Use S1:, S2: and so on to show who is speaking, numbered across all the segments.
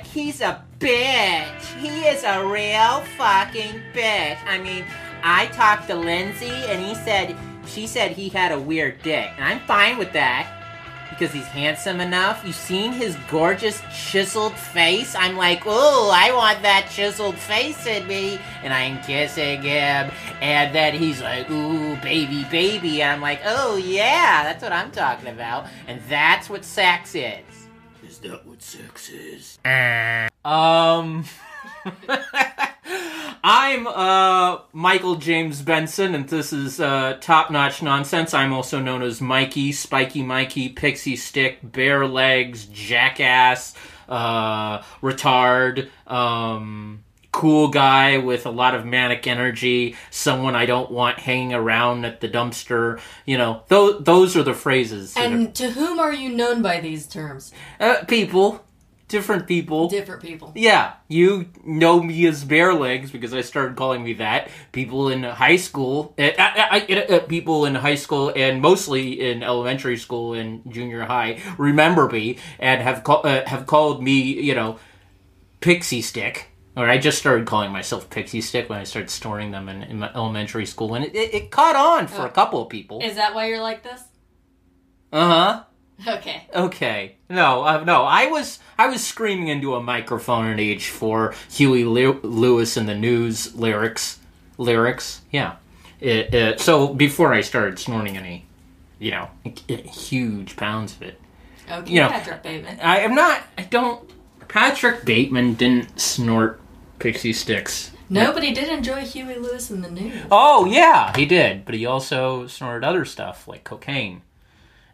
S1: He's a bitch. He is a real fucking bitch. I mean, I talked to Lindsay and he said, she said he had a weird dick. And I'm fine with that because he's handsome enough. You seen his gorgeous chiseled face? I'm like, ooh, I want that chiseled face in me. And I'm kissing him. And then he's like, ooh, baby, baby. And I'm like, oh, yeah, that's what I'm talking about. And that's what sex is.
S2: Is that what sex is?
S1: Um. I'm uh Michael James Benson, and this is uh, Top Notch Nonsense. I'm also known as Mikey, Spiky Mikey, Pixie Stick, Bare Legs, Jackass, uh, Retard, um, Cool Guy with a lot of manic energy, someone I don't want hanging around at the dumpster. You know, th- those are the phrases.
S3: And to whom are you known by these terms?
S1: uh, people, different people.
S3: Different people.
S1: Yeah, you know me as Bare Legs because I started calling me that. People in high school, uh, uh, people in high school, and mostly in elementary school and junior high, remember me and have call, uh, have called me, you know, Pixie Stick. Or I just started calling myself Pixie Stick when I started storing them in, in my elementary school, and it, it, it caught on for a couple of people.
S3: Is that why you're like this?
S1: Uh huh.
S3: Okay.
S1: Okay. No, uh, no. I was I was screaming into a microphone at age four. Huey Lew- Lewis and the News lyrics, lyrics. Yeah. It, it, so before I started snorting any, you know, huge pounds of it.
S3: Okay,
S1: You know,
S3: Patrick Bateman.
S1: I am not. I don't. Patrick Bateman didn't snort pixie sticks.
S3: Nobody did enjoy Huey Lewis in the news.
S1: Oh yeah, he did, but he also snorted other stuff like cocaine.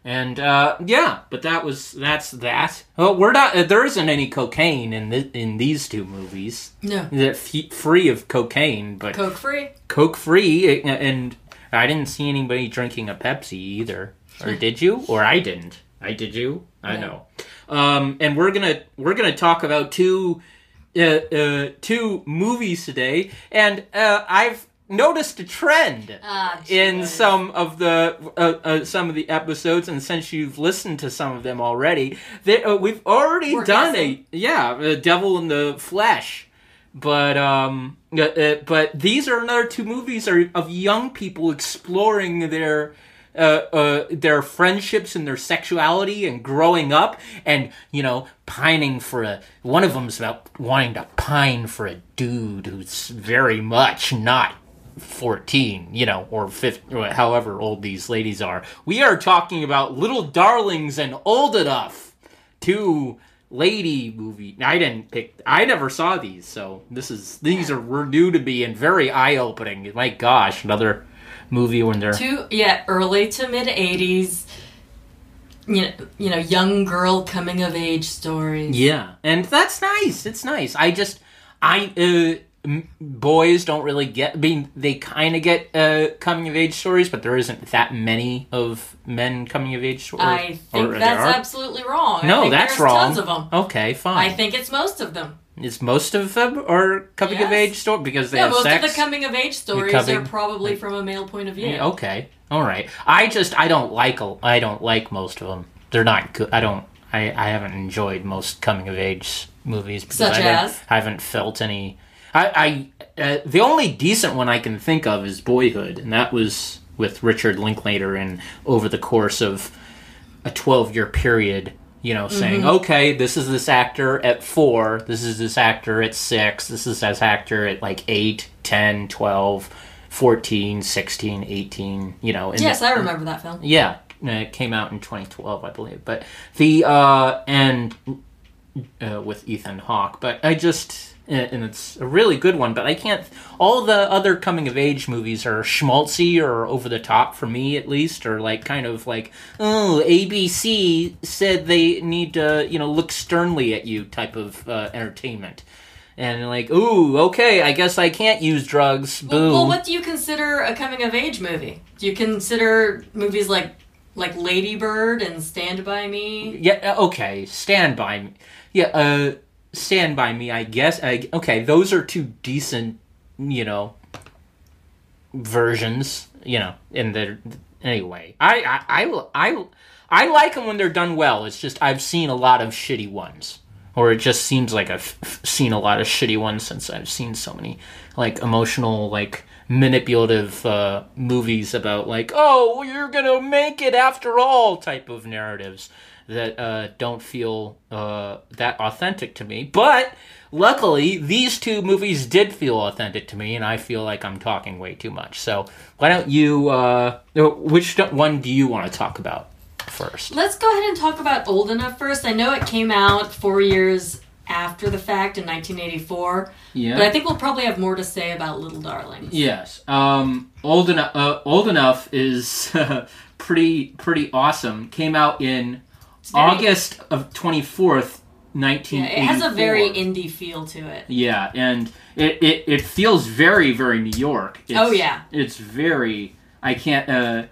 S1: And uh, yeah, but that was that's that. Oh, we're not. Uh, there isn't any cocaine in the, in these two movies.
S3: No.
S1: They're f- free of cocaine, but
S3: Coke free?
S1: Coke free. And I didn't see anybody drinking a Pepsi either. Or did you? Or I didn't. I did you? I
S3: No.
S1: know. Um, and we're gonna we're gonna talk about two uh, uh, two movies today, and uh, I've noticed a trend
S3: Ah,
S1: in some of the uh, uh, some of the episodes, and since you've listened to some of them already, they, uh, we've already
S3: We're
S1: done
S3: guessing.
S1: a yeah, uh, Devil in the Flesh. But um, uh, uh, but these are another two movies are of young people exploring their. Uh, uh, their friendships and their sexuality and growing up and you know pining for a one of them's about wanting to pine for a dude who's very much not 14, you know, or 50, or however old these ladies are. We are talking about Little Darlings and Old Enough. to lady movie. I didn't pick, I never saw these, so this is, these are were new to me and very eye opening. My gosh, another movie when they're.
S3: Two, yeah, early to mid 80s. You know, you know, young girl coming of age stories.
S1: Yeah, and that's nice. It's nice. I just, I, uh, boys don't really get. I mean, they kind of get uh, coming of age stories, but there isn't that many of men coming of age stories.
S3: I think that's absolutely wrong.
S1: No, that's
S3: there's
S1: wrong.
S3: Tons of them.
S1: Okay, fine.
S3: I think it's most of them.
S1: Is most of them are coming of age story because they
S3: Yeah,
S1: have
S3: most
S1: sex?
S3: of the coming of age stories
S1: coming-
S3: are probably from a male point of view.
S1: Yeah, okay, all right. I just I don't like I don't like most of them. They're not good. I don't. I, I haven't enjoyed most coming of age movies because
S3: Such
S1: I haven't-
S3: as?
S1: I haven't felt any. I, I uh, the only decent one I can think of is Boyhood, and that was with Richard Linklater, and over the course of a twelve year period. You know, saying,
S3: Mm-hmm.
S1: okay, this is this actor at four, this is this actor at six, this is this actor at like eight, ten, twelve, fourteen, sixteen, eighteen. you know. and
S3: Yes, I remember that film.
S1: yeah, it came out in 2012, I believe. But the uh, and uh, with Ethan Hawke, but I just and it's a really good one. But I can't. All the other coming of age movies are schmaltzy or over the top for me, at least, or like kind of like oh, ABC said they need to you know look sternly at you type of uh, entertainment. And like, ooh, okay, I guess I can't use drugs. Boom.
S3: Well, well, what do you consider a coming of age movie? Do you consider movies like like Lady Bird and Stand by Me?
S1: Yeah, okay. Stand by me. Yeah, uh, Stand by me. I guess. I, okay, those are two decent, you know, versions. You know, in the anyway. I I I I I like them when they're done well. It's just I've seen a lot of shitty ones, or it just seems like I've seen a lot of shitty ones since I've seen so many like emotional, like manipulative uh, movies about like, oh, you're gonna make it after all type of narratives that uh, don't feel uh, that authentic to me. But luckily, these two movies did feel authentic to me, and I feel like I'm talking way too much. So why don't you? Uh, which one do you want to talk about first?
S3: Let's go ahead and talk about Old Enough first. I know it came out four years after the fact in 1984,
S1: Yeah.
S3: but I think we'll probably have more to say about Little Darlings.
S1: Yes. Um, old enough. Uh, old enough is pretty pretty awesome. Came out in August of twenty fourth,
S3: Yeah,
S1: nineteen.
S3: it has a very indie feel to it.
S1: Yeah, and it, it, it feels very very New York. It's,
S3: Oh, yeah.
S1: It's very. I can't. Uh,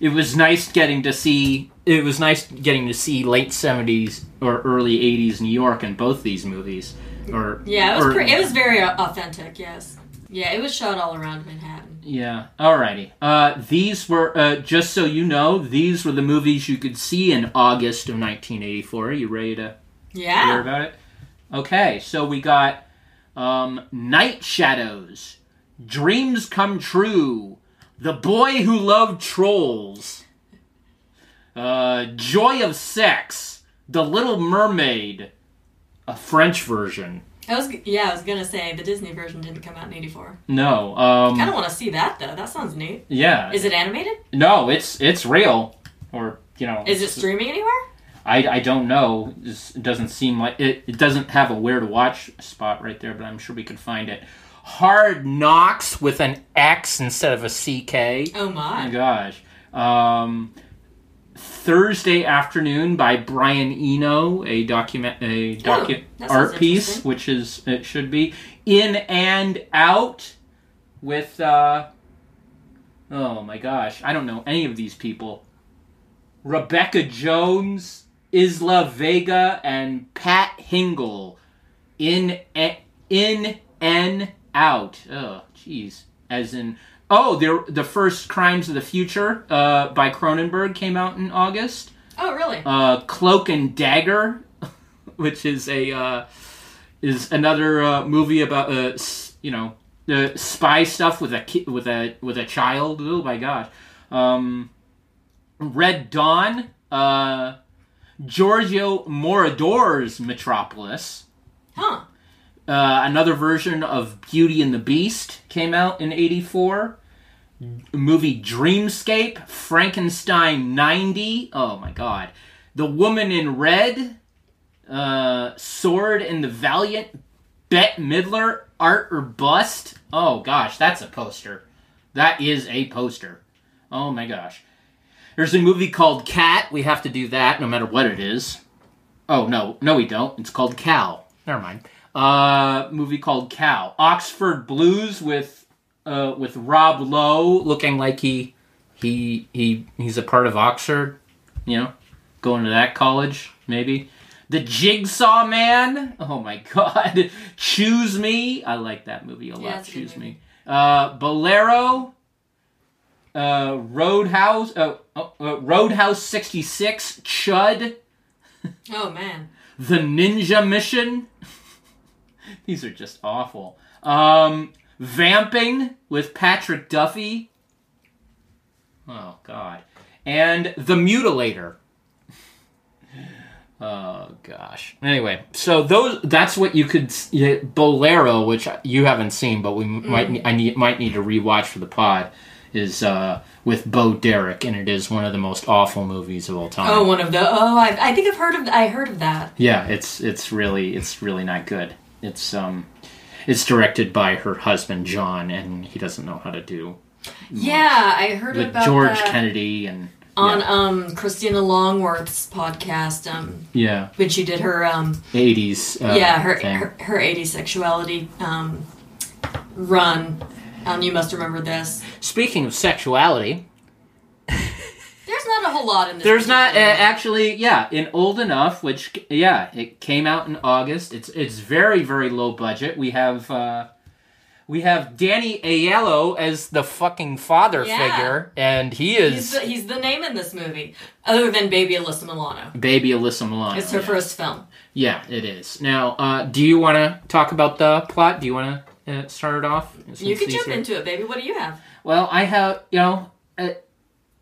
S1: it was nice getting to see. It was nice getting to see late seventies or early eighties New York in both these movies. Or
S3: Yeah, it was
S1: or-
S3: pre- it was very authentic. Yes. Yeah, it was shot all around Manhattan.
S1: Yeah. Alrighty. Uh, these were uh, just so you know, these were the movies you could see in August of 1984. You ready to hear about it? Okay. So we got um, Night Shadows, Dreams Come True, The Boy Who Loved Trolls, uh, Joy of Sex, The Little Mermaid, a French version.
S3: I was yeah, I was gonna say the Disney version didn't come out in '84.
S1: No. Um,
S3: I kind of want to see that though. That sounds neat.
S1: yeah.
S3: Is it animated?
S1: No, it's it's real, or you know,
S3: Is it streaming anywhere?
S1: I, I don't know. It doesn't seem like it. It doesn't have a where to watch spot right there, but I'm sure we could find it. Hard Knocks with an X instead of a CK.
S3: Oh
S1: Oh my
S3: my.
S1: gosh. Um, Thursday afternoon by Brian Eno, a document, a docu-
S3: Oh,
S1: art piece, which is it should be in and out with. uh Oh my gosh, I don't know any of these people. Rebecca Jones, Isela Vega, and Pat Hingle in a- in and out. Oh, jeez. As in, oh, the the first Crimes of the Future uh, by Cronenberg came out in August.
S3: Oh really?
S1: Uh, Cloak and Dagger, which is a uh, is another uh, movie about uh, you know the spy stuff with a ki- with a with a child. Oh my gosh. Um, Red Dawn, uh, Giorgio Moroder's Metropolis.
S3: Huh.
S1: Uh, another version of Beauty and the Beast came out in 84. Movie Dreamscape, Frankenstein 90. Oh my god. The Woman in Red, uh, Sword and the Valiant, Bette Midler, Art or Bust. Oh gosh, that's a poster. That is a poster. Oh my gosh. There's a movie called Cat. We have to do that no matter what it is. Oh no, no we don't. It's called Cow. Never mind. Uh, movie called Cow. Oxford Blues with uh with Rob Lowe looking like he he he he's a part of Oxford. You know, going to that college maybe. The Jigsaw Man. Oh my God. Choose Me. I like that movie a lot.
S3: Yeah,
S1: Choose
S3: movie.
S1: Me. Uh, Bolero. Uh, Roadhouse. Uh, uh, uh, Roadhouse 66. Chud.
S3: Oh man.
S1: The Ninja Mission. These are just awful. Um, Vamping with Patrick Duffy. Oh God. And The Mutilator. Oh gosh. Anyway, so those that's what you could yeah, Bolero, which you haven't seen, but we m might I need might need to rewatch for the pod. Is uh, with Bo Derek, and it is one of the most awful movies of all time.
S3: Oh, one of the. Oh, I, I think I've heard of. I heard of that.
S1: Yeah, it's it's really it's really not good. It's um it's directed by her husband John and he doesn't know how to do
S3: Yeah, I heard
S1: with
S3: about
S1: George
S3: that
S1: Kennedy and
S3: on
S1: yeah,
S3: um Christina Longworth's podcast. Um,
S1: yeah
S3: when she did her um
S1: 80s uh,
S3: yeah her,
S1: thing.
S3: her her 80s sexuality um run. Um, you must remember this.
S1: Speaking of sexuality,
S3: There's not a whole lot in this.
S1: there's not uh, actually yeah, in Old Enough which yeah, it came out in August. It's it's very very low budget. We have uh we have Danny Aiello as the fucking father
S3: Yeah.
S1: figure, and he
S3: He's
S1: is
S3: the, he's the name in this movie, other than Baby Alyssa Milano.
S1: baby Alyssa Milano.
S3: It's her first film.
S1: Yeah, it is. Now, uh, do you want to talk about the plot? Do you want to uh, start it off?
S3: You
S1: Since
S3: can
S1: these
S3: jump
S1: are-
S3: into it, baby. What do you have?
S1: Well, I have, you know, a,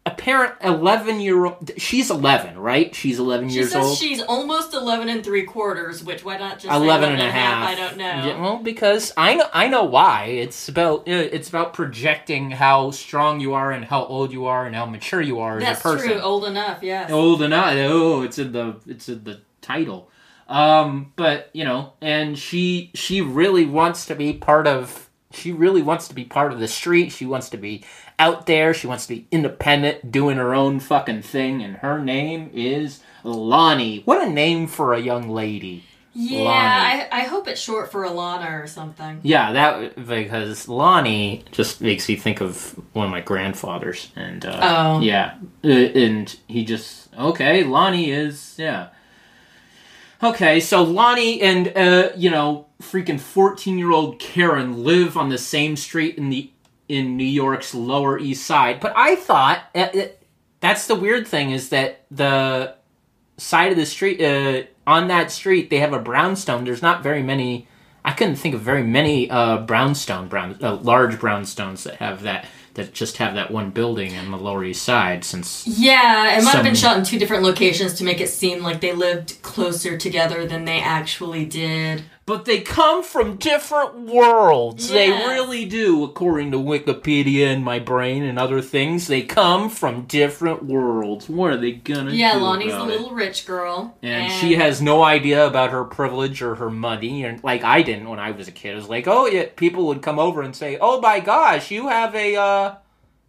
S1: a parent, 11 year old. She's 11, right? She's 11
S3: She
S1: years
S3: says
S1: old.
S3: she's almost 11 and three quarters, which why not just say
S1: 11 and a
S3: half?
S1: half.
S3: I don't know.
S1: Yeah, well, because I know, I know why. It's about uh, it's about projecting how strong you are and how old you are and how mature you are
S3: That's
S1: as a person.
S3: true. Old enough, yes.
S1: old enough. Oh, it's in the it's in the title. Um, but you know, and she she really wants to be part of. She really wants to be part of the street. She wants to be out there. She wants to be independent, doing her own fucking thing. And her name is Lonnie. What a name for a young lady.
S3: yeah, I, I hope it's short for Alana or something.
S1: Yeah, that because Lonnie just makes me think of one of my grandfathers, and uh,
S3: Oh.
S1: yeah, uh, and he just okay. Lonnie is yeah. Okay, so Lonnie and uh, you know, freaking fourteen-year-old Karen live on the same street in the in New York's Lower East Side. But I thought uh, uh, that's the weird thing is that the side of the street uh, on that street they have a brownstone. There's not very many. I couldn't think of very many uh, brownstone brown uh, large brownstones that have that that just have that one building on the Lower East Side since
S3: Yeah, it might have been shot in two different locations to make it seem like they lived closer together than they actually did.
S1: But they come from different worlds. They really do, according to Wikipedia and my brain and other things. They come from different worlds. What are they gonna
S3: Yeah,
S1: do?
S3: Lonnie's a
S1: about it?
S3: little rich girl.
S1: And, she has no idea about her privilege or her money, and like I didn't when I was a kid. It was like, oh yeah, people would come over and say, "Oh my gosh, you have a, uh,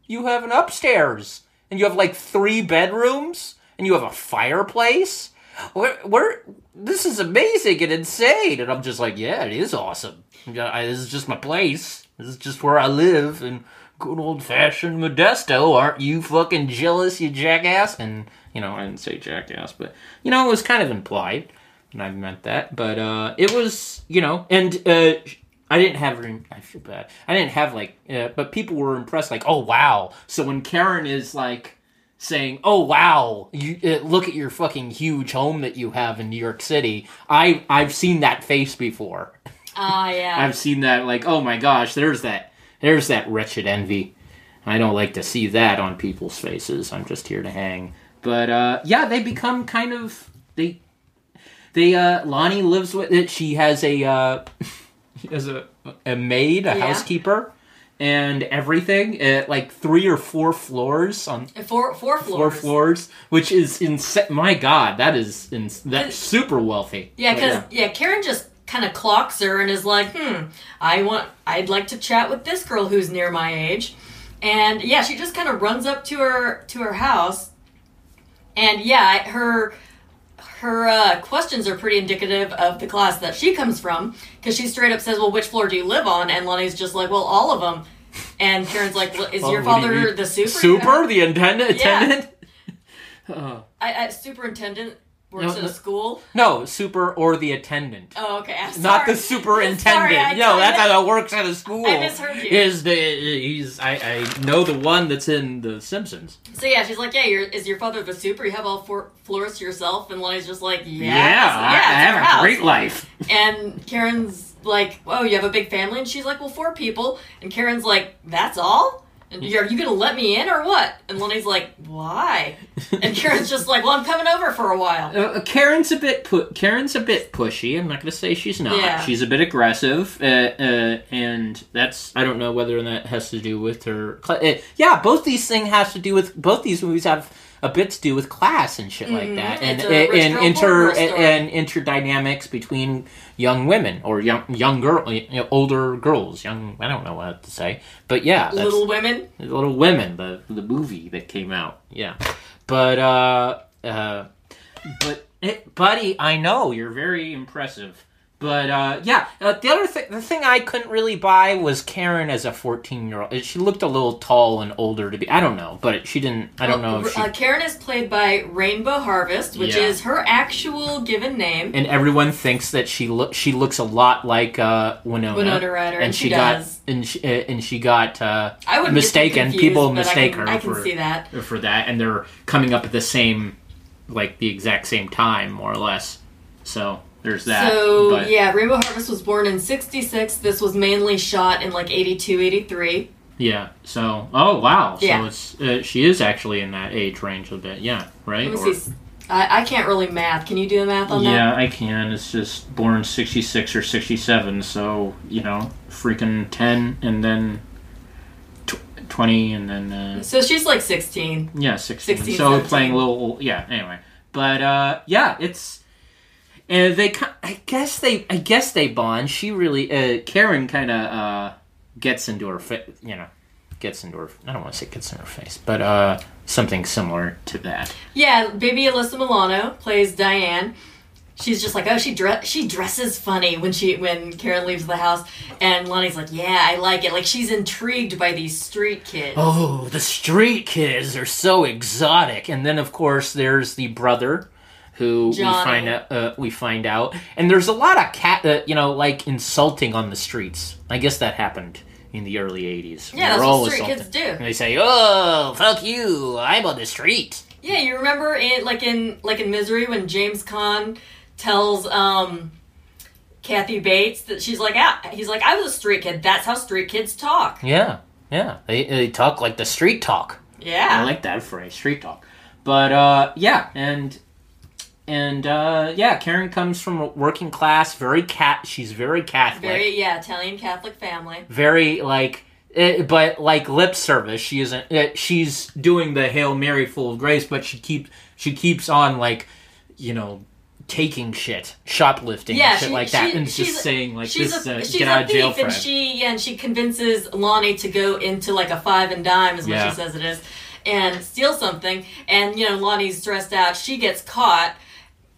S1: you have an upstairs, and you have like three bedrooms, and you have a fireplace. Where, where, this is amazing and insane." And I'm just like, "Yeah, it is awesome. I, this is just my place. This is just where I live." And good old fashioned Modesto. Aren't you fucking jealous, you jackass? And you know, I didn't say jackass, but you know, it was kind of implied, and I meant that. But uh, it was, you know, and uh, I didn't have. Room. I feel bad. I didn't have like, uh, but people were impressed. Like, oh wow. So when Karen is like saying, "Oh wow, you uh, look at your fucking huge home that you have in New York City," I I've seen that face before.
S3: Ah, yeah.
S1: I've seen that like, oh my gosh, there's that there's that wretched envy. I don't like to see that on people's faces. I'm just here to hang. But uh yeah, they become kind of they they uh Lonnie lives with it. She has a uh she has a a maid, a
S3: Yeah.
S1: housekeeper and everything at like three or four floors on
S3: Four, four floors.
S1: four floors, which is insane. My God, that is ins- that's super wealthy.
S3: Yeah,
S1: But
S3: because yeah. Karen just kind of clocks her and is like, "Hmm, I want, I'd like to chat with this girl who's near my age," and yeah, she just kind of runs up to her to her house, and yeah, her her uh, questions are pretty indicative of the class that she comes from because she straight up says, "Well, which floor do you live on?" And Lonnie's just like, "Well, all of them." And Karen's like, well, "Is
S1: Oh,
S3: your
S1: do you
S3: father the super?"
S1: Super, the attendant,
S3: Yeah.
S1: Uh,
S3: I, I, superintendent works
S1: No,
S3: at a school.
S1: no, super or the attendant.
S3: Oh, okay. I'm
S1: Not
S3: sorry.
S1: the superintendent.
S3: Sorry,
S1: no, that's how it works at a school.
S3: I misheard you.
S1: Is the he's I, I know the one that's in The Simpsons.
S3: So yeah, she's like, "Yeah, you're, is your father the super? You have all four floors to yourself?" And Lonnie's just like, "Yeah,
S1: I,
S3: it's-
S1: I have a
S3: house."
S1: great life.
S3: And Karen's like, "Oh, you have a big family?" And she's like, "Well, four people." And Karen's like, "That's all." And are you gonna let me in or what? And Lonnie's like, "Why?" And Karen's just like, "Well, I'm coming over for a while."
S1: Uh, Karen's a bit pu- Karen's a bit pushy. I'm not going to say she's not.
S3: Yeah.
S1: She's a bit aggressive, uh, uh, and that's I don't know whether that has to do with her. Uh, yeah, both these things has to do with both these movies have a bit to do with class and shit like that, and
S3: Mm-hmm. It's a rich
S1: and
S3: girl,
S1: inter
S3: story.
S1: and interdynamics between young women or young young girl, you know, older girls, young. I don't know what to say, but yeah,
S3: Little Women.
S1: Little Women, the the movie that came out. Yeah, but uh, uh, but it, buddy, I know you're very impressive. But uh, yeah, uh, the other thing, the thing I couldn't really buy was Karen as a fourteen-year-old. She looked a little tall and older to be. I don't know, but she didn't. I don't know if she.
S3: Uh, Karen is played by Rainbow Harvest, which
S1: Yeah.
S3: is her actual given name.
S1: and everyone thinks that she look she looks a lot like uh, Winona.
S3: Winona Ryder, and she
S1: got
S3: does.
S1: and she, uh, and she got uh,
S3: I would
S1: mistaken.
S3: Get
S1: People mistake
S3: I can,
S1: her
S3: I can
S1: for
S3: see that.
S1: for that, and they're coming up at the same, like the exact same time, more or less. So there's that.
S3: So
S1: but,
S3: yeah, Rainbow Harvest was born in '66. This was mainly shot in like '82, '83.
S1: Yeah. So, oh wow.
S3: Yeah.
S1: It's uh, she is actually in that age range a bit. Yeah. Right.
S3: Let me
S1: Or-
S3: see. I, I can't really math. Can you do the math on that?
S1: yeah, I can. It's just born sixty six or sixty seven. So you know, freaking ten, and then twenty, and then uh.
S3: So she's like 16.
S1: yeah, sixteen.
S3: 16,
S1: so
S3: 17.
S1: playing a little. Yeah. Anyway, but uh, yeah, it's. And they, I guess they, I guess they bond. She really, uh, Karen kind of uh, gets into her, fa- you know, gets into her. I don't want to say gets in her face, but uh, something similar to that.
S3: Yeah, baby Alyssa Milano plays Diane. She's just like, oh, she dress she dresses funny when she when Karen leaves the house, and Lonnie's like, yeah, I like it. Like she's intrigued by these street kids.
S1: Oh, the street kids are so exotic. And then, of course, there's the brother who we find out. Uh, we find out, and there's a lot of cat, uh, you know, like insulting on the streets. I guess that happened in the early '80s.
S3: Yeah, that's
S1: We're
S3: what street
S1: insulting.
S3: kids do.
S1: And they say, "Oh, fuck you! I'm on the street."
S3: Yeah, you remember in like in like in Misery when James Caan tells um Kathy Bates that she's like, ah, he's like, I was a street kid. That's how street kids talk.
S1: Yeah, yeah. They they talk like the street talk.
S3: Yeah, I
S1: like that phrase, street talk. But uh, yeah, and and uh, yeah, Karen comes from a working class, very cat. She's very Catholic, very,
S3: yeah, Italian Catholic family.
S1: Very like, eh, but like lip service. She isn't. eh, she's doing the Hail Mary, full of grace, but she keep she keeps on like, you know. Taking shit, shoplifting,
S3: Yeah,
S1: and shit
S3: she-
S1: like that,
S3: she-
S1: and just saying like
S3: she's
S1: this,
S3: a,
S1: uh,
S3: she's
S1: get
S3: a
S1: out of jail,
S3: and she yeah, and she convinces Lonnie to go into like a five and dime, is what
S1: Yeah.
S3: she says it is, and steal something. And you know, Lonnie's stressed out. She gets caught.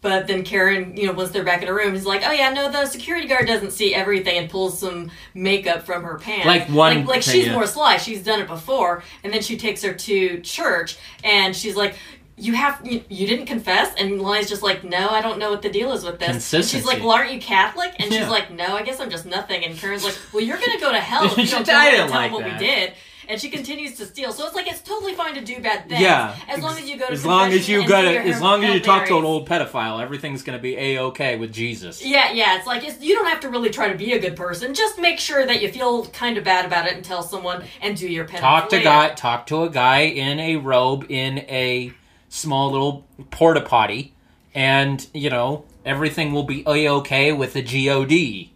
S3: But then Karen, you know, once they're back in a room, he's like, "Oh yeah, no, the security guard doesn't see everything," and pulls some makeup from her pants.
S1: Like one
S3: like, like she's
S1: yeah.
S3: more sly. She's done it before, and then she takes her to church, and she's like, "You have you, you didn't confess?" And Lonnie's just like, "No, I don't know what the deal is with this." And she's like, "Well, aren't you Catholic?" And
S1: Yeah.
S3: she's like, "No, I guess I'm just nothing." And Karen's like, "Well, you're gonna go to hell if you don't tell
S1: like
S3: them what
S1: that.
S3: we did." And she continues to steal. So it's like it's totally fine to do bad things.
S1: Yeah,
S3: as long as you go to
S1: as long as you got
S3: your
S1: as long as you talk to an old pedophile, everything's gonna be a okay with Jesus.
S3: Yeah, yeah. It's like it's, you don't have to really try to be a good person. Just make sure that you feel kind of bad about it and tell someone and do your penance.
S1: Talk to guy, talk to a guy in a robe in a small little porta potty, and you know everything will be a okay with the god.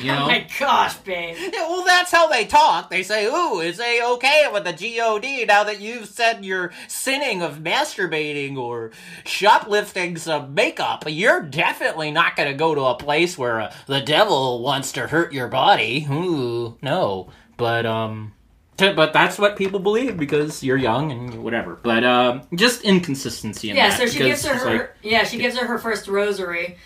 S1: You know.
S3: Oh my gosh, babe.
S1: Yeah, well, that's how they talk. They say, "Ooh, is a okay with the God?" Now that you've said you're sinning of masturbating or shoplifting some makeup, you're definitely not going to go to a place where uh, the devil wants to hurt your body. Ooh, no. But um, t- but that's what people believe because you're young and whatever. But um, just inconsistency in
S3: Yeah, so she gives her, her
S1: like,
S3: yeah she gives her her first rosary.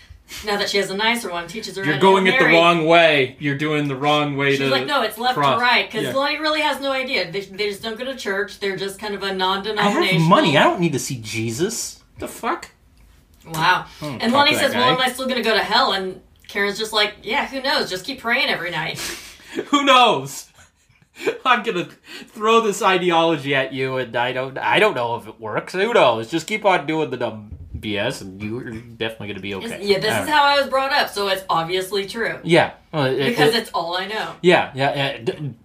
S3: Now that she has a nicer one, teaches her.
S1: you're
S3: how
S1: going
S3: Hail
S1: it the wrong way. You're doing the wrong way
S3: She's
S1: to.
S3: like, no, it's left
S1: cross.
S3: to right because
S1: Yeah.
S3: Lonnie really has no idea. They, they just don't go to church. They're just kind of a non-denominational.
S1: have money. I don't need to see Jesus. The fuck?
S3: Wow. And
S1: talk
S3: Lonnie
S1: to that
S3: says, "Well, am I still going to go to hell?" And Karen's just like, "Yeah, who knows? Just keep praying every night."
S1: Who knows? I'm gonna throw this ideology at you, and I don't. I don't know if it works. Who knows? Just keep on doing the dumb BS, and you're definitely gonna be okay.
S3: yeah, this
S1: All
S3: is
S1: right.
S3: how I was brought up, so it's obviously true
S1: Yeah. Well, it-
S3: because
S1: it-
S3: it's all I know.
S1: yeah, yeah,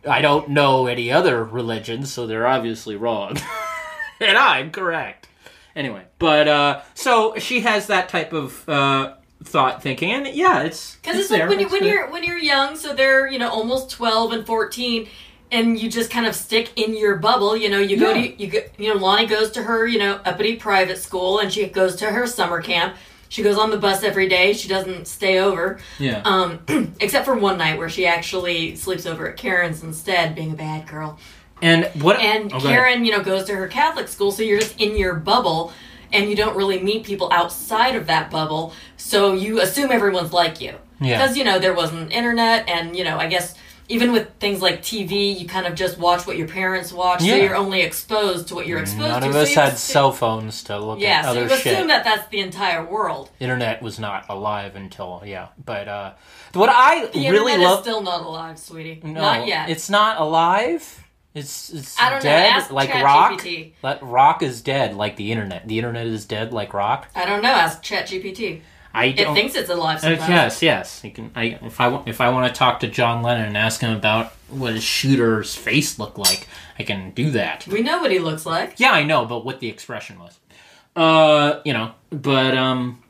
S1: I don't know any other religions, so they're obviously wrong, and I'm correct. Anyway, but uh, so she has that type of uh, thought thinking, and yeah, it's
S3: Because
S1: it's
S3: it's, like when you when you're when you're young, so they're you know almost twelve and fourteen, and you just kind of stick in your bubble. You know, you go
S1: Yeah.
S3: to you go, you know Lonnie goes to her you know uppity private school, and she goes to her summer camp. She goes on the bus every day. She doesn't stay over,
S1: yeah.
S3: um, except for one night where she actually sleeps over at Karen's instead, being a bad girl.
S1: and what?
S3: And
S1: oh.
S3: Karen, you know, goes to her Catholic school, so you're just in your bubble and you don't really meet people outside of that bubble, so you assume everyone's like you.
S1: Yeah.
S3: because you know there wasn't internet, and you know I guess even with things like TV, you kind of just watch what your parents watch,
S1: Yeah.
S3: so you're only exposed to what you're exposed
S1: None
S3: to.
S1: None
S3: of
S1: us
S3: you
S1: had
S3: assu-
S1: cell phones to look
S3: Yeah,
S1: at
S3: so
S1: other
S3: you
S1: shit.
S3: assume that that's the entire world.
S1: Internet was not alive until yeah, but uh, what I
S3: The
S1: really love
S3: still not alive, sweetie.
S1: no,
S3: not yet.
S1: it's not alive. It's it's
S3: know,
S1: dead
S3: ask
S1: like rock. Like rock is dead like the internet. The internet is dead like rock.
S3: I don't know. Ask ChatGPT.
S1: I
S3: It
S1: don't.
S3: thinks it's alive
S1: Uh,
S3: sometimes.
S1: yes, yes. You can. I if I if I want to talk to John Lennon and ask him about what his shooter's face looked like, I can do that.
S3: We know what he looks like.
S1: Yeah, I know, but what the expression was. Uh, you know, but um,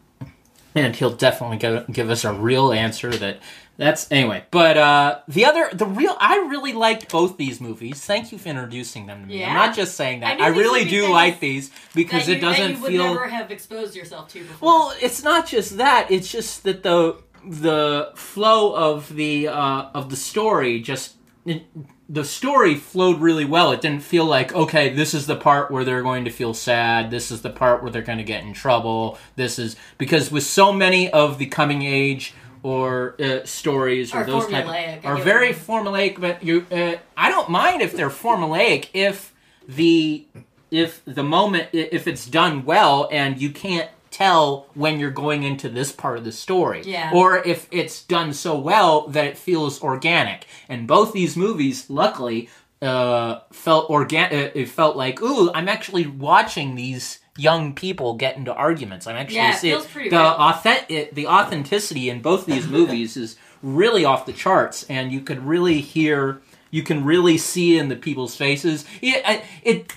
S1: and he'll definitely give, give us a real answer that that's anyway. But uh, the other, the real, I really liked both these movies. Thank you for introducing them to me. I'm not just saying that.
S3: knew
S1: I, really do like these because it doesn't
S3: you would
S1: feel.
S3: never have exposed yourself to before.
S1: Well, it's not just that. It's just that the the flow of the uh, of the story just it, the story flowed really well. It didn't feel like okay, this is the part where they're going to feel sad. This is the part where they're going to get in trouble. This is because with so many of the coming age or uh, stories or
S3: Are
S1: those type
S3: I
S1: are very formulaic. But you, uh, I don't mind if they're formulaic if the if the moment if it's done well and you can't tell when you're going into this part of the story
S3: Yeah.
S1: or if it's done so well that it feels organic and both these movies luckily uh felt organic it felt like ooh i'm actually watching these young people get into arguments. I'm actually
S3: Yeah,
S1: seeing the authentic the authenticity in both these movies is really off the charts and you could really hear you can really see in the people's faces. It, it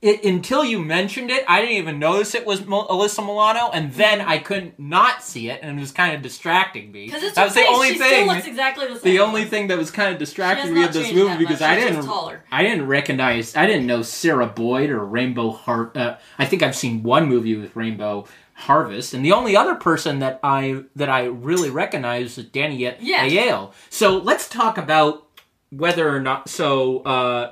S1: it, until you mentioned it, I didn't even notice it was Mo- Alyssa Milano, and then I couldn't not see it, and it was kind of distracting me.
S3: Because it's
S1: that was the
S3: face.
S1: only
S3: she
S1: thing.
S3: still looks exactly the same.
S1: the only thing that was kind of distracting me of this movie because. I didn't. I didn't recognize, I didn't know Sarah Boyd or Rainbow Heart. Uh, I think I've seen one movie with Rainbow Harvest, and the only other person that I that I really recognize is Danny Ye-
S3: Yeah.
S1: Aiello. So let's talk about whether or not. So. uh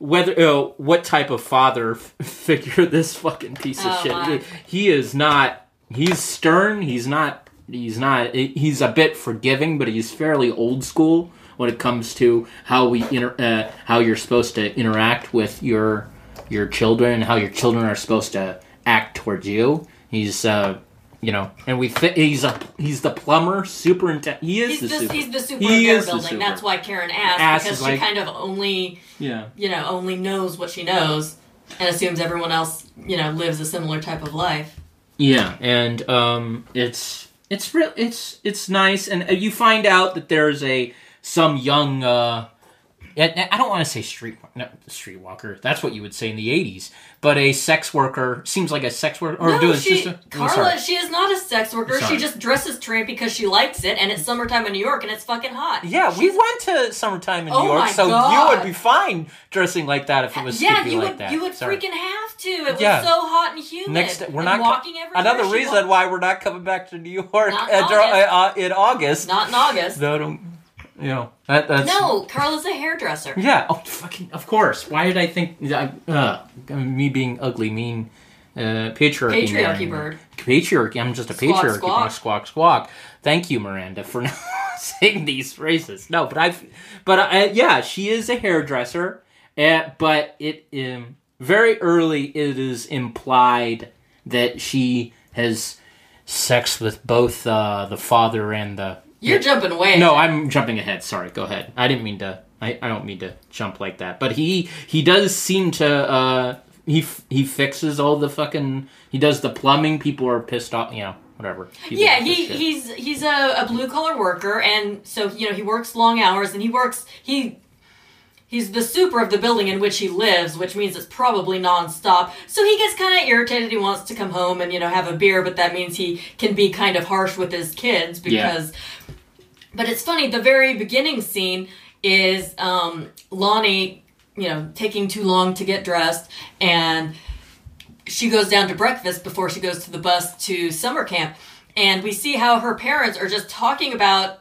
S1: whether uh, what type of father f- figure this fucking piece of
S3: Oh,
S1: shit
S3: my.
S1: he is not he's stern he's not he's not he's a bit forgiving but he's fairly old school when it comes to how we inter, uh, how you're supposed to interact with your your children and how your children are supposed to act towards you he's uh you know and we fit he's a he's the plumber superintendent he is
S3: He's
S1: the,
S3: the,
S1: super
S3: he's the super
S1: He
S3: repair
S1: is the
S3: building.
S1: super.
S3: That's why Karen asked,
S1: Asked
S3: because she
S1: like-
S3: kind of only,
S1: yeah
S3: you know, only knows what she knows and assumes everyone else, you know, lives a similar type of life.
S1: Yeah, and um, it's it's real. It's it's nice, and uh, you find out that there's a some young. Uh, I don't want to say street no, streetwalker. That's what you would say in the '80s. But a sex worker seems like a sex worker. Or
S3: no, she,
S1: a,
S3: Carla, she is not a sex worker.
S1: Sorry.
S3: She just dresses tramp because she likes it, and it's summertime in New York, and it's fucking hot.
S1: Yeah, we went to summertime in New
S3: Oh
S1: York, so you would be fine dressing like that if it was
S3: yeah, you
S1: like
S3: would
S1: that.
S3: you would
S1: Sorry.
S3: freaking have to. It was
S1: Yeah.
S3: so hot and humid.
S1: Next, we're not co-
S3: walking everywhere.
S1: another reason
S3: walked-
S1: why we're not coming back to New York
S3: in
S1: uh,
S3: August.
S1: uh, in August.
S3: Not in August.
S1: No, don't, you know that, that's
S3: No, Carla's a hairdresser.
S1: Yeah. Oh, fucking. Of course. Why did I think uh, me being ugly mean uh, patriarchy?
S3: Patriarchy
S1: man.
S3: bird.
S1: Patriarchy. I'm just a
S3: Squawk,
S1: patriarchy.
S3: squawk.
S1: Squawk squawk. Thank you, Maranda, for not saying these phrases. No, but I've. But uh, yeah, she is a hairdresser. Uh, but it um, very early it is implied that she has sex with both uh, the father and the
S3: You're jumping way.
S1: no. I'm jumping ahead. Sorry, go ahead. I didn't mean to. I, I don't mean to jump like that. But he he does seem to. uh He he fixes all the fucking. He does the plumbing. People are pissed off. You know, whatever. People
S3: Yeah, he he's he's a, a blue collar worker, and so you know he works long hours, and he works he. He's the super of the building in which he lives, which means it's probably nonstop. So he gets kind of irritated. He wants to come home and you know have a beer, but that means he can be kind of harsh with his kids
S1: Yeah.
S3: because. But it's funny. The very beginning scene is um, Lonnie, you know, taking too long to get dressed, and she goes down to breakfast before she goes to the bus to summer camp and we see how her parents are just talking about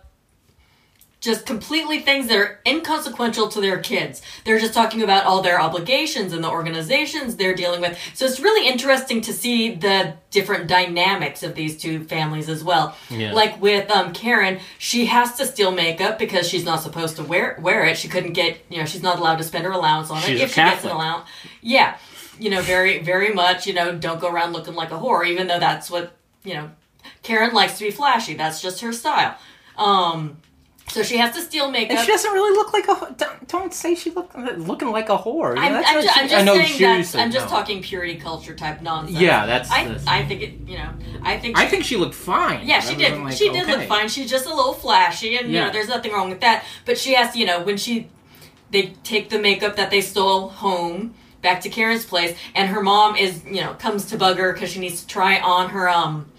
S3: just completely things that are inconsequential to their kids. They're just talking about all their obligations and the organizations they're dealing with. So it's really interesting to see the different dynamics of these two families as well.
S1: Yeah.
S3: Like with um, Karen, she has to steal makeup because she's not supposed to wear wear it. She couldn't get, you know, she's not allowed to spend her allowance on
S1: She's
S3: it if she gets an allowance. Yeah, you know, very very much. You know, don't go around looking like a whore, even though that's what you know. Karen likes to be flashy. That's just her style. Um, so she has to steal makeup.
S1: And she doesn't really look like a. Don't, don't say she look looking like a whore.
S3: I'm,
S1: That's
S3: I'm,
S1: what
S3: ju-
S1: she-
S3: I'm
S1: I
S3: just
S1: know
S3: saying
S1: she
S3: that
S1: used
S3: I'm just
S1: know.
S3: talking purity culture type nonsense.
S1: Yeah, that's
S3: I
S1: the-
S3: I think it. You know, I think
S1: I
S3: she-
S1: think she looked fine.
S3: Yeah, she did.
S1: like,
S3: she did
S1: okay.
S3: look fine. She's just a little flashy, and you know, there's nothing wrong with that. But she has, to, you know, when she they take the makeup that they stole home back to Karen's place, and her mom is, you know, comes to bug her because she needs to try on her um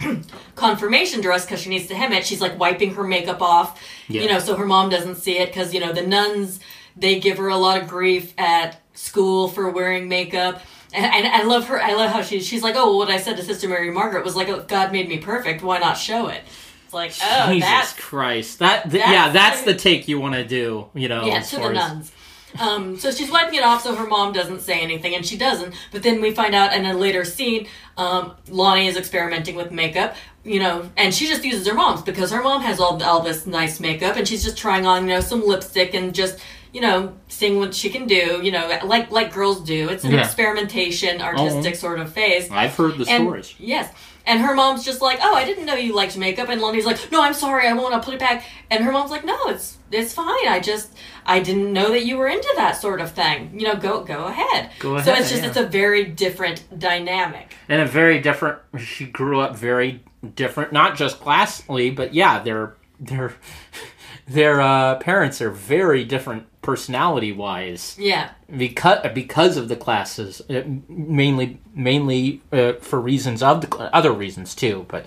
S3: confirmation dress because she needs to hem it. She's like wiping her makeup off,
S1: Yeah.
S3: you know, so her mom doesn't see it because you know the nuns they give her a lot of grief at school for wearing makeup. And, and I love her. I love how she she's like, oh, well, what I said to Sister Mary Margaret was like, oh, God made me perfect. Why not show it? It's like, oh,
S1: Jesus Christ! That th-
S3: that's
S1: yeah, that's
S3: the-
S1: take you want to do. You know,
S3: yeah, to the nuns. Um, so she's wiping it off so her mom doesn't say anything, and she doesn't. But then we find out in a later scene, um, Lonnie is experimenting with makeup, you know, and she just uses her mom's because her mom has all all this nice makeup, and she's just trying on, you know, some lipstick and just, you know, seeing what she can do, you know, like like girls do. It's an
S1: Yeah.
S3: experimentation, artistic sort of phase.
S1: I've heard the
S3: And-
S1: stories.
S3: Yes. And her mom's just like, "Oh, I didn't know you liked makeup." And Lonnie's like, "No, I'm sorry, I won't. I'll put it back." And her mom's like, "No, it's it's fine. I just I didn't know that you were into that sort of thing. You know, go go ahead."
S1: Go ahead.
S3: So it's just
S1: yeah.
S3: it's a very different dynamic.
S1: and a very different. She grew up very different, not just classically, but yeah, their their their uh, parents are very different personality wise
S3: Yeah.
S1: because because of the classes, uh, mainly mainly uh, for reasons of the other reasons too, but.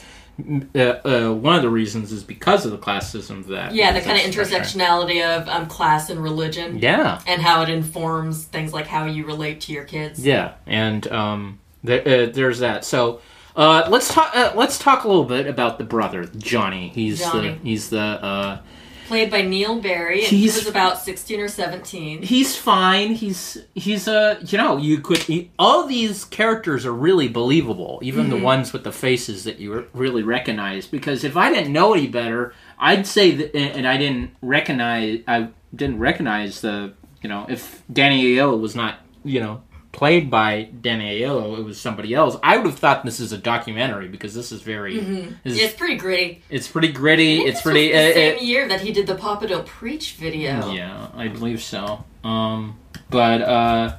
S1: Uh, uh, one of the reasons is because of the classism that
S3: Yeah, the kind of
S1: that's- that's right.
S3: intersectionality of um, class and religion.
S1: yeah
S3: And how it informs things like how you relate to your kids.
S1: Yeah, and um, there, uh, there's that. So uh, let's talk. Uh, let's talk a little bit about the brother, Johnny. He's
S3: Johnny.
S1: the he's the uh,
S3: Played by Neill Barry, and
S1: He's-
S3: he was about 16 or 17.
S1: he's fine. He's he's a you know you could he, all these characters are really believable, even the mm-hmm. ones with the faces that you really recognize. Because if I didn't know any better, I'd say that, and I didn't recognize I didn't recognize the you know if Danny Aiello was not you know played by Danny Aiello, it was somebody else. I would have thought this is a documentary because this is very this is-
S3: It's pretty gritty.
S1: it's pretty gritty. It's pretty. uh,
S3: same
S1: uh,
S3: year that he did the Papa Don't Preach video.
S1: yeah, I believe so. Um, but uh,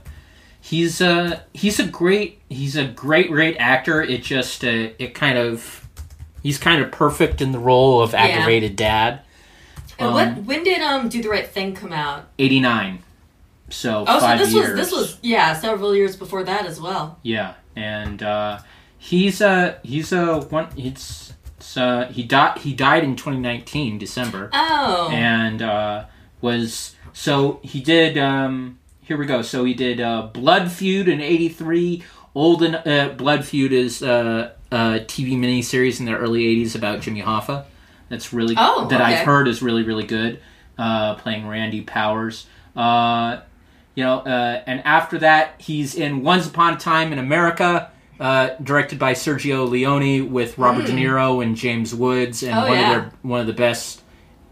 S1: he's uh he's a great he's a great great actor. It just uh, it kind of he's kind of perfect in the role of aggravated dad.
S3: And
S1: Um,
S3: what? When did um Do the Right Thing come out?
S1: Eighty nine. So
S3: Oh, so this
S1: years.
S3: was this was yeah several years before that as well.
S1: Yeah, and uh, he's a he's a one. It's, it's uh, he died he died in 2019 December.
S3: Oh,
S1: and uh, was so he did. Um, here we go. So he did uh, Blood Feud in '83. Old and uh, Blood Feud is uh, a TV miniseries in the early '80s about Jimmy Hoffa. That's really
S3: Oh,
S1: that
S3: okay.
S1: I've heard is really really good. Uh, playing Randy Powers. Uh, you know, uh, and after that, he's in Once Upon a Time in America, uh, directed by Sergio Leone with Robert De Niro and James Woods, and
S3: Hmm. Oh,
S1: one
S3: yeah.
S1: of their one of the best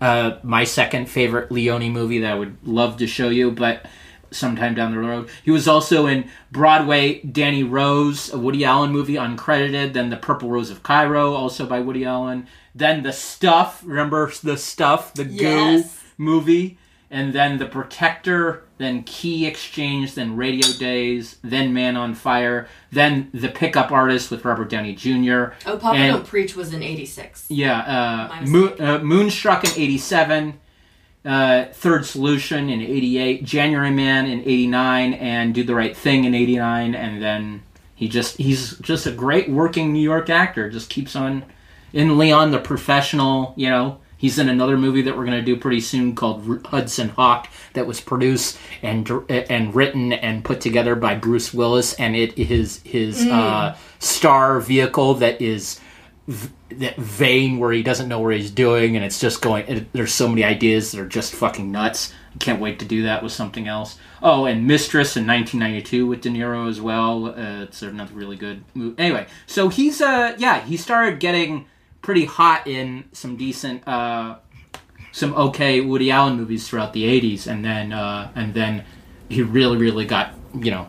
S1: uh, my second favorite Leone movie that I would love to show you, but sometime down the road. He was also in Broadway Danny Rose, a Woody Allen movie, uncredited. Then The Purple Rose of Cairo, also by Woody Allen. Then The Stuff, remember The Stuff, the
S3: Yes.
S1: Goo movie. And then The Protector, then Key Exchange, then Radio Days, then Man on Fire, then The Pickup Artist with Robert Downey Jr.
S3: oh, Papa
S1: and-
S3: Don't Preach was in '86.
S1: yeah, uh, Moon, uh, Moonstruck in '87, uh, Third Solution in '88, January Man in '89, and Do the Right Thing in '89, and then he just he's just a great working New York actor. Just keeps on in Leon the Professional. You know, he's in another movie that we're gonna do pretty soon called Hudson Hawk that was produced and and written and put together by Bruce Willis, and it is his uh, star vehicle that is that vein where he doesn't know where he's doing, and it's just going. It, there's so many ideas that are just fucking nuts. I can't wait to do that with something else. Oh, and Mistress in 1992 with De Niro as well. Uh, it's another really good movie. Anyway, so he's uh yeah he started getting pretty hot in some decent uh some okay Woody Allen movies throughout the 80s, and then uh and then he really really got you know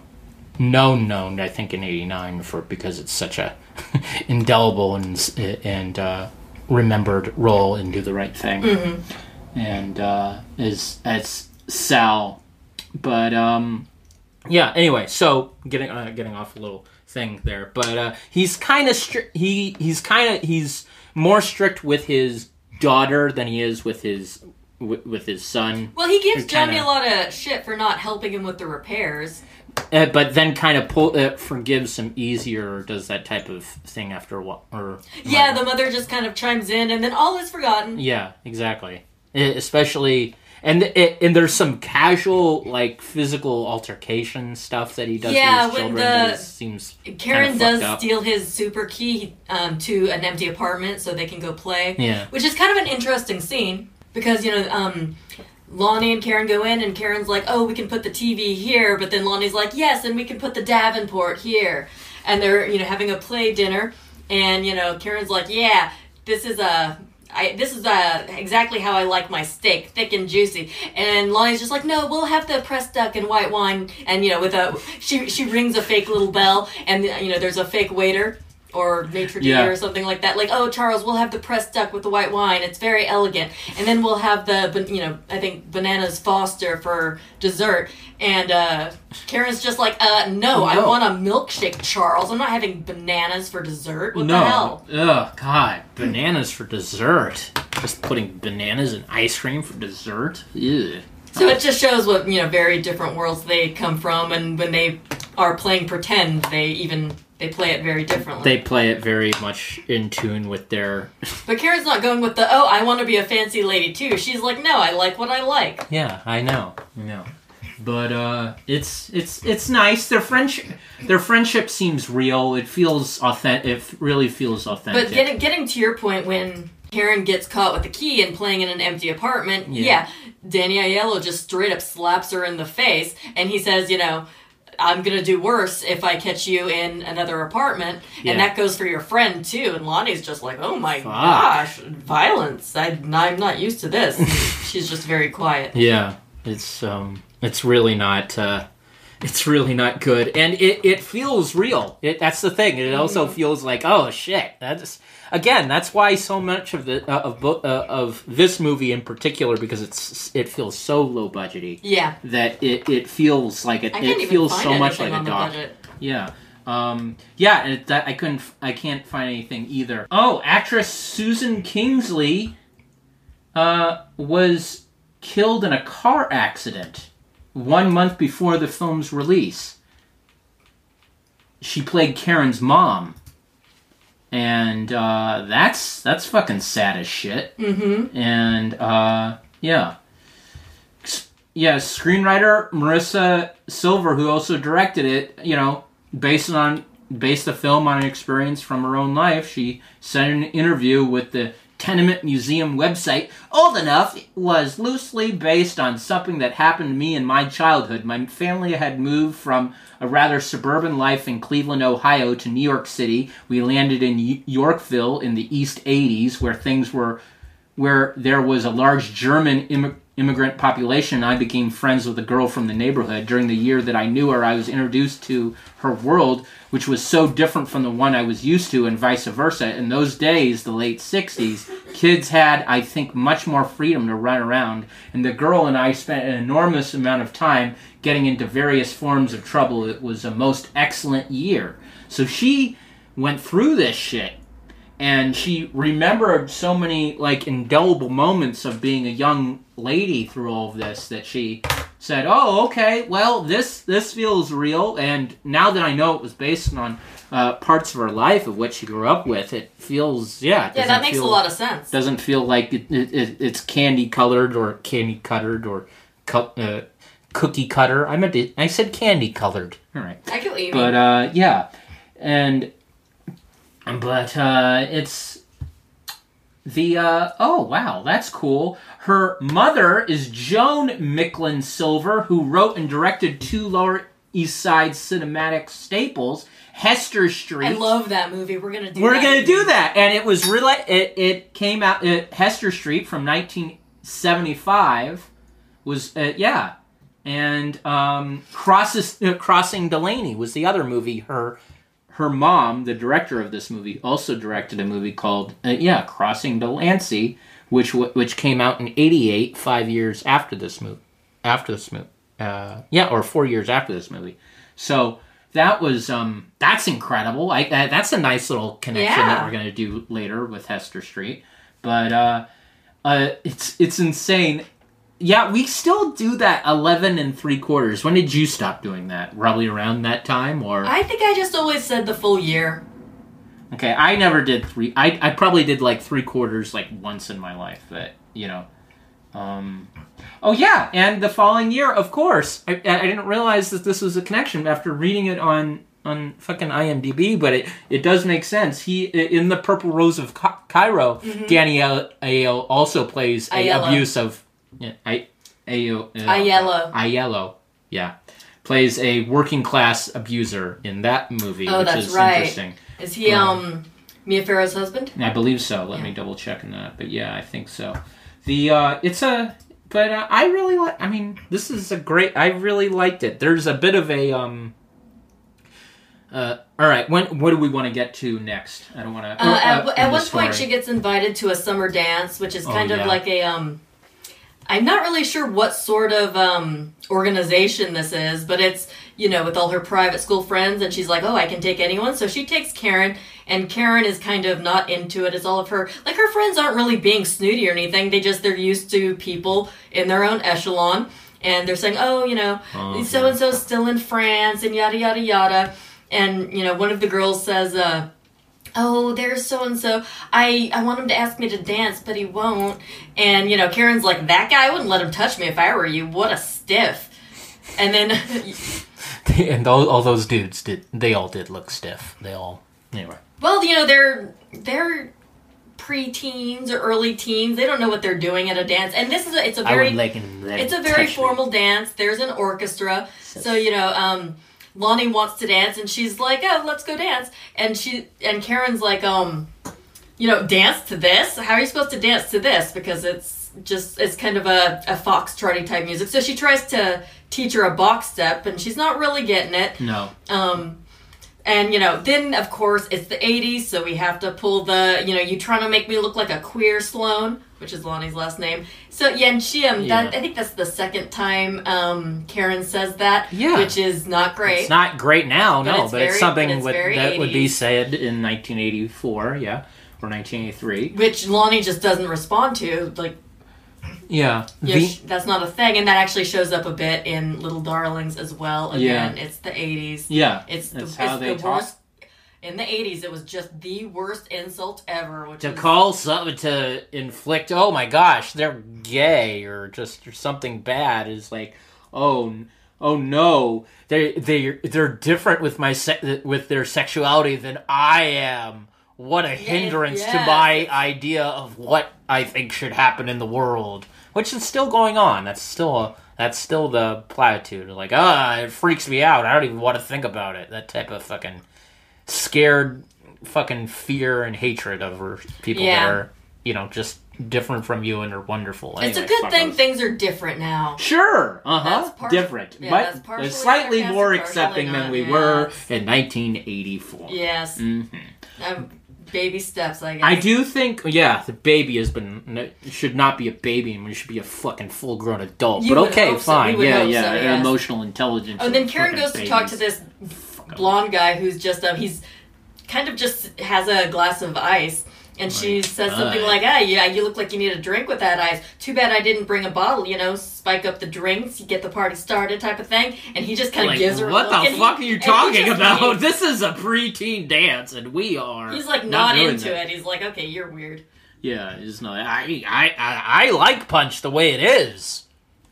S1: known known I think in '89 for because it's such a indelible and and uh, remembered role in Do the Right Thing, and uh, as as Sal, but um, yeah. Anyway, so getting uh, getting off a little thing there, but uh, he's kind of strict. He he's kind of he's more strict with his daughter than he is with his with, with his son.
S3: Well, he gives Johnny
S1: kinda-
S3: a lot of shit for not helping him with the repairs.
S1: Uh, but then kind of pull, uh, forgives him easier or does that type of thing after a while. Or
S3: Yeah, the mother just kind of chimes in, and then all is forgotten.
S1: yeah, exactly. Especially and it, and there's some casual like physical altercation stuff that he does
S3: Yeah,
S1: with his
S3: when
S1: children
S3: the-
S1: seems
S3: Karen does
S1: up.
S3: steal his super key um, to an empty apartment so they can go play.
S1: Yeah.
S3: Which is kind of an interesting scene because, you know, um, Lonnie and Karen go in and Karen's like, oh, we can put the TV here. But then Lonnie's like, yes, and we can put the Davenport here. And they're, you know, having a play dinner. And, you know, Karen's like, yeah, this is a. I, this is uh, exactly how I like my steak, thick and juicy. And Lonnie's just like, no, we'll have the pressed duck and white wine. And you know, with a she she rings a fake little bell, and you know, there's a fake waiter or maitre d'
S1: Yeah.
S3: or something like that. Like, oh, Charles, we'll have the pressed duck with the white wine. It's very elegant. And then we'll have the, you know, I think bananas Foster for dessert. And uh, Karen's just like, uh, no, I want a milkshake, Charles. I'm not having bananas for dessert. What
S1: no.
S3: the hell?
S1: Oh God, bananas for dessert. Just putting bananas in ice cream for dessert. Ew.
S3: So it just shows what you know very different worlds they come from, and when they are playing pretend, they even they play it very differently.
S1: They play it very much in tune with their.
S3: but Karen's not going with the oh I want to be a fancy lady too. She's like no I like what I like.
S1: Yeah, I know. I know. But uh, it's it's it's nice. Their friendship, their friendship seems real. It feels authentic. It really feels authentic.
S3: But getting getting to your point when Karen gets caught with the key and playing in an empty apartment,
S1: Yeah.
S3: yeah, Danny Aiello just straight up slaps her in the face, and he says, you know. I'm gonna do worse if I catch you in another apartment,
S1: Yeah.
S3: and that goes for your friend too. And Lonnie's just like, "Oh my
S1: Fuck.
S3: gosh, violence! I, I'm not used to this." She's just very quiet.
S1: Yeah, it's um, it's really not. Uh, it's really not good, and it it feels real. It that's the thing. It also feels like oh shit. That's again. That's why so much of the uh, of uh, of this movie in particular because it's it feels so low budgety
S3: Yeah,
S1: that it it feels like it it feels so much like a doc.
S3: budget.
S1: Yeah. Um, yeah, and it, that, I couldn't, I can't find anything either. Oh, actress Susan Kingsley, uh, was killed in a car accident one month before the film's release. She played Karen's mom, and uh, that's that's fucking sad as shit.
S3: Mm-hmm.
S1: And uh, yeah, yeah, screenwriter Marisa Silver, who also directed it, you know, based on based the film on an experience from her own life. She in an interview with the Tenement Museum website, "Old Enough" was loosely based on something that happened to me in my childhood. My family had moved from a rather suburban life in Cleveland, Ohio, to New York City. We landed in Yorkville in the East '80s, where things were where there was a large German immig- immigrant population, I became friends with a girl from the neighborhood. During the year that I knew her, I was introduced to her world, which was so different from the one I was used to, and vice versa. In those days, the late 60s, kids had, I think, much more freedom to run around, and the girl and I spent an enormous amount of time getting into various forms of trouble. It was a most excellent year. So she went through this shit and she remembered so many like indelible moments of being a young lady through all of this that she said oh okay well this this feels real and now that i know it was based on uh, parts of her life of what she grew up with it feels yeah it
S3: Yeah, that makes
S1: feel,
S3: a lot of sense.
S1: doesn't feel like it, it, it, it's candy colored or candy cuttered or cut, uh, cookie cutter i meant to, i said candy colored all right
S3: I you mean.
S1: but uh, yeah, and but uh, it's the uh, oh wow, that's cool. Her mother is Joan Micklin Silver, who wrote and directed two Lower East Side cinematic staples, Hester Street.
S3: I love that movie. We're gonna do.
S1: We're
S3: that
S1: gonna do that, and it was really it. It came out uh, Hester Street from 1975 was uh, yeah, and um, crosses uh, crossing Delaney was the other movie. Her her mom, the director of this movie, also directed a movie called uh, yeah Crossing Delancey, which which came out in '88, five years after this movie. After this movie, uh, yeah, or four years after this movie. So that was um that's incredible. I uh, that's a nice little connection that we're gonna do later with Hester Street. But uh, uh, it's it's insane. Yeah, we still do that eleven and three quarters. When did you stop doing that? Probably around that time, or
S3: I think I just always said the full year.
S1: okay. I never did three. I I probably did like three quarters like once in my life. But you know, um, oh yeah, and the following year, of course, I, I didn't realize that this was a connection after reading it on on fucking IMDb, but it it does make sense. He in the Purple Rose of Ca- Cairo, Danny Aiello also plays a
S3: Aiello.
S1: abuse of yeah, I, Ayo, uh,
S3: Aiello.
S1: Aiello, yeah, plays a working class abuser in that movie,
S3: Oh,
S1: which
S3: that's
S1: is
S3: right.
S1: interesting.
S3: Is he um Mia Farrow's husband?
S1: I believe so. Let me double check on that. But yeah, I think so. The uh, it's a but uh, I really like. I mean, this is a great. I really liked it. There's a bit of a um. Uh, all right. When what do we want to get to next? I don't want to.
S3: Uh, at, at one point, she gets invited to a summer dance, which is
S1: Oh,
S3: kind
S1: yeah.
S3: of like a um. I'm not really sure what sort of um, organization this is, but it's you know with all her private school friends, and she's like, oh, I can take anyone. So she takes Karen, and Karen is kind of not into it. As all of her like her friends aren't really being snooty or anything. They just they're used to people in their own echelon, and they're saying, oh, you know,
S1: Oh,
S3: so and so's still in France, and yada yada yada. And you know, one of the girls says, uh, oh there's so and so i i want him to ask me to dance but he won't and you know karen's like that guy wouldn't let him touch me if i were you what a stiff and then
S1: and all, all those dudes did. They all did look stiff. They all anyway.
S3: well you know they're they're pre-teens or early teens they don't know what they're doing at a dance and this is a, it's a very
S1: like him.
S3: it's a very formal dance there's an orchestra so you know um lonnie wants to dance and she's like oh let's go dance. And she and karen's like um you know dance to this? How are you supposed to dance to this? Because it's just it's kind of a, a foxtrotty type music. So she tries to teach her a box step and she's not really getting it.
S1: No.
S3: um, and you know, then of course it's the '80s, so we have to pull the you know, you trying to make me look like a queer Sloan, which is Lonnie's last name. So yeah, and she um, that, I think that's the second time um Karen says that,
S1: Yeah.
S3: which is not great.
S1: It's not great now,
S3: But
S1: no,
S3: it's
S1: but it's
S3: very-
S1: something
S3: but it's very
S1: that would be said in 1984, yeah, or 1983.
S3: which Lonnie just doesn't respond to. Like,
S1: Yeah.
S3: yeah,
S1: The-
S3: that's not a thing, and that actually shows up a bit in Little Darlings as well. Again, it's the '80s.
S1: yeah.
S3: It's the, it's
S1: how they
S3: the
S1: talk.
S3: worst. In the '80s, it was just the worst insult ever. Which
S1: to
S3: is,
S1: call something to inflict oh my gosh they're gay or just or something bad is like oh oh no. They they they're different with my se- with their sexuality than I am. What a hindrance to my idea of what I think should happen in the world which is still going on. That's still a that's still the platitude. Like ah it freaks me out. I don't even want to think about it. That type of fucking scared fucking fear and hatred over people
S3: Yeah.
S1: that are you know just different from you and are wonderful.
S3: It's a good thing
S1: those.
S3: things are different now.
S1: Sure, uh huh,
S3: That's part-
S1: different,
S3: yeah,
S1: but
S3: partially
S1: slightly more
S3: partially
S1: accepting than we
S3: yeah.
S1: were in 1984.
S3: Yes.
S1: hmm
S3: Um, baby steps, I guess.
S1: I do think, yeah, the baby has been should not be a baby and we should be a fucking full grown adult.
S3: You
S1: but okay,
S3: hope so.
S1: fine, yeah, yeah,
S3: so, yes.
S1: emotional intelligence.
S3: Oh, and then Karen
S1: fucking
S3: goes to talk to this
S1: Fuck 'em.
S3: Blonde guy who's just um he's kind of just has a glass of ice. And she says something like, "Ah, yeah, you look like you need a drink with that ice. Too bad I didn't bring a bottle. You know, spike up the drinks, you get the party started, type of thing." And he just kind of
S1: Like,
S3: gives her a
S1: what the
S3: and he-
S1: fuck are you talking about? This is a preteen dance, and we are.
S3: He's like not,
S1: doing
S3: into
S1: that.
S3: it. He's like, "Okay, you're weird."
S1: Yeah, it's not. I, I, I, I like Punch the way it is.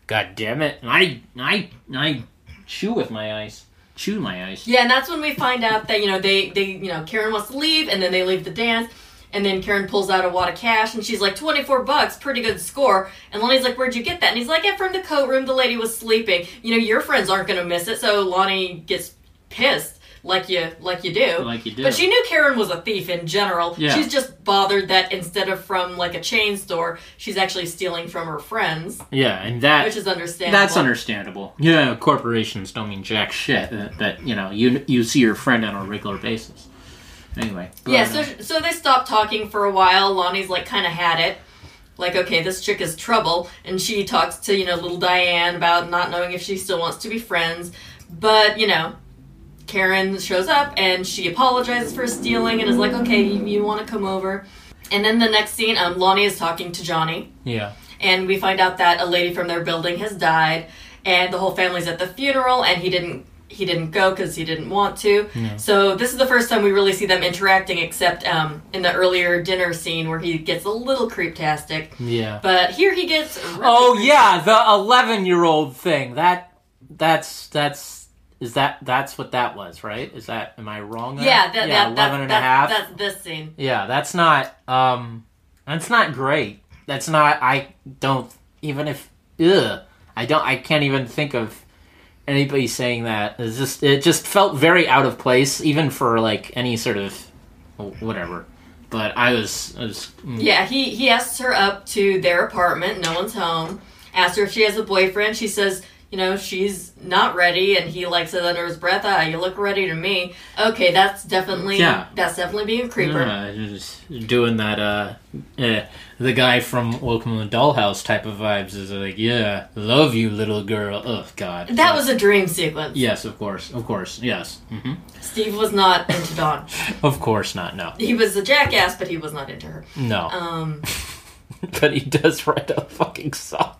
S1: God damn it! I, I, I chew with my ice. Chew my ice.
S3: Yeah, and that's when we find out that you know they they you know Karen wants to leave, and then they leave the dance, and then Karen pulls out a wad of cash, and she's like twenty four bucks, pretty good score. And Lonnie's like, "Where'd you get that?" And he's like, "Yeah, from the coat room. The lady was sleeping. You know, your friends aren't gonna miss it." So Lonnie gets pissed, like you like you do.
S1: Like you do.
S3: But she knew Karen was a thief in general.
S1: Yeah.
S3: She's just bothered that instead of from like a chain store, she's actually stealing from her friends,
S1: yeah, and that
S3: which is understandable.
S1: That's understandable. Yeah, corporations don't mean jack shit. That, that you know, you you see your friend on a regular basis. Anyway. but,
S3: Yeah,
S1: uh,
S3: so so they stopped talking for a while. Lonnie's like kind of had it. Like, okay, this chick is trouble, and she talks to you know little Diane about not knowing if she still wants to be friends. But you know, Karen shows up and she apologizes for stealing and is like, okay, you, you want to come over. And then the next scene, um, Lonnie is talking to Johnny,
S1: yeah.
S3: and we find out that a lady from their building has died, and the whole family's at the funeral, and he didn't he didn't go because he didn't want to. So this is the first time we really see them interacting, except um, in the earlier dinner scene where he gets a little creeptastic.
S1: Yeah.
S3: But here he gets. really
S1: Oh yeah, the eleven-year-old thing. That that's that's is that that's what that was, right? Is that am I wrong?
S3: Yeah, that,
S1: yeah,
S3: that, that,
S1: 11 and a half.
S3: That's this scene.
S1: Yeah, that's not um that's not great. That's not I don't even if ugh, I don't I can't even think of anybody saying that. It's just it just felt very out of place even for like any sort of whatever. But I was I was mm,
S3: Yeah, he he asks her up to their apartment. No one's home. Asks her if she has a boyfriend. She says, you know, she's not ready, and he like says under his breath, "Ah, you look ready to me." Okay, that's definitely
S1: Yeah.
S3: that's definitely being a creeper.
S1: yeah, just doing that uh eh, the guy from Welcome to the Dollhouse type of vibes is like, yeah, love you little girl. Oh god.
S3: That was a dream sequence.
S1: Yes, of course. Of course. Yes. hmm
S3: Steve was not into Dawn.
S1: Of course not. No.
S3: He was a jackass, but he was not into her.
S1: No.
S3: Um,
S1: but he does write a fucking song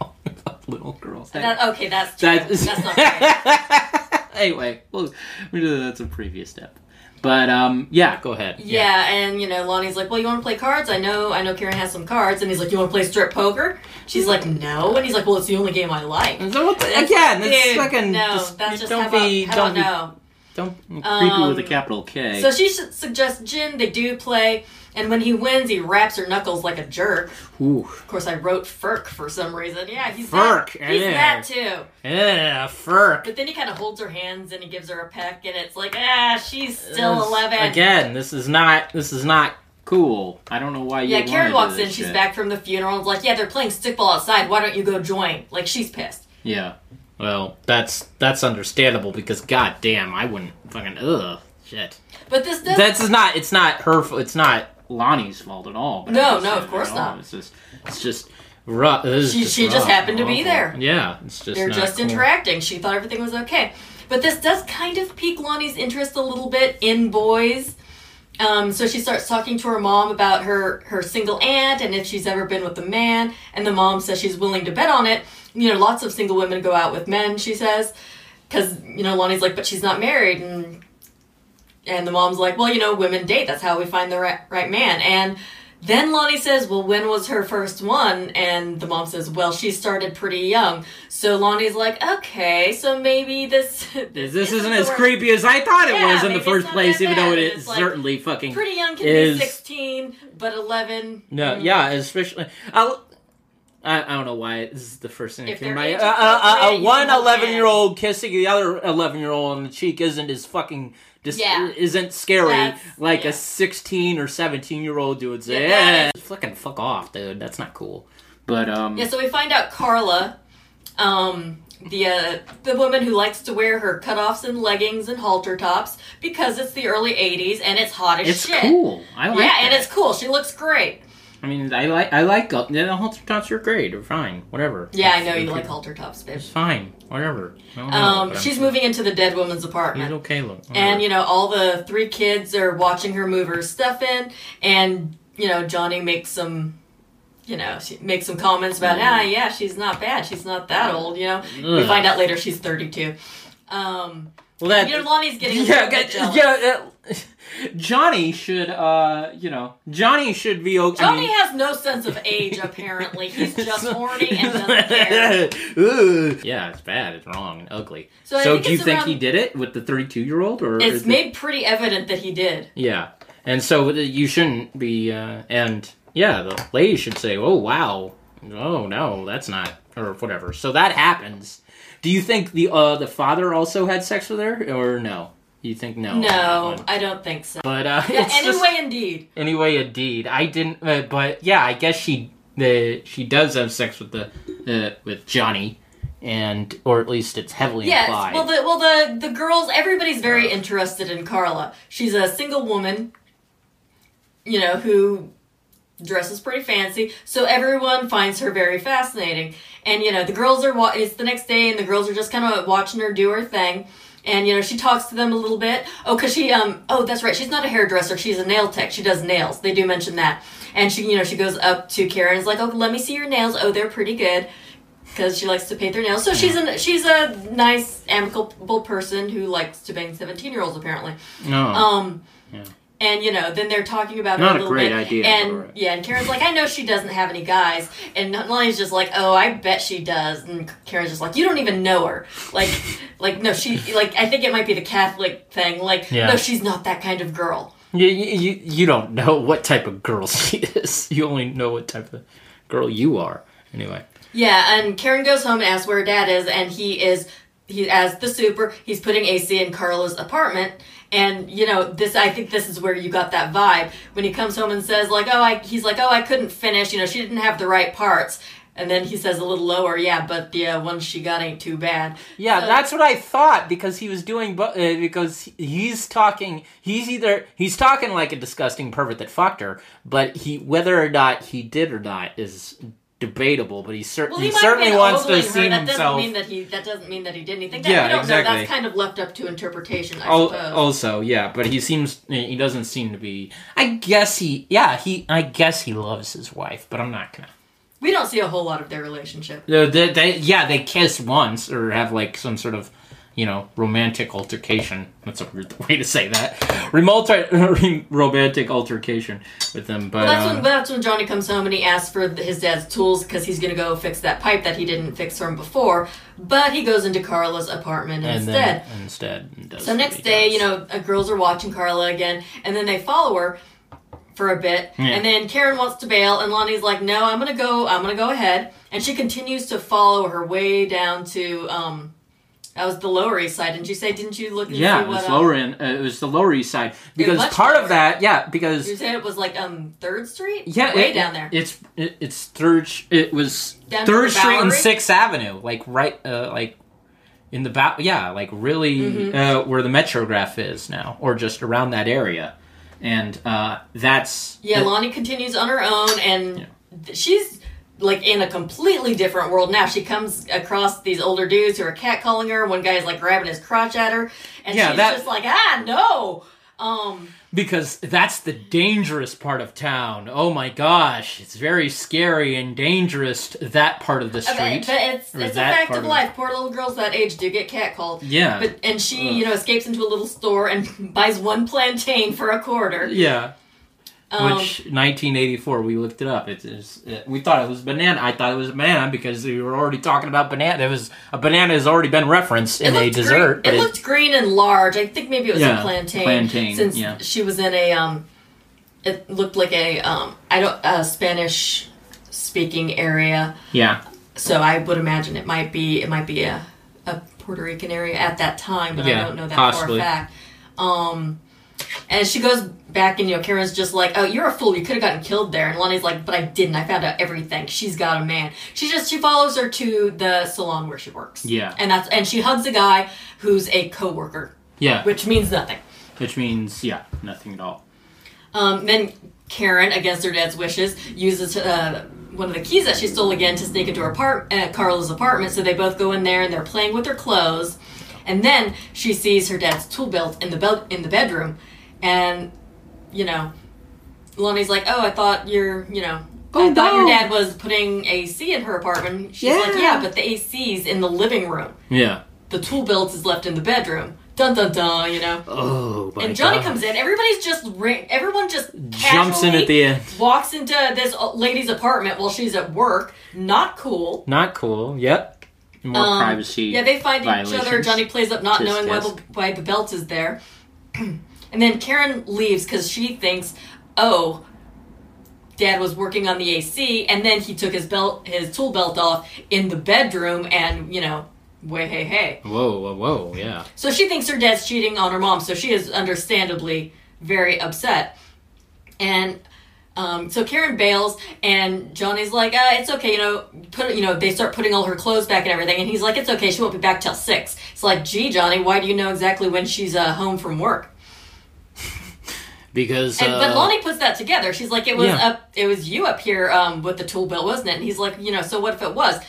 S1: little girls.
S3: that, okay, that's true.
S1: That is-
S3: that's not
S1: anyway, well, we do that's a previous step. But um, yeah, go ahead.
S3: Yeah, and you know, Lonnie's like, "Well, you want to play cards? I know, I know. Karen has some cards." And he's like, "You want to play strip poker?" She's like, "No," and he's like, "Well, it's the only game I like."
S1: And so what the- again, it's
S3: Dude,
S1: fucking.
S3: no,
S1: just,
S3: that's just
S1: don't be,
S3: about,
S1: don't be,
S3: no.
S1: Don't creepy
S3: Um,
S1: with a capital K.
S3: So she su- suggests gin. They do play, and when he wins, he wraps her knuckles like a jerk.
S1: Ooh,
S3: Of course, I wrote Furk for some reason. Yeah, he's
S1: Furk,
S3: That, he's
S1: yeah.
S3: that too.
S1: yeah, furk.
S3: But then he kind of holds her hands and he gives her a peck, and it's like, ah, she's still eleven.
S1: Again, this is not. This is not cool. I don't know why you.
S3: Yeah, Karen walks in.
S1: this
S3: She's
S1: shit.
S3: back from the funeral. and like, yeah, they're playing stickball outside. Why don't you go join? Like she's pissed.
S1: Yeah. Well, that's that's understandable because god damn, I wouldn't fucking ugh shit.
S3: But this does.
S1: That's not. It's not her. It's not Lonnie's fault at all. but
S3: No, no, of course not.
S1: It's just. It's just rough. This is
S3: She-
S1: just
S3: she just
S1: rough,
S3: happened to be
S1: awful.
S3: there.
S1: Yeah, it's just.
S3: they're
S1: not
S3: just
S1: cool.
S3: interacting. She thought everything was okay. But this does kind of pique Lonnie's interest a little bit in boys. Um, so she starts talking to her mom about her her single aunt and if she's ever been with a man. And the mom says she's willing to bet on it. You know, lots of single women go out with men. She says, because you know Lonnie's like, but she's not married, and and the mom's like, well, you know, women date. That's how we find the right, right man. And then Lonnie says, well, when was her first one? And the mom says, well, she started pretty young. So Lonnie's like, okay, so maybe this
S1: This, this isn't as
S3: worst.
S1: creepy as I thought it
S3: Yeah,
S1: was in the first place, even though
S3: It's like,
S1: certainly fucking
S3: Pretty young can
S1: is-
S3: be 16, but 11.
S1: No,
S3: mm,
S1: yeah, especially. I'll, I, I don't know why this is the first thing that came
S3: age
S1: Uh, uh, uh, one 11 year old kissing the other 11 year old on the cheek isn't as fucking. Dis-
S3: Yeah.
S1: Isn't scary
S3: That's-
S1: like
S3: yeah.
S1: a 16 or 17 year old dude would say,
S3: Yeah,
S1: yeah,
S3: that
S1: fucking fuck off, dude. That's not cool. But, um.
S3: Yeah, so we find out Carla, um, the uh, the woman who likes to wear her cutoffs and leggings and halter tops because it's the early 80s and it's hot as
S1: it's
S3: shit.
S1: cool. I like
S3: yeah, and it's cool. She looks great.
S1: I mean, I like, I like, yeah, the halter tops are great. They're fine. Whatever.
S3: Yeah, I know you like halter tops, babe.
S1: It's fine. Whatever. Know,
S3: Um,
S1: but I'm-
S3: she's moving into the dead woman's apartment.
S1: okay, look.
S3: And, you know, all the three kids are watching her move her stuff in, and, you know, Johnny makes some, you know, she makes some comments about,
S1: Mm.
S3: ah, yeah, she's not bad. She's not that old, you know. We
S1: Ugh.
S3: find out later she's 32. Um,
S1: well, that,
S3: you know, Lonnie's getting
S1: yeah, get- yeah. Uh, Johnny should, uh, you know, Johnny should be okay.
S3: Johnny has no sense of age, apparently. He's just horny and doesn't care.
S1: Ugh. yeah, it's bad. It's wrong and ugly.
S3: So
S1: So, do you
S3: it's
S1: think
S3: around-
S1: he did it with the 32 year old, or
S3: It's
S1: is it-
S3: made pretty evident that he did.
S1: Yeah, and so you shouldn't be, uh, and yeah, the lady should say, "Oh wow, oh no, that's not," or whatever. So that happens. Do you think the uh, the father also had sex with her, or no? You think no?
S3: No. I don't think so.
S1: But uh,
S3: Yeah,
S1: it's just-
S3: anyway, indeed.
S1: anyway, indeed, I didn't. Uh, but yeah, I guess she the she does have sex with the uh, with Johnny, and or at least it's heavily
S3: Yes.
S1: implied.
S3: Well, the well the the girls. Everybody's very interested in Carla. She's a single woman. You know who dresses pretty fancy, so everyone finds her very fascinating. And you know the girls are. wa- It's the next day, and the girls are just kind of watching her do her thing. And you know she talks to them a little bit. Oh, cause she um. Oh, that's right. She's not a hairdresser. She's a nail tech. She does nails. They do mention that. And she, you know, she goes up to Karen. and is like, "Oh, let me see your nails. Oh, they're pretty good." because she likes to paint their nails. So she's a she's a nice, amicable person who likes to bang seventeen year olds apparently.
S1: no,
S3: Um,
S1: Yeah.
S3: And you know, then they're talking about
S1: Not
S3: her
S1: a
S3: a
S1: great
S3: bit,
S1: idea,
S3: and
S1: Laura.
S3: yeah, and Karen's like, I know she doesn't have any guys, and Lonnie's just like, oh, I bet she does, and Karen's just like, you don't even know her, like, like no, she like I think it might be the Catholic thing, like,
S1: Yeah.
S3: no, she's not that kind of girl.
S1: You, you, you don't know what type of girl she is. You only know what type of girl you are. Anyway.
S3: Yeah, and Karen goes home and asks where her dad is, and he is he as the super. He's putting AC in Carla's apartment, and you know this. I think this is where you got that vibe when he comes home and says like, "Oh, I." He's like, "Oh, I couldn't finish. You know, she didn't have the right parts." And then he says a little lower, "Yeah, but the uh, one she got ain't too bad."
S1: Yeah,
S3: So-
S1: that's what I thought because he was doing, bu- uh, because he's talking, he's either, he's talking like a disgusting pervert that fucked her, but he, whether or not he did or not is debatable, but he, cer-
S3: Well,
S1: he,
S3: he,
S1: certainly wants to see
S3: That
S1: himself.
S3: doesn't mean that he. That doesn't mean that he did anything. That,
S1: Yeah,
S3: don't know.
S1: exactly.
S3: That's kind of left up to interpretation, I
S1: Al-
S3: suppose.
S1: also, yeah, but he seems he doesn't seem to be. I guess he, yeah, he. I guess he loves his wife, but I'm not gonna.
S3: we don't see a whole lot of their relationship.
S1: They, they, they- yeah, they kiss once or have like some sort of, you know, romantic altercation. That's a weird way to say that. Remote romantic altercation with them, but
S3: Well, that's
S1: uh,
S3: when that's when Johnny comes home and he asks for his dad's tools because he's gonna go fix that pipe that he didn't fix from before. But he goes into Carla's apartment
S1: and
S3: instead.
S1: then instead. does
S3: so next day,
S1: does.
S3: you know, uh, girls are watching Carla again, and then they follow her for a bit,
S1: Yeah.
S3: and then Karen wants to bail, and Lonnie's like, "No, I'm gonna go. I'm gonna go ahead," and she continues to follow her way down to um. That was the Lower East Side. Didn't you say? Didn't you look
S1: Yeah, it was
S3: um,
S1: lower in. Uh, it was the Lower East Side because part
S3: lower.
S1: of that, yeah, because
S3: You said it was like um Third Street.
S1: Yeah,
S3: way
S1: it-
S3: down there.
S1: It's it, it's third. It was
S3: Down
S1: Third Street and Sixth Avenue, like right, uh, like in the back. Yeah, like really
S3: Mm-hmm.
S1: uh, where the Metrograph is now, or just around that area, and uh, that's
S3: Yeah,
S1: that-
S3: Lonnie continues on her own, and th- she's like in a completely different world now. She comes across these older dudes who are catcalling her. One guy's like grabbing his crotch at her, and
S1: Yeah,
S3: she's
S1: that-
S3: just like, ah, no. Um,
S1: because that's the dangerous part of town. Oh my gosh, it's very scary and dangerous. That part of the street.
S3: but it's it's a fact of
S1: of-
S3: life. Poor little girls that age do get catcalled.
S1: yeah,
S3: But and she, you know, escapes into a little store and buys one plantain for a quarter.
S1: yeah.
S3: Um,
S1: Which 1984 we looked it up. It's, it's it, we thought it was banana. I thought it was a banana because we were already talking about banana. It was a banana has already been referenced in a dessert,
S3: Green, it
S1: it,
S3: looked green and large. I think maybe it was
S1: Yeah,
S3: a plantain.
S1: plantain,
S3: Since
S1: yeah.
S3: she was in a um, it looked like a um, I don't a Spanish speaking area.
S1: yeah,
S3: So I would imagine it might be it might be a, a Puerto Rican area at that time, but
S1: Yeah,
S3: I don't know that
S1: possibly.
S3: for a fact. Um, and she goes back, and you know, Karen's just like, "Oh, you're a fool. You could have gotten killed there." And Lonnie's like, "But I didn't. I found out everything. She's got a man." She just she follows her to the salon where she works.
S1: Yeah.
S3: and that's and she hugs a guy who's a coworker,
S1: yeah,
S3: which means nothing.
S1: which means yeah, nothing at all.
S3: Um, then Karen, against her dad's wishes, uses uh, one of the keys that she stole again to sneak into her apart- uh, Carla's apartment. So they both go in there and they're playing with their clothes. And then she sees her dad's tool belt in the bed in the bedroom, and you know, Lonnie's like, "Oh, I thought you're, you know."
S1: Oh,
S3: I thought your dad was putting AC in her apartment. She's like,
S1: Yeah.
S3: yeah, but the AC's in the living room.
S1: Yeah,
S3: The tool belt is left in the bedroom. dun dun dun, you know.
S1: Oh, my
S3: And Johnny
S1: God.
S3: comes in. Everybody's just ri- everyone just
S1: Jumps in at the end.
S3: walks into this uh, lady's apartment while she's at work. Not cool.
S1: Not cool. Yep. More
S3: Um,
S1: privacy.
S3: Yeah, they find each other. Johnny plays up not knowing why the, why the belt is there. and then Karen leaves because she thinks, oh, Dad was working on the AC, and then he took his belt, his tool belt off in the bedroom, and you know, way hey hey.
S1: Whoa, whoa, whoa, yeah.
S3: So she thinks her dad's cheating on her mom, so she is understandably very upset. And um, so Karen bails, and Johnny's like, uh, "It's okay, you know." Put you know, they start putting all her clothes back and everything, and he's like, "It's okay, she won't be back till 6. It's like, "Gee, Johnny, why do you know exactly when she's uh, home from work?"
S1: Because
S3: And
S1: uh,
S3: but Lonnie puts that together. She's like, "It was
S1: Yeah.
S3: up, it was you up here um, with the tool belt, wasn't it?" And he's like, "You know, so what if it was?"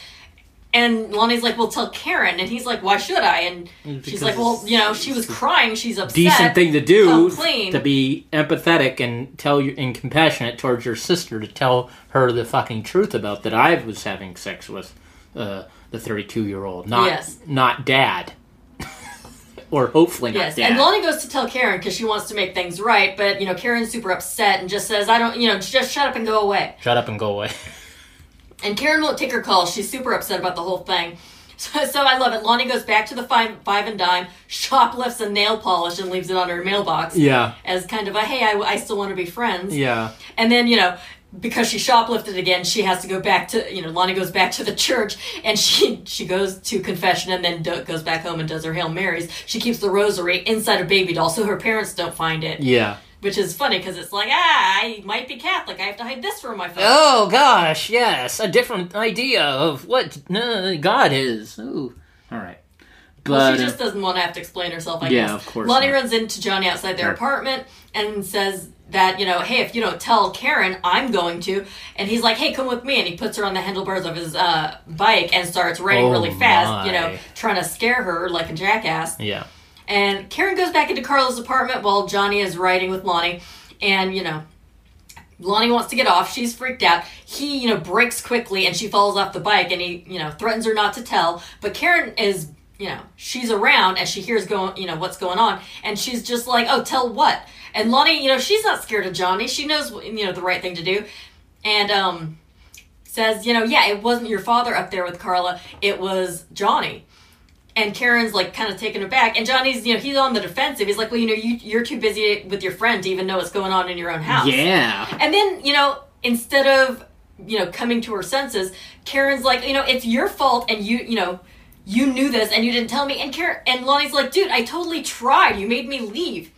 S3: And Lonnie's like, "Well, tell Karen." And he's like, "Why should I?" And she's like, "Well, you know, she was crying. She's upset."
S1: decent thing to do
S3: clean.
S1: to be empathetic and tell you and compassionate towards your sister to tell her the fucking truth about that I was having sex with uh, the 32 year old, not
S3: Yes.
S1: not dad, or hopefully not
S3: Yes,
S1: dad.
S3: and Lonnie goes to tell Karen because she wants to make things right, but you know Karen's super upset and just says, "I don't, you know, just shut up and go away."
S1: Shut up and go away.
S3: And Karen won't take her call. She's super upset about the whole thing. So, so I love it. Lonnie goes back to the five, five and dime, shoplifts a nail polish and leaves it on her mailbox
S1: yeah,
S3: as kind of a hey, I, I still want to be friends.
S1: yeah.
S3: And then, you know, because she shoplifted again, she has to go back to, you know, Lonnie goes back to the church and she she goes to confession and then do, goes back home and does her Hail Marys. She keeps the rosary inside a baby doll so her parents don't find it,
S1: Yeah.
S3: which is funny because it's like, ah, I might be Catholic. I have to hide this from my phone.
S1: Oh gosh, yes, a different idea of what uh, God is. Ooh, all right. But
S3: Well, she
S1: uh,
S3: just doesn't want to have to explain herself, I
S1: Yeah,
S3: guess.
S1: of course
S3: Lonnie
S1: not.
S3: runs into Johnny outside their
S1: Sure.
S3: apartment and says that, you know, hey, if you don't tell Karen, I'm going to. And he's like, hey, come with me. And he puts her on the handlebars of his uh, bike and starts riding
S1: Oh,
S3: really fast, you know, trying to scare her like a jackass.
S1: yeah,
S3: And Karen goes back into Carla's apartment while Johnny is riding with Lonnie. And, you know, Lonnie wants to get off. She's freaked out. He, you know, brakes quickly and she falls off the bike and he, you know, threatens her not to tell. But Karen is, you know, she's around and she hears going, you know, what's going on. And she's just like, oh, tell what? And Lonnie, you know, she's not scared of Johnny. She knows, you know, the right thing to do. And, um, says, you know, yeah, it wasn't your father up there with Carla. It was Johnny. And Karen's like kind of taken aback, and Johnny's you know he's on the defensive. He's like, well, you know, you you're too busy with your friend to even know what's going on in your own house.
S1: yeah.
S3: And then you know instead of you know coming to her senses, Karen's like, you know, it's your fault, and you you know you knew this and you didn't tell me. And Karen and Lonnie's like, dude, I totally tried. You made me leave.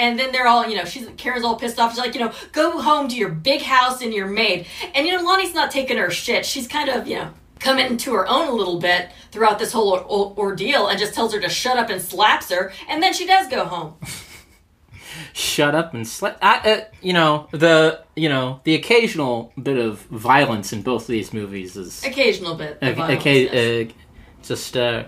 S3: And then they're all, you know, she's Karen's all pissed off. She's like, you know, go home to your big house and your maid. And you know, Lonnie's not taking her shit. She's kind of, you know, coming into her own a little bit throughout this whole or- or- ordeal, and just tells her to shut up and slaps her. And then she does go home.
S1: Shut up and slap. I, uh, you know the you know the occasional bit of violence in both of these movies is
S3: Occasional bit. Of
S1: uh,
S3: violence, yes.
S1: uh, just uh,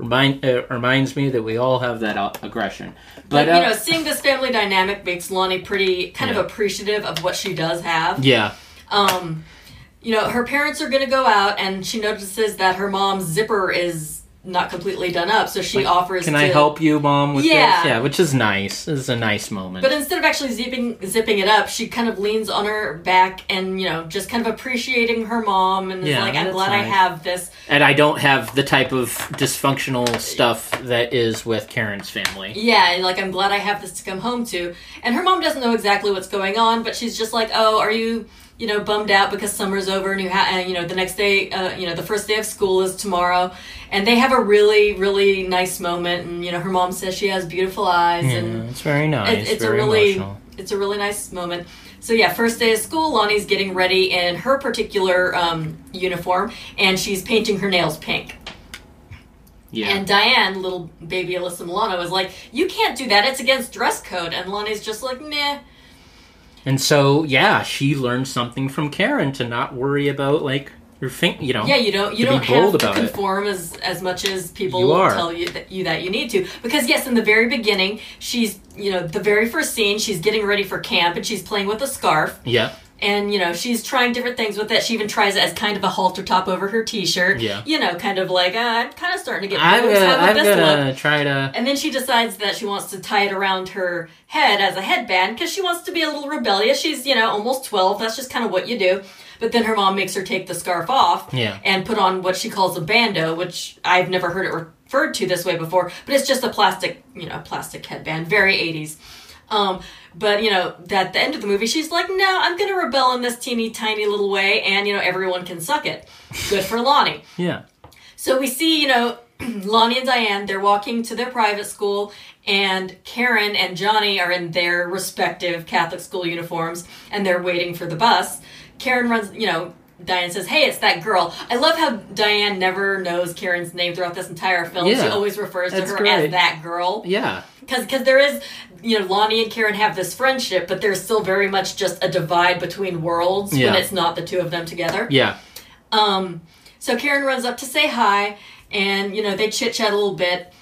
S1: remind uh, reminds me that we all have that uh, aggression.
S3: But,
S1: But, uh,
S3: you know, seeing this family dynamic makes Lonnie pretty kind
S1: Yeah.
S3: of appreciative of what she does have.
S1: yeah,
S3: Um, you know, her parents are going to go out, and she notices that her mom's zipper is not completely done up, so she
S1: Like,
S3: offers.
S1: can
S3: to,
S1: I help you, mom? With
S3: Yeah.
S1: this? yeah, which is nice. This is a nice moment.
S3: But instead of actually zipping zipping it up, she kind of leans on her back and you know just kind of appreciating her mom and is
S1: Yeah,
S3: like, "I'm glad I have this."
S1: and I don't have the type of dysfunctional stuff that is with Karen's family.
S3: Yeah, like I'm glad I have this to come home to. And her mom doesn't know exactly what's going on, but she's just like, "Oh, are you, you know, bummed out because summer's over and you have, you know, the next day, uh, you know, the first day of school is tomorrow." And they have a really, really nice moment, and you know, her mom says she has beautiful eyes,
S1: Yeah,
S3: and
S1: it's very nice.
S3: it, it's a really,
S1: emotional.
S3: it's a really nice moment. So yeah, first day of school, Lonnie's getting ready in her particular um, uniform, and she's painting her nails pink.
S1: Yeah.
S3: And Diane, little baby Alyssa Milano, was like, "You can't do that. It's against dress code." And Lonnie's just like, "Meh."
S1: And so, yeah, she learned something from Karen to not worry about like your thing. You know.
S3: Yeah, you don't you don't have to
S1: about it.
S3: conform as as much as people
S1: You
S3: tell you that you that you need to. Because yes, in the very beginning, she's you know the very first scene, she's getting ready for camp and she's playing with a scarf.
S1: Yeah.
S3: And you know she's trying different things with it. She even tries it as kind of a halter top over her t-shirt.
S1: Yeah.
S3: you know, kind of like uh, I'm kind of starting to get
S1: I'm gonna, I'm
S3: this
S1: gonna try to.
S3: And then she decides that she wants to tie it around her head as a headband because she wants to be a little rebellious. She's, you know, almost 12. That's just kind of what you do. But then her mom makes her take the scarf off
S1: Yeah.
S3: and put on what she calls a bandeau, which I've never heard it referred to this way before. But it's just a plastic, you know, plastic headband, very 80s. Um, but you know, at the end of the movie, she's like, "No, I'm going to rebel in this teeny tiny little way, and you know, everyone can suck it." Good for Lonnie.
S1: Yeah.
S3: So we see, you know, Lonnie and Diane, they're walking to their private school, and Karen and Johnny are in their respective Catholic school uniforms, and they're waiting for the bus. Karen runs, you know, Diane says, Hey, it's that girl. I love how Diane never knows Karen's name throughout this entire film. She always refers to her
S1: great.
S3: as that girl.
S1: Yeah.
S3: Because there is, you know, Lonnie and Karen have this friendship, but there's still very much just a divide between worlds
S1: Yeah.
S3: when it's not the two of them together.
S1: Yeah.
S3: Um, so Karen runs up to say hi, and you know they chit chat a little bit,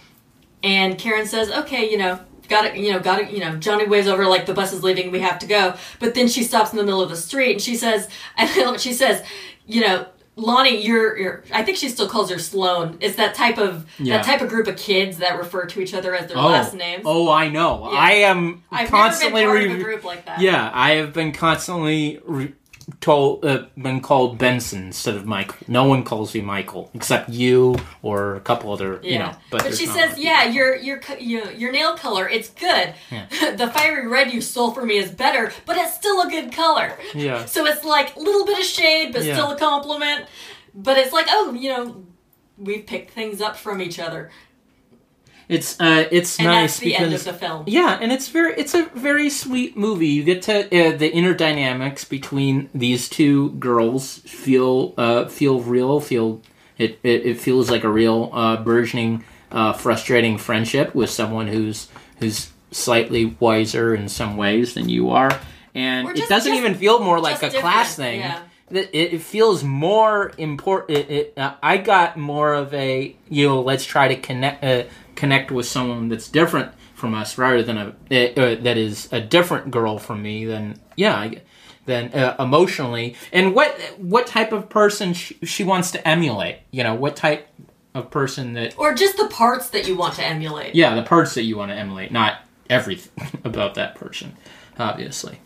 S3: and Karen says, "Okay, you know, got it, you know, got it, you know." Johnny waves over like the bus is leaving, we have to go. But then she stops in the middle of the street, and she says, and she says, you know. Lonnie, you're, you're. I think she still calls her Sloan. It's that type of
S1: Yeah.
S3: that type of group of kids that refer to each other as their
S1: Oh.
S3: last names.
S1: Oh, I know.
S3: Yeah.
S1: I am
S3: I've
S1: constantly
S3: never been part
S1: re-
S3: of a group like that.
S1: Yeah, I have been constantly re- told uh, been called Benson instead of Michael. No one calls me Michael except you or a couple other. You know, but,
S3: but, she says,
S1: much.
S3: "Yeah, your your your your nail color, it's good. the fiery red you stole from me is better, but it's still a good color.
S1: Yeah.
S3: So it's like a little bit of shade, but
S1: Yeah.
S3: still a compliment. But it's like, oh, you know, we've picked things up from each other,
S1: It's uh, it's
S3: and
S1: nice
S3: that's the
S1: because
S3: end of the film.
S1: Yeah, and it's very it's a very sweet movie. You get to uh, the inner dynamics between these two girls feel uh, feel real. Feel it, it it feels like a real uh, burgeoning, uh, frustrating friendship with someone who's who's slightly wiser in some ways than you are, and
S3: Or
S1: it doesn't
S3: just-
S1: even feel more like a
S3: just
S1: class thing.
S3: yeah.
S1: It, it feels more important. It, it, uh, I got more of a you know let's try to connect uh, connect with someone that's different from us rather than a uh, that is a different girl from me. Than yeah, I, than uh, emotionally. And what what type of person she, she wants to emulate? You know what type of person that
S3: Or just the parts that you want to emulate.
S1: yeah the parts that you want to emulate, not everything about that person, obviously.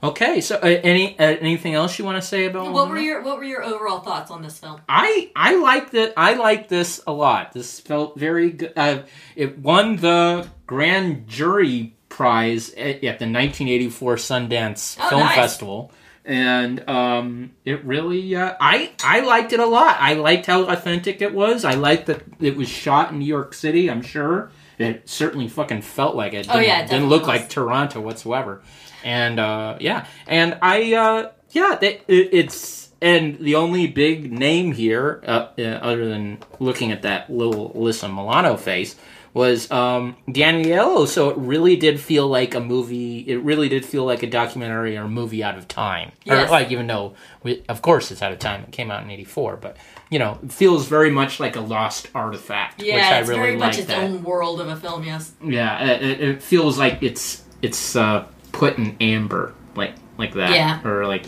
S1: Okay, so uh, any uh, anything else you want to say about
S3: What were your What were your overall thoughts on this film?
S1: I I like that. I like this a lot. This felt very good. Uh, it won the grand jury prize at, at the 1984 Sundance
S3: Oh,
S1: Film
S3: nice.
S1: Festival, and um, it really. Uh, I I liked it a lot. I liked how authentic it was. I liked that it was shot in New York City. I'm sure it certainly fucking felt like it.
S3: Oh,
S1: Didn't-
S3: yeah, it
S1: didn't look
S3: definitely
S1: like Toronto whatsoever. And uh, yeah, and I uh, yeah, they, it, it's and the only big name here, uh, uh, other than looking at that little Alyssa Milano face, was um, Danny Aiello. So it really did feel like a movie. It really did feel like a documentary or a movie out of time.
S3: Yes.
S1: Or like even though, we, of course, it's out of time. It came out in '84, but you know, it feels very much like a lost artifact.
S3: Yeah,
S1: which I
S3: it's
S1: really
S3: very much
S1: like
S3: its
S1: that.
S3: own world of a film. Yes.
S1: Yeah, it- it feels like it's it's uh, put in amber, like like that,
S3: Yeah.
S1: or like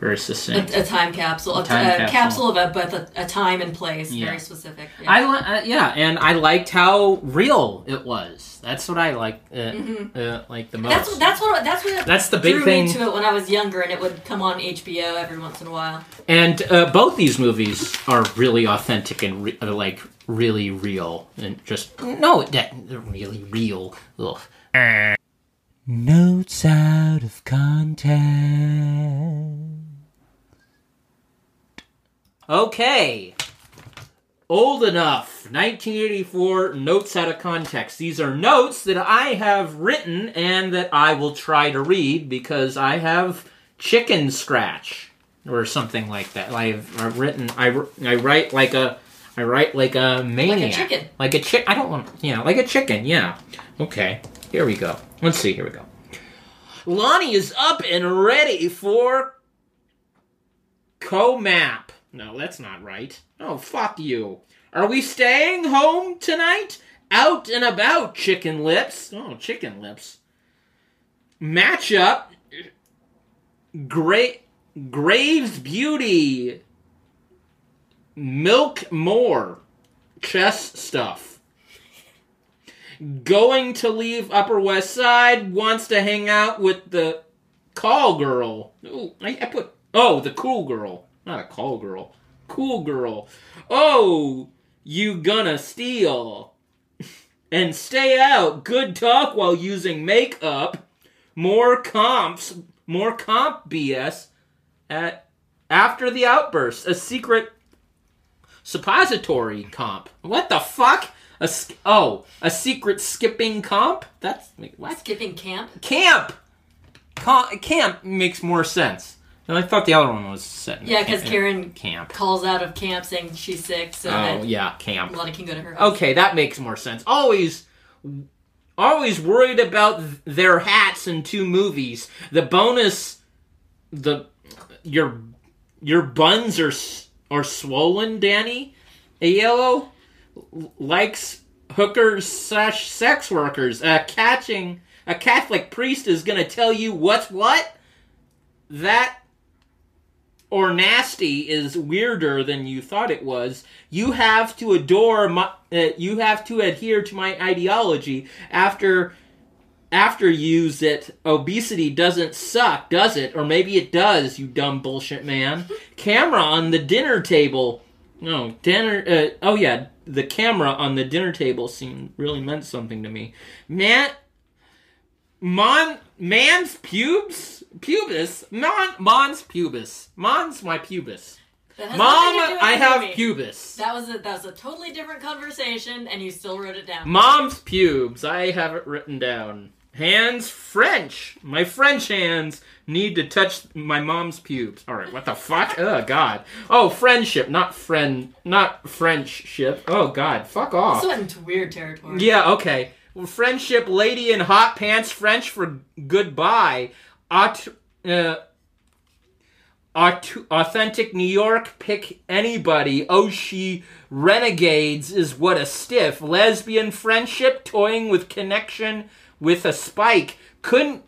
S1: very succinct.
S3: A, a time capsule, a,
S1: time
S3: a
S1: capsule.
S3: capsule of a but a, a time and place,
S1: Yeah.
S3: very specific. Yeah.
S1: I li- uh, yeah, and I liked how real it was. That's what I like, uh, uh, like the most.
S3: Mm-hmm. that's what that's what that's what
S1: That's the big thing.
S3: to it when I was younger, and it would come on HBO every once in a while.
S1: and uh, both these movies are really authentic and re- uh, like really real, and just no, that really real. Ugh. Notes out of context. Okay. Old enough. 1984 notes out of context. These are notes that I have written and that I will try to read because I have chicken scratch or something like that. I've, I've written. I, I write like a. I write like a maniac.
S3: Like a chicken.
S1: Like a chick. I don't want. Yeah, like a chicken. Yeah. Okay. Here we go. Let's see. Here we go. Lonnie is up and ready for co-map. No, that's not right. Oh, fuck you. Are we staying home tonight? Out and about, chicken lips. Oh, chicken lips. Matchup. Great. Graves Beauty. Milk more. Chess stuff. Going to leave Upper West Side. Wants to hang out with the call girl. Ooh, I, I put. Oh, the cool girl. Not a call girl. Cool girl. Oh, you gonna steal. and stay out. Good talk while using makeup. More comps. More comp BS. At after the outburst, a secret suppository comp. What the fuck? A oh, a secret skipping comp? That's what?
S3: Skipping camp.
S1: Camp. Com- camp makes more sense. I thought the other one was set. in
S3: Yeah, because Karen
S1: Camp.
S3: calls out of camp saying she's sick, so
S1: Oh yeah, camp.
S3: Lottie can go to her house.
S1: Okay, that makes more sense. Always, always worried about their hats in two movies. The bonus, the your your buns are s- are swollen. Danny, a yellow likes hookers slash sex workers. Uh, catching a Catholic priest is gonna tell you what's what. That or nasty is weirder than you thought it was. You have to adore my. Uh, you have to adhere to my ideology. After after use it, obesity doesn't suck, does it? Or maybe it does. You dumb bullshit man. Camera on the dinner table. No dinner. Uh, oh yeah, the camera on the dinner table seemed really meant something to me. Man, Mon man's pubes pubis mon mon's pubis mon's my pubis. Mom,
S3: nothing to do with
S1: I have
S3: movie.
S1: pubis.
S3: That was a that was a totally different conversation, and you still wrote it down.
S1: Mom's pubes. I have it written down. Hands French. My French hands need to touch my mom's pubes. All right, what the fuck? Oh god. Oh, friendship, not friend, not Frenchship. Oh god, fuck off.
S3: This went into weird territory.
S1: Yeah, okay. Well, friendship, lady in hot pants, French for goodbye. Aut- uh, aut- authentic New York, pick anybody. Oh, she renegades is what a stiff. Lesbian friendship, toying with connection with a spike. Couldn't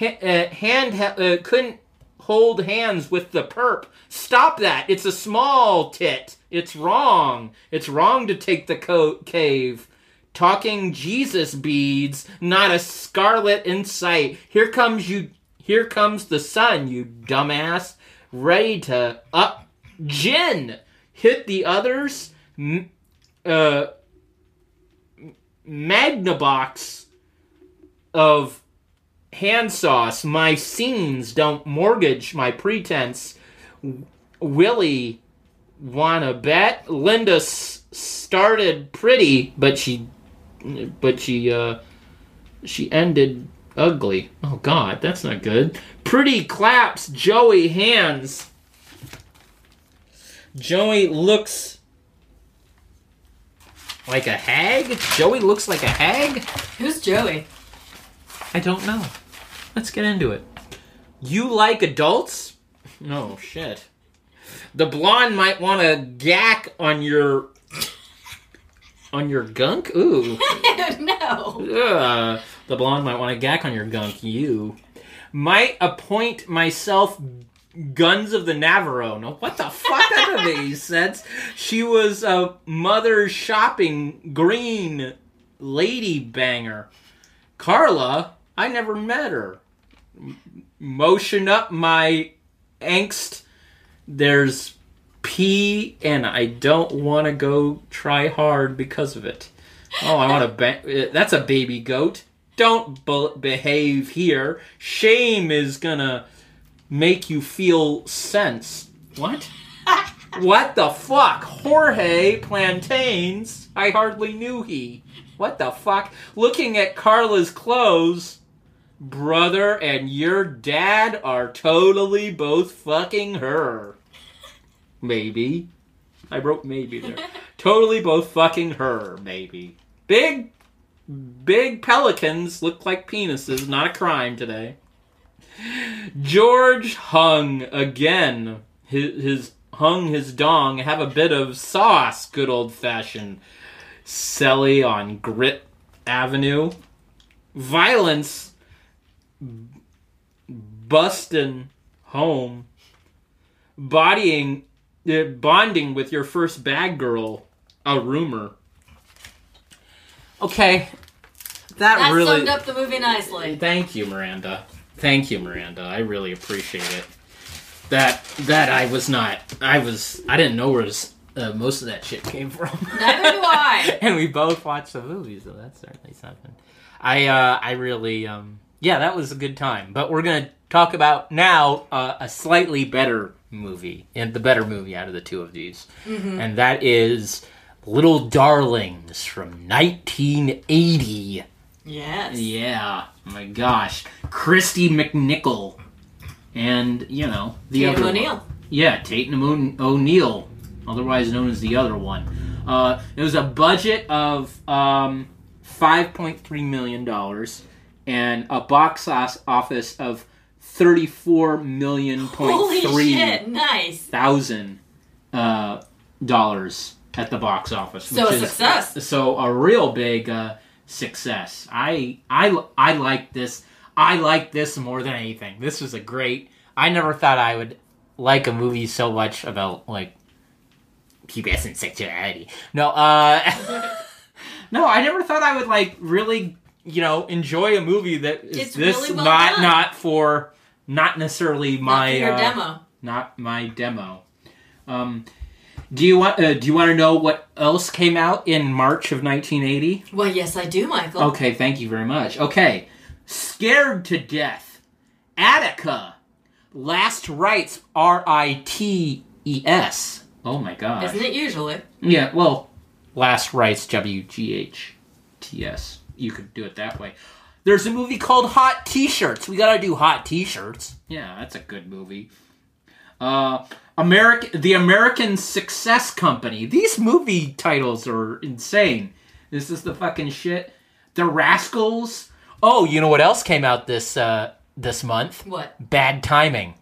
S1: uh, hand ha- uh, couldn't hold hands with the perp. Stop that. It's a small tit. It's wrong. It's wrong to take the co- cave. Talking Jesus beads, not a scarlet in sight. Here comes you. Here comes the sun, you dumbass. Ready to up gin. Hit the others. M- uh, Magnabox of hand sauce. My scenes don't mortgage my pretense. Willie, wanna bet? Linda s- started pretty, but she, but she, uh, she ended ugly. Oh God, that's not good. Pretty claps, Joey hands. Joey looks like a hag. Joey looks like a hag.
S3: Who's Joey?
S1: I don't know. Let's get into it. You like adults? No shit. The blonde might want to gack on your on your gunk. Ooh.
S3: no.
S1: Ugh. The blonde might want to gack on your gunk. You might appoint myself Guns of the Navarro. No, what the fuck? That doesn't any sense. She was a mother shopping green lady banger. Carla, I never met her. M- Motion up my angst. There's pee, and I don't want to go try hard because of it. Oh, I want to. Ba- uh, that's a baby goat. Don't be- behave here. Shame is gonna make you feel sense. What? what the fuck? Jorge Plantains? I hardly knew he. What the fuck? Looking at Carla's clothes, brother and your dad are totally both fucking her. Maybe. I wrote maybe there. totally both fucking her, maybe. Big, big pelicans look like penises. Not a crime today. George hung again. His, his hung his dong. Have a bit of sauce. Good old fashioned. Selly on Grit Avenue. Violence. Bustin' home, bodying, uh, bonding with your first bad girl, a rumor. Okay, that,
S3: That
S1: really.
S3: summed up the movie nicely.
S1: Thank you, Maranda. Thank you, Maranda. I really appreciate it. That that I was not. I was. I didn't know where this, uh, most of that shit came from.
S3: Neither do I.
S1: and we both watched the movie, so that's certainly something. I uh, I really um, yeah, that was a good time. But we're gonna talk about now uh, a slightly better movie, and the better movie out of the two of these, and that is Little Darlings from 1980.
S3: Yes.
S1: Yeah, my gosh, Kristy McNichol, and you know the
S3: Tatum
S1: other one.
S3: O'Neal.
S1: Yeah, Tatum O- O'Neal, otherwise known as the other one. Uh, it was a budget of um, five point three million dollars and a box office of thirty four million point three
S3: shit! Nice.
S1: thousand uh, dollars at the box office.
S3: So
S1: which
S3: a
S1: is-
S3: success.
S1: So a real big uh, success. I I I like this. I like this more than anything. This was a great. I never thought I would like a movie so much about like pubescent sexuality. No, uh, no, I never thought I would like really, you know, enjoy a movie that is
S3: It's
S1: this
S3: really well
S1: not
S3: done.
S1: not for not necessarily my
S3: Not your
S1: uh,
S3: demo.
S1: not my demo. Um, do you want uh, Do you want to know what else came out in March of 1980?
S3: Well, yes, I do, Michael.
S1: Okay, thank you very much. Okay, Scared to Death, Attica, Last Rites, R I T E S. Oh my God!
S3: Isn't it usually?
S1: Yeah, well, Last Rites, W G H T S. You could do it that way. There's a movie called Hot T-Shirts. We gotta do Hot T-Shirts. Yeah, that's a good movie. Uh, American, the American Success Company. These movie titles are insane. This is the fucking shit. The Rascals. Oh, you know what else came out this uh this month?
S3: What?
S1: Bad Timing.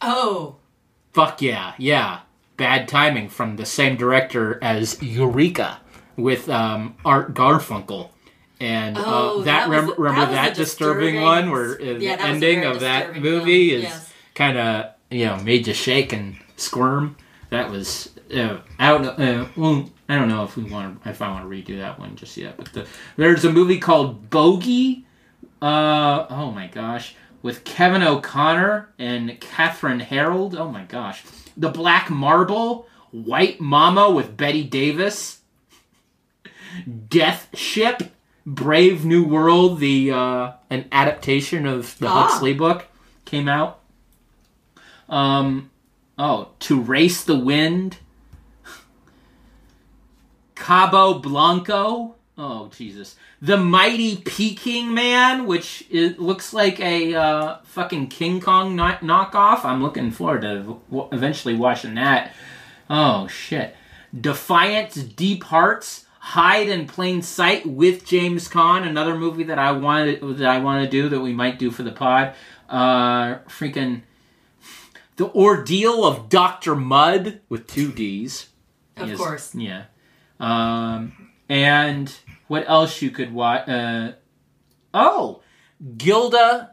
S3: Oh,
S1: Fuck yeah, yeah. Bad timing from the same director as Eureka with um, Art Garfunkel. And
S3: Oh,
S1: uh, that,
S3: that was-
S1: remember, remember
S3: that
S1: that, disturbing,
S3: disturbing-
S1: one where uh,
S3: Yeah,
S1: the
S3: that was a
S1: ending of that movie
S3: film,
S1: is
S3: yes.
S1: kind of you know made you shake and squirm. That was uh, I don't know. Uh, well, I don't know if we want to, if I want to redo that one just yet. But the, there's a movie called Bogie. Uh, oh my gosh, with Kevin O'Connor and Kathryn Harrold. Oh my gosh, The Black Marble, White Mama with Bette Davis, Death Ship, Brave New World, the uh, an adaptation of the
S3: Ah.
S1: Huxley book, came out. Um, oh, To Race the Wind, Cabo Blanco. Oh Jesus, the Mighty Peking Man, which it looks like a uh, fucking King Kong kno- knockoff. I'm looking forward to w- eventually watching that. Oh shit, Defiance, Deep Hearts, Hide in Plain Sight with James Caan. Another movie that I wanted that I want to do that we might do for the pod. Uh, freaking the Ordeal of Doctor Mudd with two D's.
S3: of
S1: Yes,
S3: course.
S1: Yeah. Um, and what else you could watch? Uh, oh, Gilda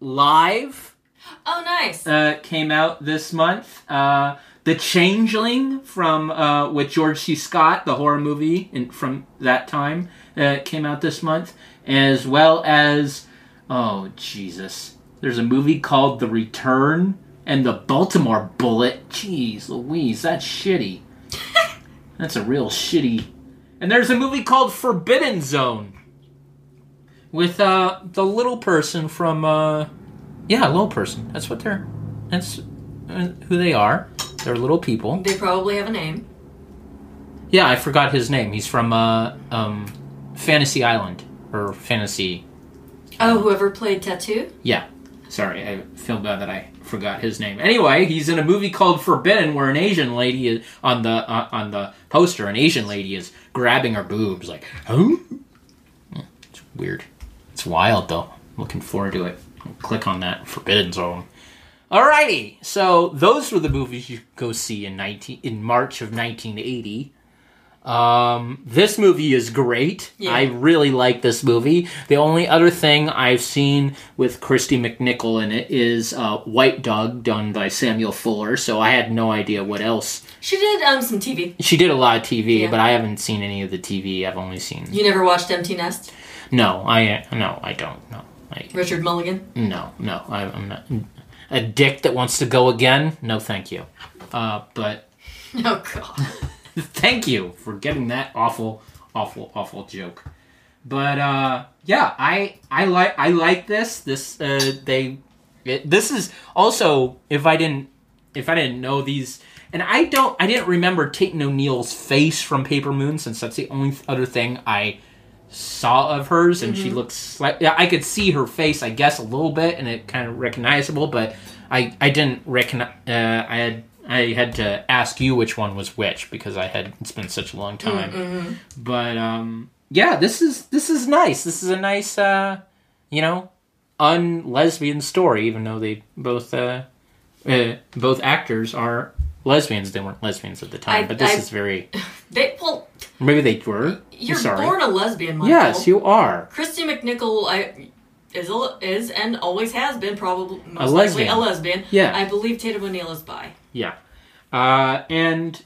S1: Live
S3: Oh, nice.
S1: uh, came out this month. Uh, the Changeling from uh, with George C. Scott, the horror movie in, from that time, uh, came out this month, as well as oh Jesus, there's a movie called The Return and the Baltimore Bullet. Jeez, Louise, that's shitty. that's a real shitty. And there's a movie called Forbidden Zone with uh, the little person from uh, yeah, little person. That's what they're. That's uh, who they are. They're little people.
S3: They probably have a name.
S1: Yeah, I forgot his name. He's from uh, um, Fantasy Island or Fantasy.
S3: Oh, whoever played Tattoo?
S1: Yeah, sorry, I feel bad that I forgot his name. Anyway, he's in a movie called Forbidden, where an Asian lady is on the uh, on the poster. An Asian lady is grabbing her boobs, like, huh? It's weird. It's wild though. Looking forward to it. Click on that Forbidden Zone. Alrighty, so those were the movies you could go see in nineteen in March of 1980. Um, this movie is great.
S3: Yeah.
S1: I really like this movie. The only other thing I've seen with Kristy McNichol in it is uh, White Dog, done by Samuel Fuller. So I had no idea what else.
S3: She did um some TV.
S1: She did a lot of TV,
S3: Yeah.
S1: but I haven't seen any of the TV. I've only seen.
S3: You never watched Empty Nest?
S1: No, I no, I don't. No, I,
S3: Richard Mulligan.
S1: no, no. I, I'm not a dick that wants to go again. No, thank you. Uh, but
S3: Oh god.
S1: thank you for getting that awful awful awful joke but uh yeah i i like i like this this uh they it, this is also if i didn't if i didn't know these and i don't i didn't remember Tate O'Neal's face from paper moon since that's the only other thing i saw of hers and she looks like yeah i could see her face i guess a little bit and it kind of recognizable but i i didn't recognize uh, i had i had to ask you which one was which because i had it's been such a long time. But um yeah this is this is nice. This is a nice uh you know un-lesbian story even though they both uh, uh both actors are lesbians they weren't lesbians at the time
S3: I-
S1: but this
S3: I-
S1: is very
S3: They well,
S1: maybe they were
S3: you're
S1: sorry
S3: born a lesbian, Michael.
S1: yes you are
S3: Kristy McNichol I, is a, is and always has been probably most
S1: lesbian.
S3: a lesbian.
S1: Yeah.
S3: I believe Tatum O'Neal is bi.
S1: Yeah. Uh, and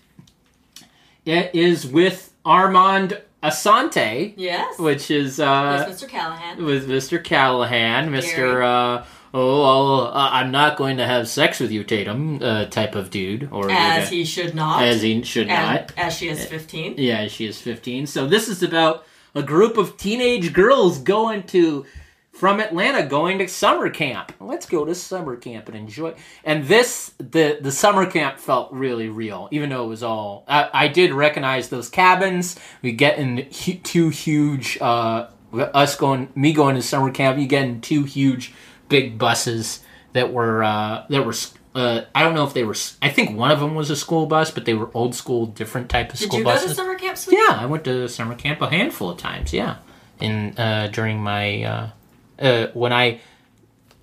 S1: it is with Armand Assante,
S3: Yes.
S1: which is uh,
S3: Mr. Callahan.
S1: with Mr. Callahan, Mr.
S3: Gary.
S1: Uh, oh, well, uh, I'm not going to have sex with you, Tatum, uh, type of dude, or
S3: As he should not.
S1: as he should
S3: and-
S1: not.
S3: as she is 15.
S1: Yeah, as she is 15. So this is about a group of teenage girls going to from Atlanta going to summer camp. Let's go to summer camp and enjoy. And this the the summer camp felt really real, even though it was all. I, I did recognize those cabins. We get in two huge. Uh, us going, me going to summer camp. You get in two huge, big buses that were uh, that were. Uh, I don't know if they were. I think one of them was a school bus, but they were old school, different type of
S3: Did
S1: school
S3: you
S1: buses.
S3: go to summer camp, sweetie?
S1: Yeah, I went to summer camp a handful of times. Yeah, in uh, during my uh, uh, when I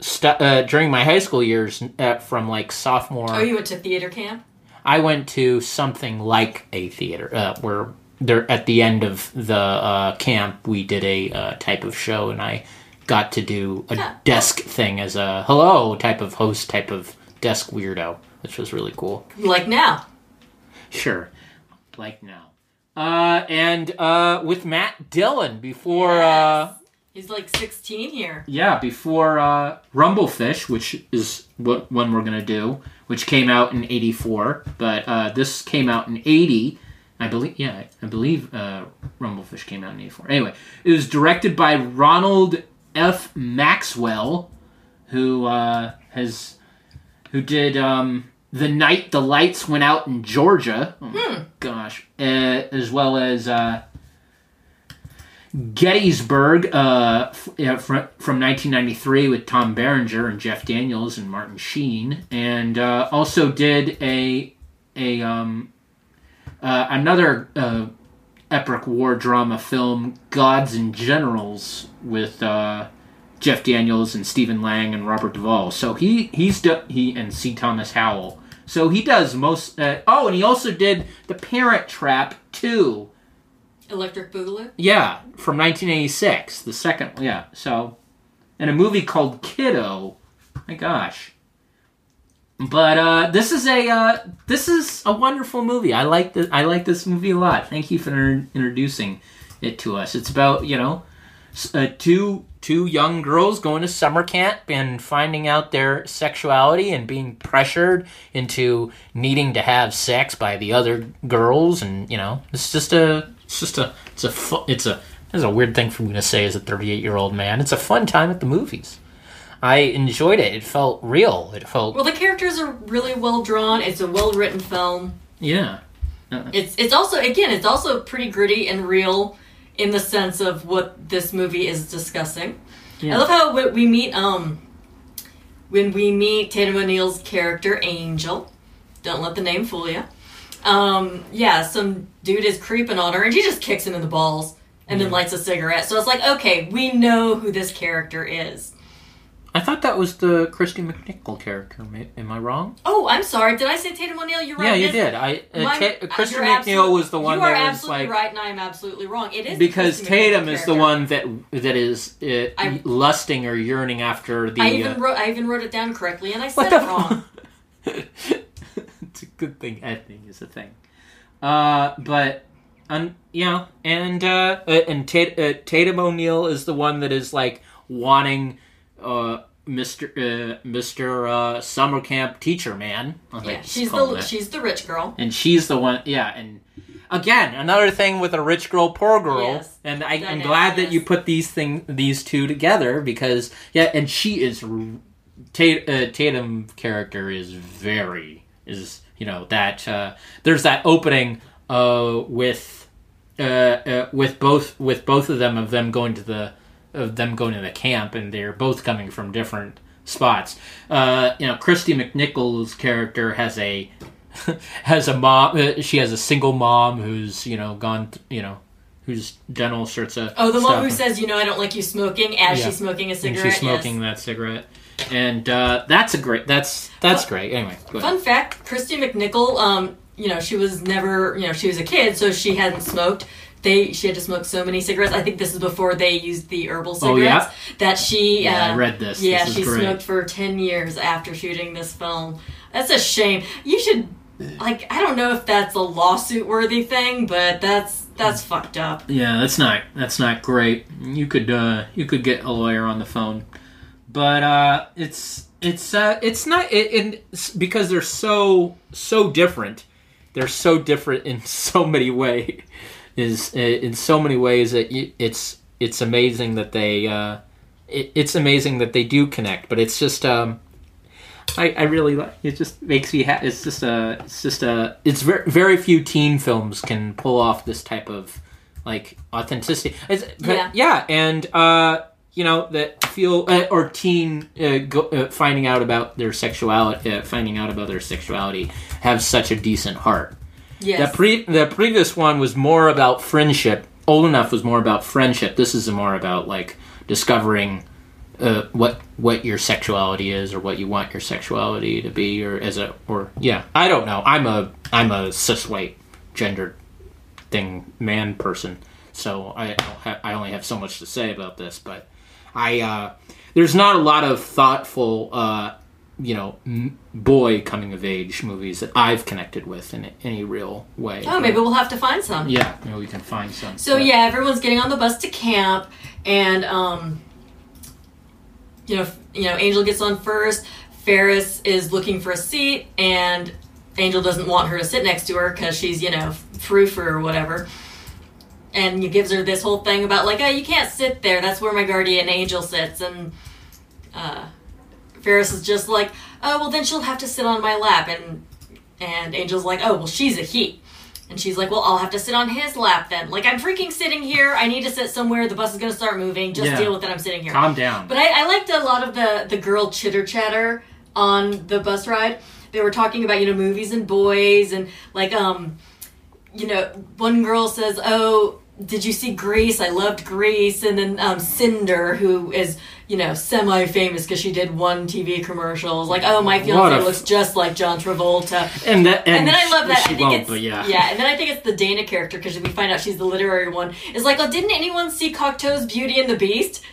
S1: stu- uh, during my high school years, from like sophomore,
S3: Oh, you went to theater camp?
S1: I went to something like a theater uh, where there at the end of the uh, camp we did a uh, type of show, and I got to do a
S3: Yeah.
S1: desk thing as a hello type of host type of desk weirdo, which was really cool.
S3: Like now.
S1: Sure. Like now. Uh, and uh, with Matt Dillon before, uh,
S3: He's like 16 here.
S1: yeah, before uh, Rumblefish, which is what one we're gonna do, which came out in '84, but uh, this came out in '80. I believe, yeah, I believe uh, Rumblefish came out in '84. Anyway, it was directed by Ronald F. Maxwell, who uh, has who did um, the night the lights went out in Georgia. Oh my gosh, uh, as well as uh, Gettysburg uh, f- yeah, fr- from 1993 with Tom Berenger and Jeff Daniels and Martin Sheen, and uh, also did a a um, uh, another uh, epic war drama film, Gods and Generals, with uh, Jeff Daniels and Stephen Lang and Robert Duvall. So he he's do- he and C. Thomas Howell. So he does most. Uh, oh, and he also did The Parent Trap too.
S3: Electric Boogaloo.
S1: Yeah, from 1986, the second. Yeah, so, and a movie called Kidco. My gosh. But uh, this is a uh, this is a wonderful movie. I like the I like this movie a lot. Thank you for introducing it to us. It's about you know uh, two two young girls going to summer camp and finding out their sexuality and being pressured into needing to have sex by the other girls and you know it's just a it's just a it's a fu- it's a it's a weird thing for me to say as a 38 year old man it's a fun time at the movies i enjoyed it it felt real it felt
S3: Well, the characters are really well drawn. It's a well written film.
S1: yeah
S3: It's it's also again it's also pretty gritty and real in the sense of what this movie is discussing.
S1: Yeah.
S3: I love how we- we meet um when we meet Tatum O'Neal's character Angel. Don't let the name fool you. Um, yeah, some dude is creeping on her and she just kicks him in the balls and then lights a cigarette. So it's like, okay, we know who this character is.
S1: I thought that was the Kristy McNichol character. Am I wrong?
S3: Oh, I'm sorry. Did I say Tatum O'Neal? You're right.
S1: yeah, you did. I uh,
S3: my-
S1: Ta- Kristy
S3: you're
S1: McNeil was the one
S3: You are
S1: that was
S3: absolutely
S1: like
S3: right, and I am absolutely wrong. It is
S1: because
S3: Kristy
S1: Tatum is the one that that is uh,
S3: I-
S1: lusting or yearning after the.
S3: I
S1: uh,
S3: even wrote. I even wrote it down correctly, and I said it wrong.
S1: it's a good thing editing is a thing. Uh, but um, you know, and uh, uh, and Tat- uh, Tatum O'Neal is the one that is like wanting uh Mr. Uh, Mr. Uh, summer camp teacher man.
S3: Yeah, she's the
S1: that.
S3: she's the rich girl.
S1: and she's the one. Yeah, and. Again, another thing with a rich girl, poor girl,
S3: Yes.
S1: and I, I'm
S3: Dynamic,
S1: glad that you put these thing, these two together because yeah, and she is Tat- uh, Tatum character is very is you know that uh, there's that opening uh, with uh, uh, with both with both of them of them going to the of them going to the camp and they're both coming from different spots. Uh, you know, Kristy McNichol's character has a has a mom. Uh, she has a single mom who's you know gone. You know, who's done all sorts of
S3: Oh, the
S1: stuff.
S3: one who says, "You know, I don't like you smoking," as
S1: Yeah.
S3: she's smoking a cigarette.
S1: and she's smoking that cigarette, and uh, that's a great. That's that's great. Anyway, go
S3: Yes.
S1: ahead.
S3: Fun fact: Kristy McNichol. Um, you know, she was never. You know, she was a kid, so she hadn't smoked. They she had to smoke so many cigarettes. I think this is before they used the herbal cigarettes.
S1: Oh, yeah?
S3: That she.
S1: Yeah, I
S3: uh,
S1: read this.
S3: Yeah,
S1: This is
S3: she
S1: great.
S3: smoked for ten years after shooting this film. That's a shame. You should. Like, I don't know if that's a lawsuit worthy thing, but that's that's fucked up.
S1: Yeah, that's not that's not great. You could uh, you could get a lawyer on the phone, but uh, it's it's uh, it's not it, it, because they're so so different. They're so different in so many ways. Is uh, in so many ways that it's it's amazing that they uh, it, it's amazing that they do connect. But it's just um, I, I really like it. Just makes me happy. It's just a it's just a it's very very few teen films can pull off this type of like authenticity. It's, but,
S3: Yeah.
S1: yeah, and uh, you know that feel uh, or teen uh, go, uh, finding out about their sexuality, uh, finding out about their sexuality, have such a decent heart.
S3: Yes.
S1: The pre the previous one was more about friendship. Old enough was more about friendship. This is more about like discovering uh, what what your sexuality is or what you want your sexuality to be or as a or yeah I don't know I'm a I'm a cis white gendered thing man person so I don't ha- I only have so much to say about this but I uh, there's not a lot of thoughtful uh, you know m- boy coming of age movies that I've connected with in any real way
S3: oh, maybe we'll have to find some.
S1: yeah maybe we can find some
S3: So
S1: But-
S3: yeah, everyone's getting on the bus to camp, and um, you know, you know, Angel gets on first. Ferris is looking for a seat, and Angel doesn't want her to sit next to her because she's you know frou-frou or whatever. And he gives her this whole thing about like, oh, you can't sit there. That's where my guardian angel sits. And uh, Ferris is just like, oh, well, then she'll have to sit on my lap. And and Angel's like, oh, well, she's a he. And she's like, well, I'll have to sit on his lap then. Like, I'm freaking sitting here. I need to sit somewhere. The bus is going to start moving. Just
S1: Yeah.
S3: deal with it. I'm sitting here.
S1: calm down
S3: But I, I liked a lot of the, the girl chitter chatter on the bus ride. They were talking about, you know, movies and boys and like, um, you know, one girl says, oh, did you see Grease? I loved Grease. And then um, Cinder, who is, you know, semi famous because she did one TV commercial, like, oh, my fiance
S1: a f-
S3: looks just like John Travolta.
S1: and that and,
S3: And then I love that.
S1: she
S3: I think it's
S1: but yeah
S3: yeah, and then I think it's the Dana character because we find out she's the literary one. Is like, oh, didn't anyone see Cocteau's Beauty and the Beast?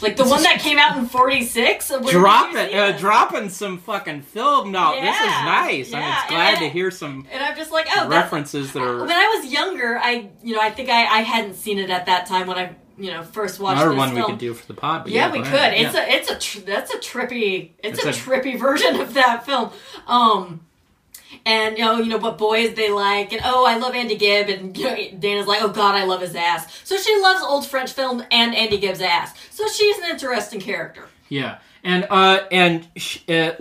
S3: Like the one that came out in '46.
S1: dropping uh, dropping some fucking film now this is
S3: Yeah,
S1: nice i'm just glad to hear some
S3: And I'm just like, oh,
S1: references that are.
S3: when I was younger, I you know I think I, I hadn't seen it at that time when I you know first watched
S1: another one we could do for the pod but
S3: yeah,
S1: yeah,
S3: we could.
S1: ahead.
S3: It's
S1: Yeah.
S3: a it's a tr- that's a trippy it's,
S1: It's
S3: a,
S1: a-
S3: trippy version of that film. Um and you know, you know what boys they like, and oh, I love Andy Gibb, and you know, Dana's like, oh God, I love his ass. So she loves old French film and Andy Gibb's ass. So she's an interesting character.
S1: Yeah, and uh, and sh- uh,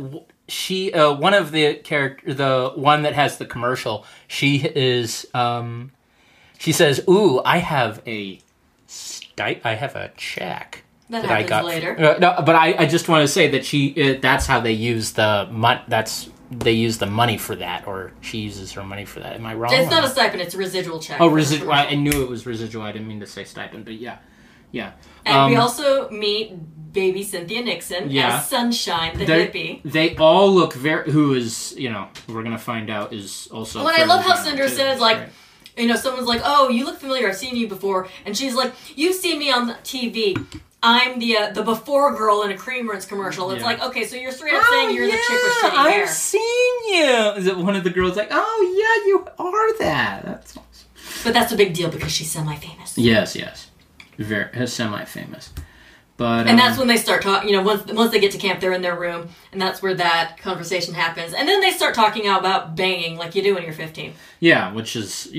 S1: she uh, one of the character, the one that has the commercial, she is um, she says, "Ooh, I have a sti- I have a check."
S3: That
S1: I
S3: happens
S1: got
S3: later.
S1: Uh, no, but I, I just want to say that she uh, that's how they use the mon- that's they use the money for that, or she uses her money for that. Am I wrong?
S3: It's not a stipend; it's a residual check.
S1: Oh, residual. I. I knew it was residual. I didn't mean to say stipend, but yeah, yeah.
S3: And we
S1: Um,
S3: also meet baby Cynthia Nixon
S1: Yeah.
S3: as Sunshine, the
S1: they,
S3: hippie.
S1: they all look very. Who is you know we're gonna find out is also.
S3: Well, and I love how Cinder says, like,
S1: Right.
S3: you know, someone's like, "Oh, you look familiar. I've seen you before," and she's like, "You've seen me on TV. I'm the uh, the before girl in a cream rinse commercial." It's
S1: Yeah.
S3: like, okay, so you're straight up saying you're the chick with
S1: yeah,
S3: shitty
S1: I've seen you. Is it one of the girls like, oh yeah, you are that? That's awesome.
S3: But that's a big deal because she's semi-famous.
S1: Yes, yes, very semi-famous. But
S3: And that's
S1: um,
S3: when they start talking. You know, once once they get to camp, they're in their room, and that's where that conversation happens. And then they start talking about banging, like you do when you're 15.
S1: yeah, which is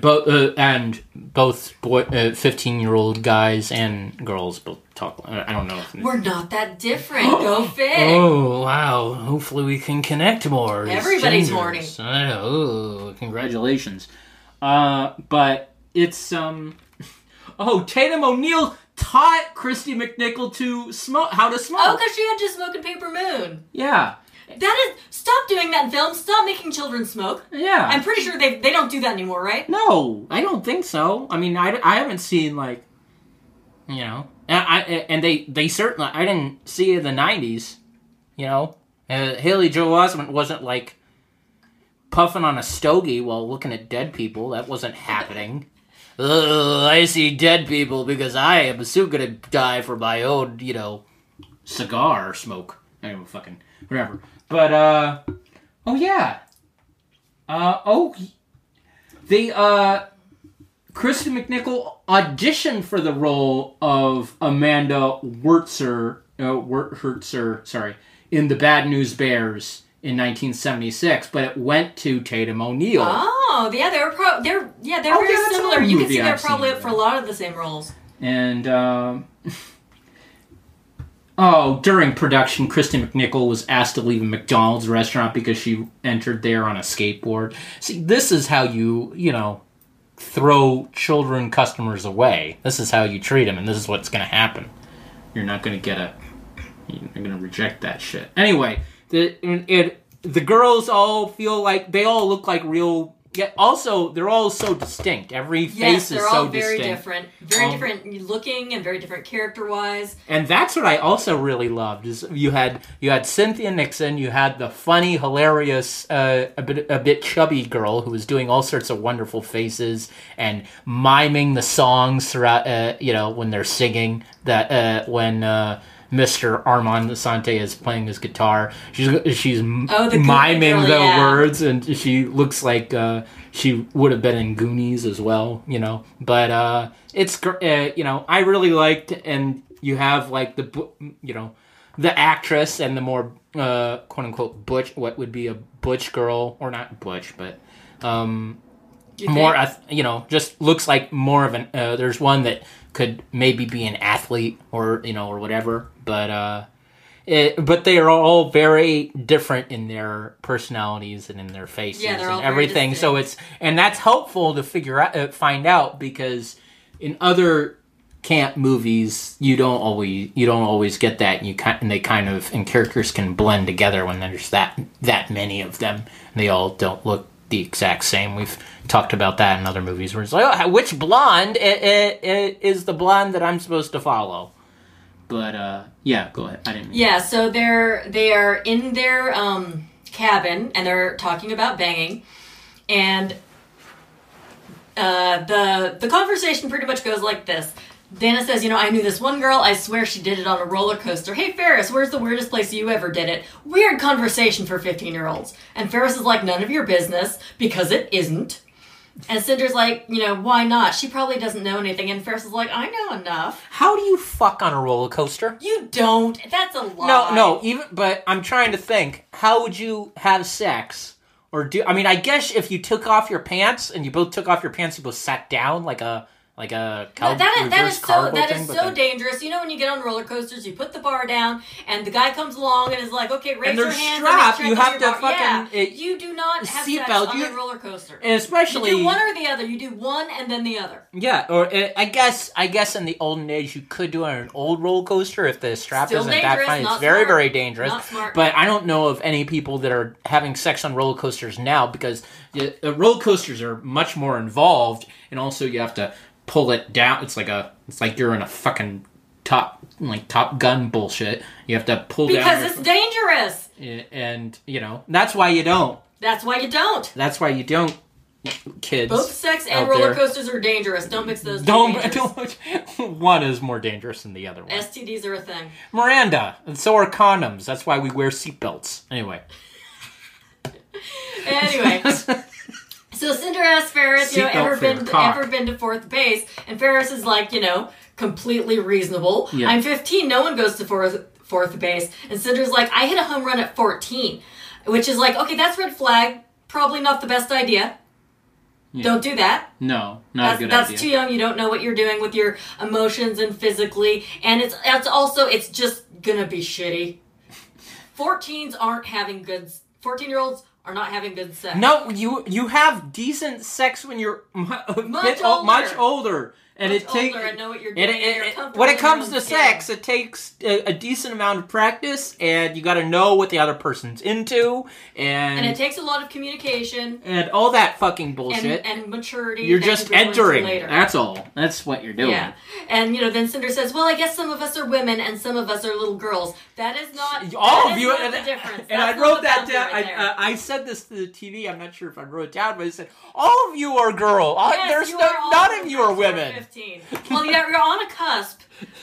S1: both uh, and both boy fifteen year old guys and girls both talk. I don't know. If,
S3: We're not that different. Go fig.
S1: Oh wow! Hopefully we can connect more.
S3: Everybody's.
S1: I. Oh, congratulations. Uh, but it's um. Oh, Tatum O'Neal taught Kristy McNichol to smoke how to smoke.
S3: Oh, because she had to smoke in Paper Moon.
S1: Yeah,
S3: That is, stop doing that in films. Stop making children smoke.
S1: yeah.
S3: I'm pretty sure they they don't do that anymore, right?
S1: no, I don't think so. I mean, I, I haven't seen like, you know, and I and they they certainly I didn't see it in the '90s. You know, uh, Haley Joel Osment wasn't like puffing on a stogie while looking at dead people. That wasn't happening. I see dead people because I am soon gonna die for my own, you know, cigar smoke. I don't fucking whatever. But uh, oh yeah, uh oh, they uh, Kristen McNichol auditioned for the role of Amanda Wurtzer, uh, sorry, in the Bad News Bears in 1976, but it went to Tatum O'Neal.
S3: Oh, yeah, they were pro- they're yeah they're
S1: Oh,
S3: very
S1: yeah,
S3: similar. You can see they're
S1: I've
S3: probably up for a lot of the same roles.
S1: And um, oh, during production, Kristen McNichol was asked to leave a McDonald's restaurant because she entered there on a skateboard. See, this is how you, you know, throw children customers away. This is how you treat them, and this is what's going to happen. You're not going to get a. You're going to reject that shit. Anyway, the it the girls all feel like they all look like real. Yeah. Also, they're all so distinct. Every face
S3: Yes,
S1: is
S3: they're
S1: so
S3: all very
S1: distinct.
S3: different, very
S1: Um,
S3: different looking and very different character wise.
S1: And that's what I also really loved is you had you had Cynthia Nixon, you had the funny, hilarious, uh, a bit a bit chubby girl who was doing all sorts of wonderful faces and miming the songs throughout. Uh, you know when they're singing that uh, when. Mr. Armand Assante is playing his guitar. She's she's
S3: Oh, the
S1: miming
S3: girl,
S1: the
S3: yeah.
S1: words, and she looks like uh, she would have been in Goonies as well, you know. But uh, it's uh, you know I really liked, and you have like the you know the actress and the more uh, quote unquote butch what would be a butch girl or not butch, but um,
S3: You
S1: more you know just looks like more of an. Uh, there's one that could maybe be an athlete or you know or whatever, but. uh it, but they are all very different in their personalities and in their faces
S3: Yeah,
S1: and everything. So it's and that's helpful to figure out, uh, find out because in other camp movies you don't always you don't always get that. And you kind and they kind of and characters can blend together when there's that that many of them. They all don't look the exact same. We've talked about that in other movies where it's like, oh, which blonde is the blonde that I'm supposed to follow? But uh, yeah, go ahead. I didn't.
S3: Yeah, so they're they are in their um, cabin and they're talking about banging, and uh, the the conversation pretty much goes like this. Dana says, "You know, I knew this one girl. I swear she did it on a roller coaster. Hey Ferris, where's the weirdest place you ever did it? Weird conversation for fifteen year olds." And Ferris is like, "None of your business because it isn't." And Cinder's like, "You know, why not? She probably doesn't know anything." And Ferris is like, "I know enough."
S1: How do you fuck on a roller coaster?
S3: You don't. That's a lie.
S1: No, no, even but I'm trying to think. How would you have sex? Or do I mean I guess if you took off your pants and you both took off your pants, you both sat down like a like a cow,
S3: That- that is, so that
S1: thing,
S3: is so
S1: then-
S3: dangerous. You know when you get on roller coasters, you put the bar down, and the guy comes along and is like, "Okay, raise your hands."
S1: strapped, you have to
S3: bar.
S1: fucking-
S3: Yeah,
S1: it-
S3: you do not have
S1: seat
S3: sex
S1: belt,
S3: on
S1: you-
S3: a roller coaster.
S1: and especially
S3: you do one or the other. You do one and then the other.
S1: yeah, or uh, I guess I guess in the olden days you could do it on an old roller coaster if the strap
S3: Still
S1: isn't that fine. It's very
S3: smart.
S1: very dangerous. But I don't know of any people that are having sex on roller coasters now because the, the roller coasters are much more involved, and also you have to pull it down. It's like a it's like you're in a fucking top like Top Gun bullshit. You have to pull
S3: Because
S1: down because
S3: it's dangerous.
S1: and you know that's why you don't.
S3: That's why you don't.
S1: That's why you don't, kids.
S3: Both sex and roller
S1: there.
S3: coasters are dangerous. Don't mix those.
S1: Don't, don't one is more dangerous than the other one.
S3: STDs are a thing.
S1: Maranda, and so are condoms. That's why we wear seatbelts. Anyway,
S3: Anyway. So Cinder asks Ferris, you know, ever been ever been to fourth base? And Ferris is like, you know, completely reasonable.
S1: Yeah.
S3: I'm 15. No one goes to fourth fourth base. And Cinder's like, I hit a home run at 14, which is like, okay, that's red flag. Probably not the best idea. Don't do that.
S1: no, not
S3: That's,
S1: a good
S3: that's
S1: idea.
S3: too young. You don't know what you're doing with your emotions and physically, and it's it's also it's just gonna be shitty. 14s aren't having good. 14 year olds are not having good sex.
S1: no, you you have decent sex when you're mu-
S3: Much
S1: bit o- much
S3: older.
S1: And
S3: Much
S1: it takes.
S3: and know what you're doing. and
S1: it-
S3: you're
S1: when it comes to sex, it takes a, a decent amount of practice, and you got to know what the other person's into, and
S3: and it takes a lot of communication
S1: and all that fucking bullshit.
S3: and maturity.
S1: you're just
S3: you grow into
S1: entering. That's all. That's what you're doing.
S3: Yeah, and you know, then Cinder says, "Well, I guess some of us are women and some of us are little girls. That is not
S1: all of you and,
S3: the difference."
S1: and I wrote that down.
S3: right
S1: I, uh, I said this to the TV. I'm not sure if I wrote it down, but I said all of you are girl.
S3: Yes,
S1: There's no, none of you are women.
S3: 15. Well, yeah, you're on a cusp,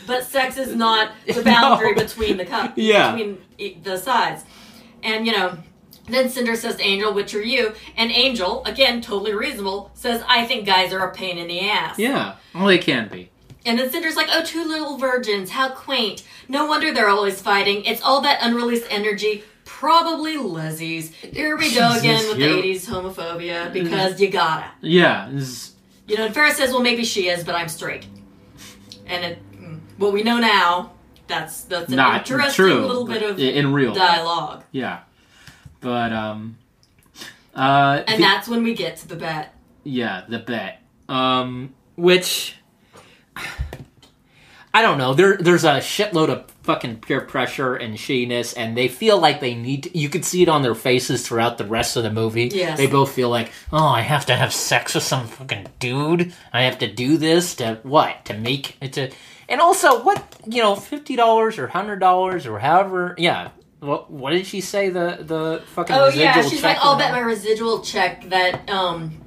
S3: but sex is not the boundary
S1: No.
S3: between the cup,
S1: Yeah.
S3: between the sides. And you know, then Cinder says Angel, "Which are you?" And Angel, again, totally reasonable, says, "I think guys are a pain in the ass."
S1: Yeah, well, they can be.
S3: And then Cinder's like, "Oh, two little virgins, how quaint. No wonder they're always fighting. It's all that unreleased energy." Probably lesbies. Here we go again with
S1: you-
S3: the 80s homophobia because you gotta.
S1: Yeah, this-
S3: You know, and Ferris says, well, maybe she is, but I'm straight. And it, mm, what we know now, that's that's an
S1: not
S3: interesting
S1: true.
S3: little bit of
S1: in real.
S3: dialogue.
S1: Yeah, but um, uh,
S3: And
S1: the-
S3: that's when we get to the bet.
S1: yeah, the bet. Um, which I don't know. There, there's a shitload of fucking peer pressure and shittiness, and they feel like they need. To, you could see it on their faces throughout the rest of the movie.
S3: Yes.
S1: They both feel like, oh, I have to have sex with some fucking dude. I have to do this to what? To make it to. And also, what you know, fifty dollars or hundred dollars or however. Yeah. What What did she say? The the fucking
S3: Oh yeah, she's like, I'll bet my residual check that um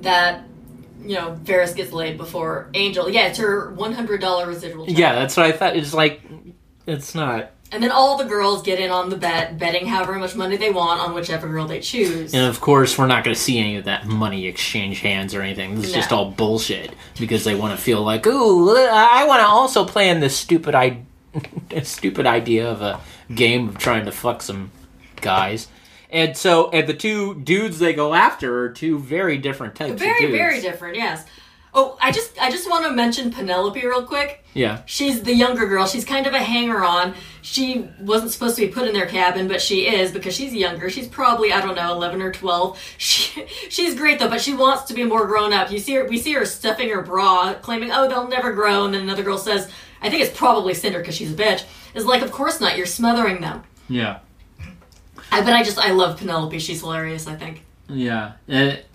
S3: that you know Ferris gets laid before Angel. Yeah, it's her one hundred dollar residual check.
S1: Yeah, that's what I thought. It's like, it's not.
S3: And then all the girls get in on the bet, betting however much money they want on whichever girl they choose.
S1: And of course, we're not going to see any of that money exchange hands or anything. This is just all bullshit because they want to feel like, ooh, I want to also play in this stupid, I- stupid idea of a game of trying to fuck some guys. And so, and the two dudes they go after are two very different types of
S3: Very,
S1: dudes.
S3: very different. Yes. Oh, I just, I just want to mention Penelope real quick.
S1: Yeah.
S3: She's the younger girl. She's kind of a hanger-on. She wasn't supposed to be put in their cabin, but she is because she's younger. She's probably I don't know, eleven or twelve. She, she's great though, but she wants to be more grown up. You see her, we see her stuffing her bra, claiming, "Oh, they'll never grow." And then another girl says, "I think it's probably Cinder because she's a bitch." Is like, of course not. You're smothering them.
S1: Yeah.
S3: I, but I just, I love Penelope. She's hilarious. I think.
S1: Yeah, it,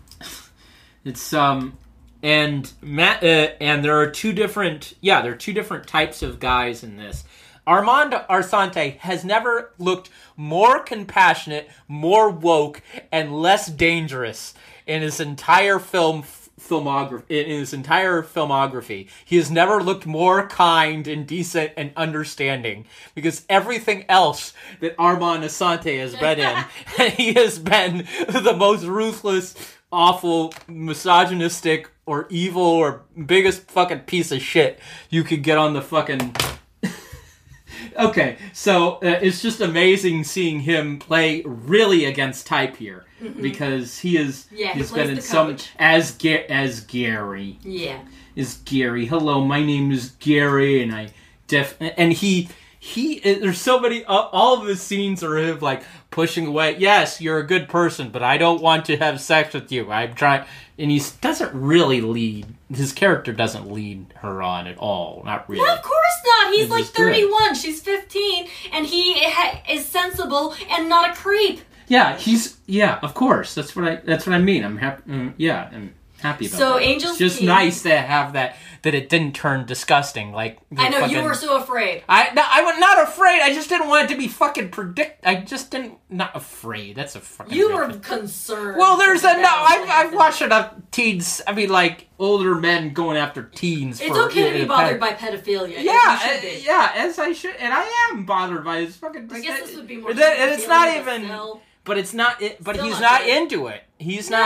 S1: it's um, and Matt, uh, and there are two different. Yeah, there are two different types of guys in this. Armand Assante has never looked more compassionate, more woke, and less dangerous in his entire film filmography. In his entire filmography, he has never looked more kind and decent and understanding. Because everything else that Armand Assante has been in, he has been the most ruthless, awful, misogynistic, or evil, or biggest fucking piece of shit you could get on the fucking okay, so uh, it's just amazing seeing him play really against type here because he is
S3: Mm-hmm. Yeah, he
S1: he's
S3: plays
S1: been in some as Ga- as Gary
S3: Yeah.
S1: is Gary. Hello, my name is Gary, and I def and he he there's so many uh, all of his scenes are him like pushing away. Yes, you're a good person, but I don't want to have sex with you. I'm trying, and he doesn't really lead. His character doesn't lead her on at all. Not really.
S3: Well, of course not. He's like
S1: is good.
S3: 31. She's 15, and he ha- is sensible and not a creep.
S1: Yeah, he's yeah, of course. That's what I that's what I mean. I'm happy. Mm, yeah, and happy about it.
S3: So
S1: that.
S3: Angel's
S1: It's just nice to have that that it didn't turn disgusting. Like
S3: I know you were so afraid.
S1: I no, I was not afraid. I just didn't want it to be fucking predict. I just didn't not afraid. That's a fucking.
S3: You were
S1: thing.
S3: concerned.
S1: Well, there's a no. I've, I've watched enough teens. I mean, like older men going after teens.
S3: It's
S1: for,
S3: okay to be bothered
S1: ped-
S3: by pedophilia.
S1: Yeah, uh, yeah, as I should, and I am bothered by this fucking.
S3: I guess this would be more.
S1: And and it's not even.
S3: still.
S1: But it's not. It, but
S3: Still
S1: he's
S3: not
S1: not into it. He's
S3: No.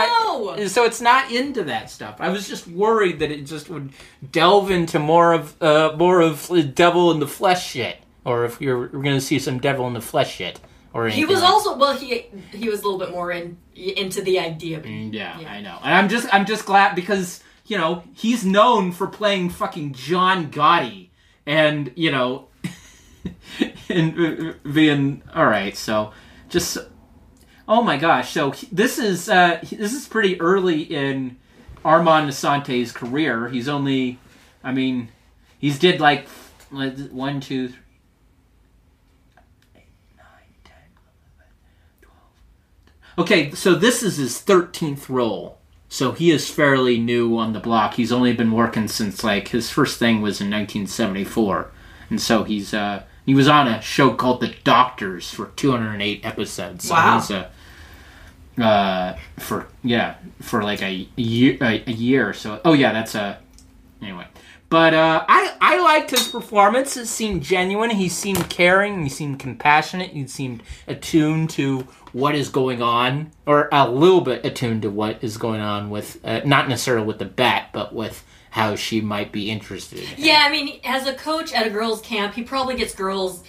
S1: not. So it's not into that stuff. I was just worried that it just would delve into more of uh, more of the devil in the flesh shit, or if you're we're gonna see some devil in the flesh shit, or
S3: He was also well. He he was a little bit more in into the idea.
S1: Mm, Yeah,
S3: Yeah.
S1: I know, and I'm just I'm just glad because you know he's known for playing fucking John Gotti, and you know, and uh, being all right. So just oh my gosh, so this is uh this is pretty early in Armand Assante's career. He's only, I mean, he's did like one, two, three. 10, 11, 12. Okay, so this is his 13th role. So he is fairly new on the block. He's only been working since like his first thing was in 1974. And so he's uh he was on a show called The Doctors for 208 episodes. So
S3: Wow.
S1: he's a uh for yeah, for like a year a, a year or so. Oh yeah, that's a anyway. But uh, I I liked his performance. It seemed genuine. He seemed caring. He seemed compassionate. He seemed attuned to what is going on, or a little bit attuned to what is going on with uh, not necessarily with the bat, but with how she might be interested. In.
S3: Yeah, I mean, as a coach at a girls' camp, he probably gets girls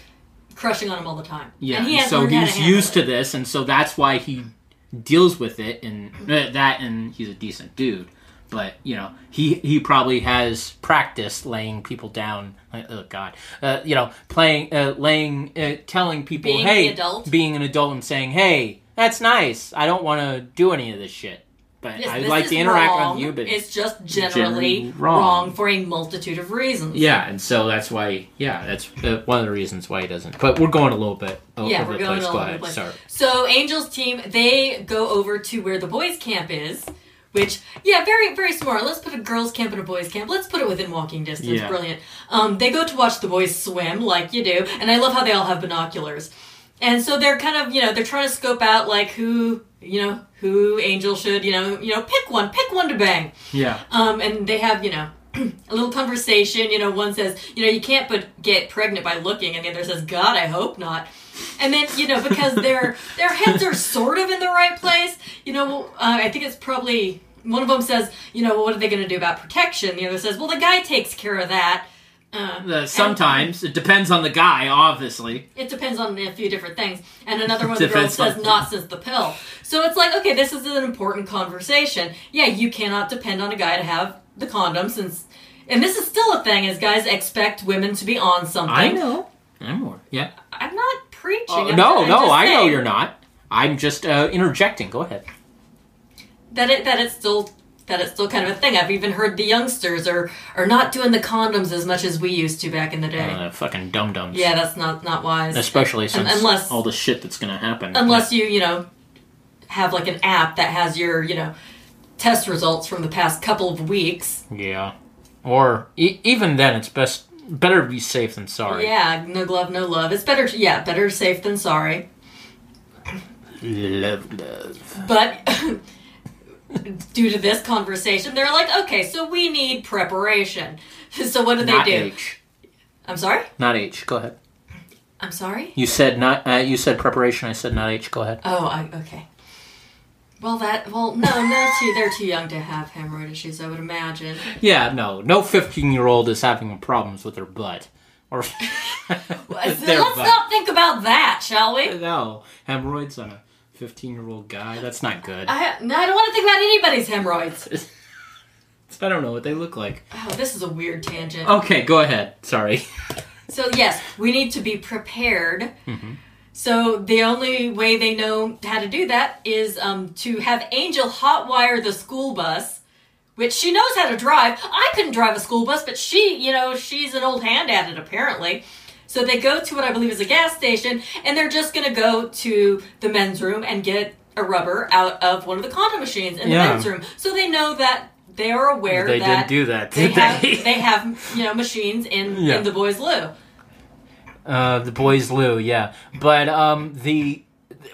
S3: crushing on him all the time.
S1: Yeah,
S3: and he has
S1: so
S3: learned how to
S1: he's used
S3: it.
S1: to this, and so that's why he deals with it, and uh, that, and he's a decent dude. But you know, he he probably has practiced laying people down. Like, oh God, uh, you know, playing, uh, laying, uh, telling people,
S3: Being
S1: hey,
S3: adult.
S1: being an adult, and saying, hey, that's nice. I don't want to do any of this shit, but
S3: Yes,
S1: I'd
S3: this
S1: like to interact
S3: wrong.
S1: with you. But
S3: it's just
S1: generally
S3: generally
S1: wrong.
S3: wrong. for a multitude of reasons.
S1: yeah, and so that's why, yeah, that's uh, one of the reasons why he doesn't. But we're going a little bit
S3: Yeah,
S1: over
S3: we're
S1: the
S3: going
S1: place. Go ahead.
S3: place.
S1: Sorry.
S3: So Angel's team, they go over to where the boys' camp is, which yeah, very very smart. Let's put a girls' camp and a boys' camp. Let's put it within walking distance.
S1: Yeah.
S3: Brilliant. Um, they go to watch the boys swim, like you do, and I love how they all have binoculars. And so they're kind of you know they're trying to scope out like who you know who Angel should you know you know pick one pick one to bang.
S1: Yeah.
S3: Um, and they have, you know, a little conversation. You know, one says, you know, you can't but get pregnant by looking, and the other says, God, I hope not. And then, you know, because their their heads are sort of in the right place, you know, uh, I think it's probably one of them says, you know, well, what are they going to do about protection? The other says, well, the guy takes care of that. Uh,
S1: Uh, sometimes it depends on the guy, obviously.
S3: it depends on a few different things. And another one of the girls
S1: Depends on-
S3: says, not since the pill. So it's like, okay, this is an important conversation. Yeah, you cannot depend on a guy to have the condom since. And this is still a thing, is guys expect women to be on something.
S1: I know. I'm more. Yeah.
S3: I'm not preaching.
S1: Oh,
S3: I'm
S1: no,
S3: ju- I'm
S1: no,
S3: just
S1: I know you're not. I'm just uh, interjecting. Go ahead.
S3: That it that it's still that it's still kind of a thing. I've even heard the youngsters are are not doing the condoms as much as we used to back in the day.
S1: Uh, fucking dum dums.
S3: yeah, that's not not wise.
S1: Especially since
S3: unless-
S1: all the shit that's gonna happen.
S3: unless you you know have like an app that has your you know test results from the past couple of weeks
S1: Yeah. Or e- even then, it's best better to be safe than sorry.
S3: yeah no glove no love it's better yeah better safe than sorry
S1: Love, love.
S3: but due to this conversation they're like okay so we need preparation so what do they
S1: Not
S3: do
S1: H.
S3: i'm sorry
S1: Not H. Go ahead.
S3: i'm sorry
S1: You said not. Uh, you said preparation. I said not H. Go ahead.
S3: oh I, okay well that well no no too they're too young to have hemorrhoid issues i would imagine
S1: Yeah. No. No. Fifteen-year-old is having problems with her butt. Or
S3: let's
S1: butt.
S3: not think about that shall we
S1: No. Hemorrhoids on a fifteen-year-old guy. That's not good.
S3: I, no, I don't want to think about anybody's hemorrhoids.
S1: I don't know what they look like.
S3: Oh, this is a weird tangent.
S1: Okay, go ahead. Sorry.
S3: So, yes, we need to be prepared. So, the only way they know how to do that is um, to have Angel hotwire the school bus, which she knows how to drive. I couldn't drive a school bus, but she, you know, she's an old hand at it, apparently. So, they go to what I believe is a gas station, and they're just going to go to the men's room and get a rubber out of one of the condom machines in the
S1: Yeah.
S3: men's room. So, they know that they are aware
S1: They
S3: that
S1: didn't do that,
S3: they
S1: did
S3: have
S1: they?
S3: they have you know machines in
S1: Yeah.
S3: in the boys' loo.
S1: Uh, the boys loo, yeah. But um, the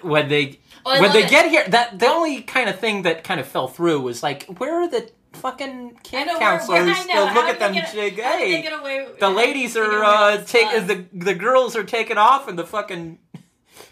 S1: when they
S3: Oh,
S1: when they
S3: it.
S1: get here, that the only kind of thing that kind of fell through was like, where are the fucking
S3: I
S1: camp
S3: know, where- where-
S1: counselors
S3: know,
S1: look at them?
S3: get-
S1: Jig, hey, the ladies
S3: did they get
S1: are uh, the the girls are taking off and the fucking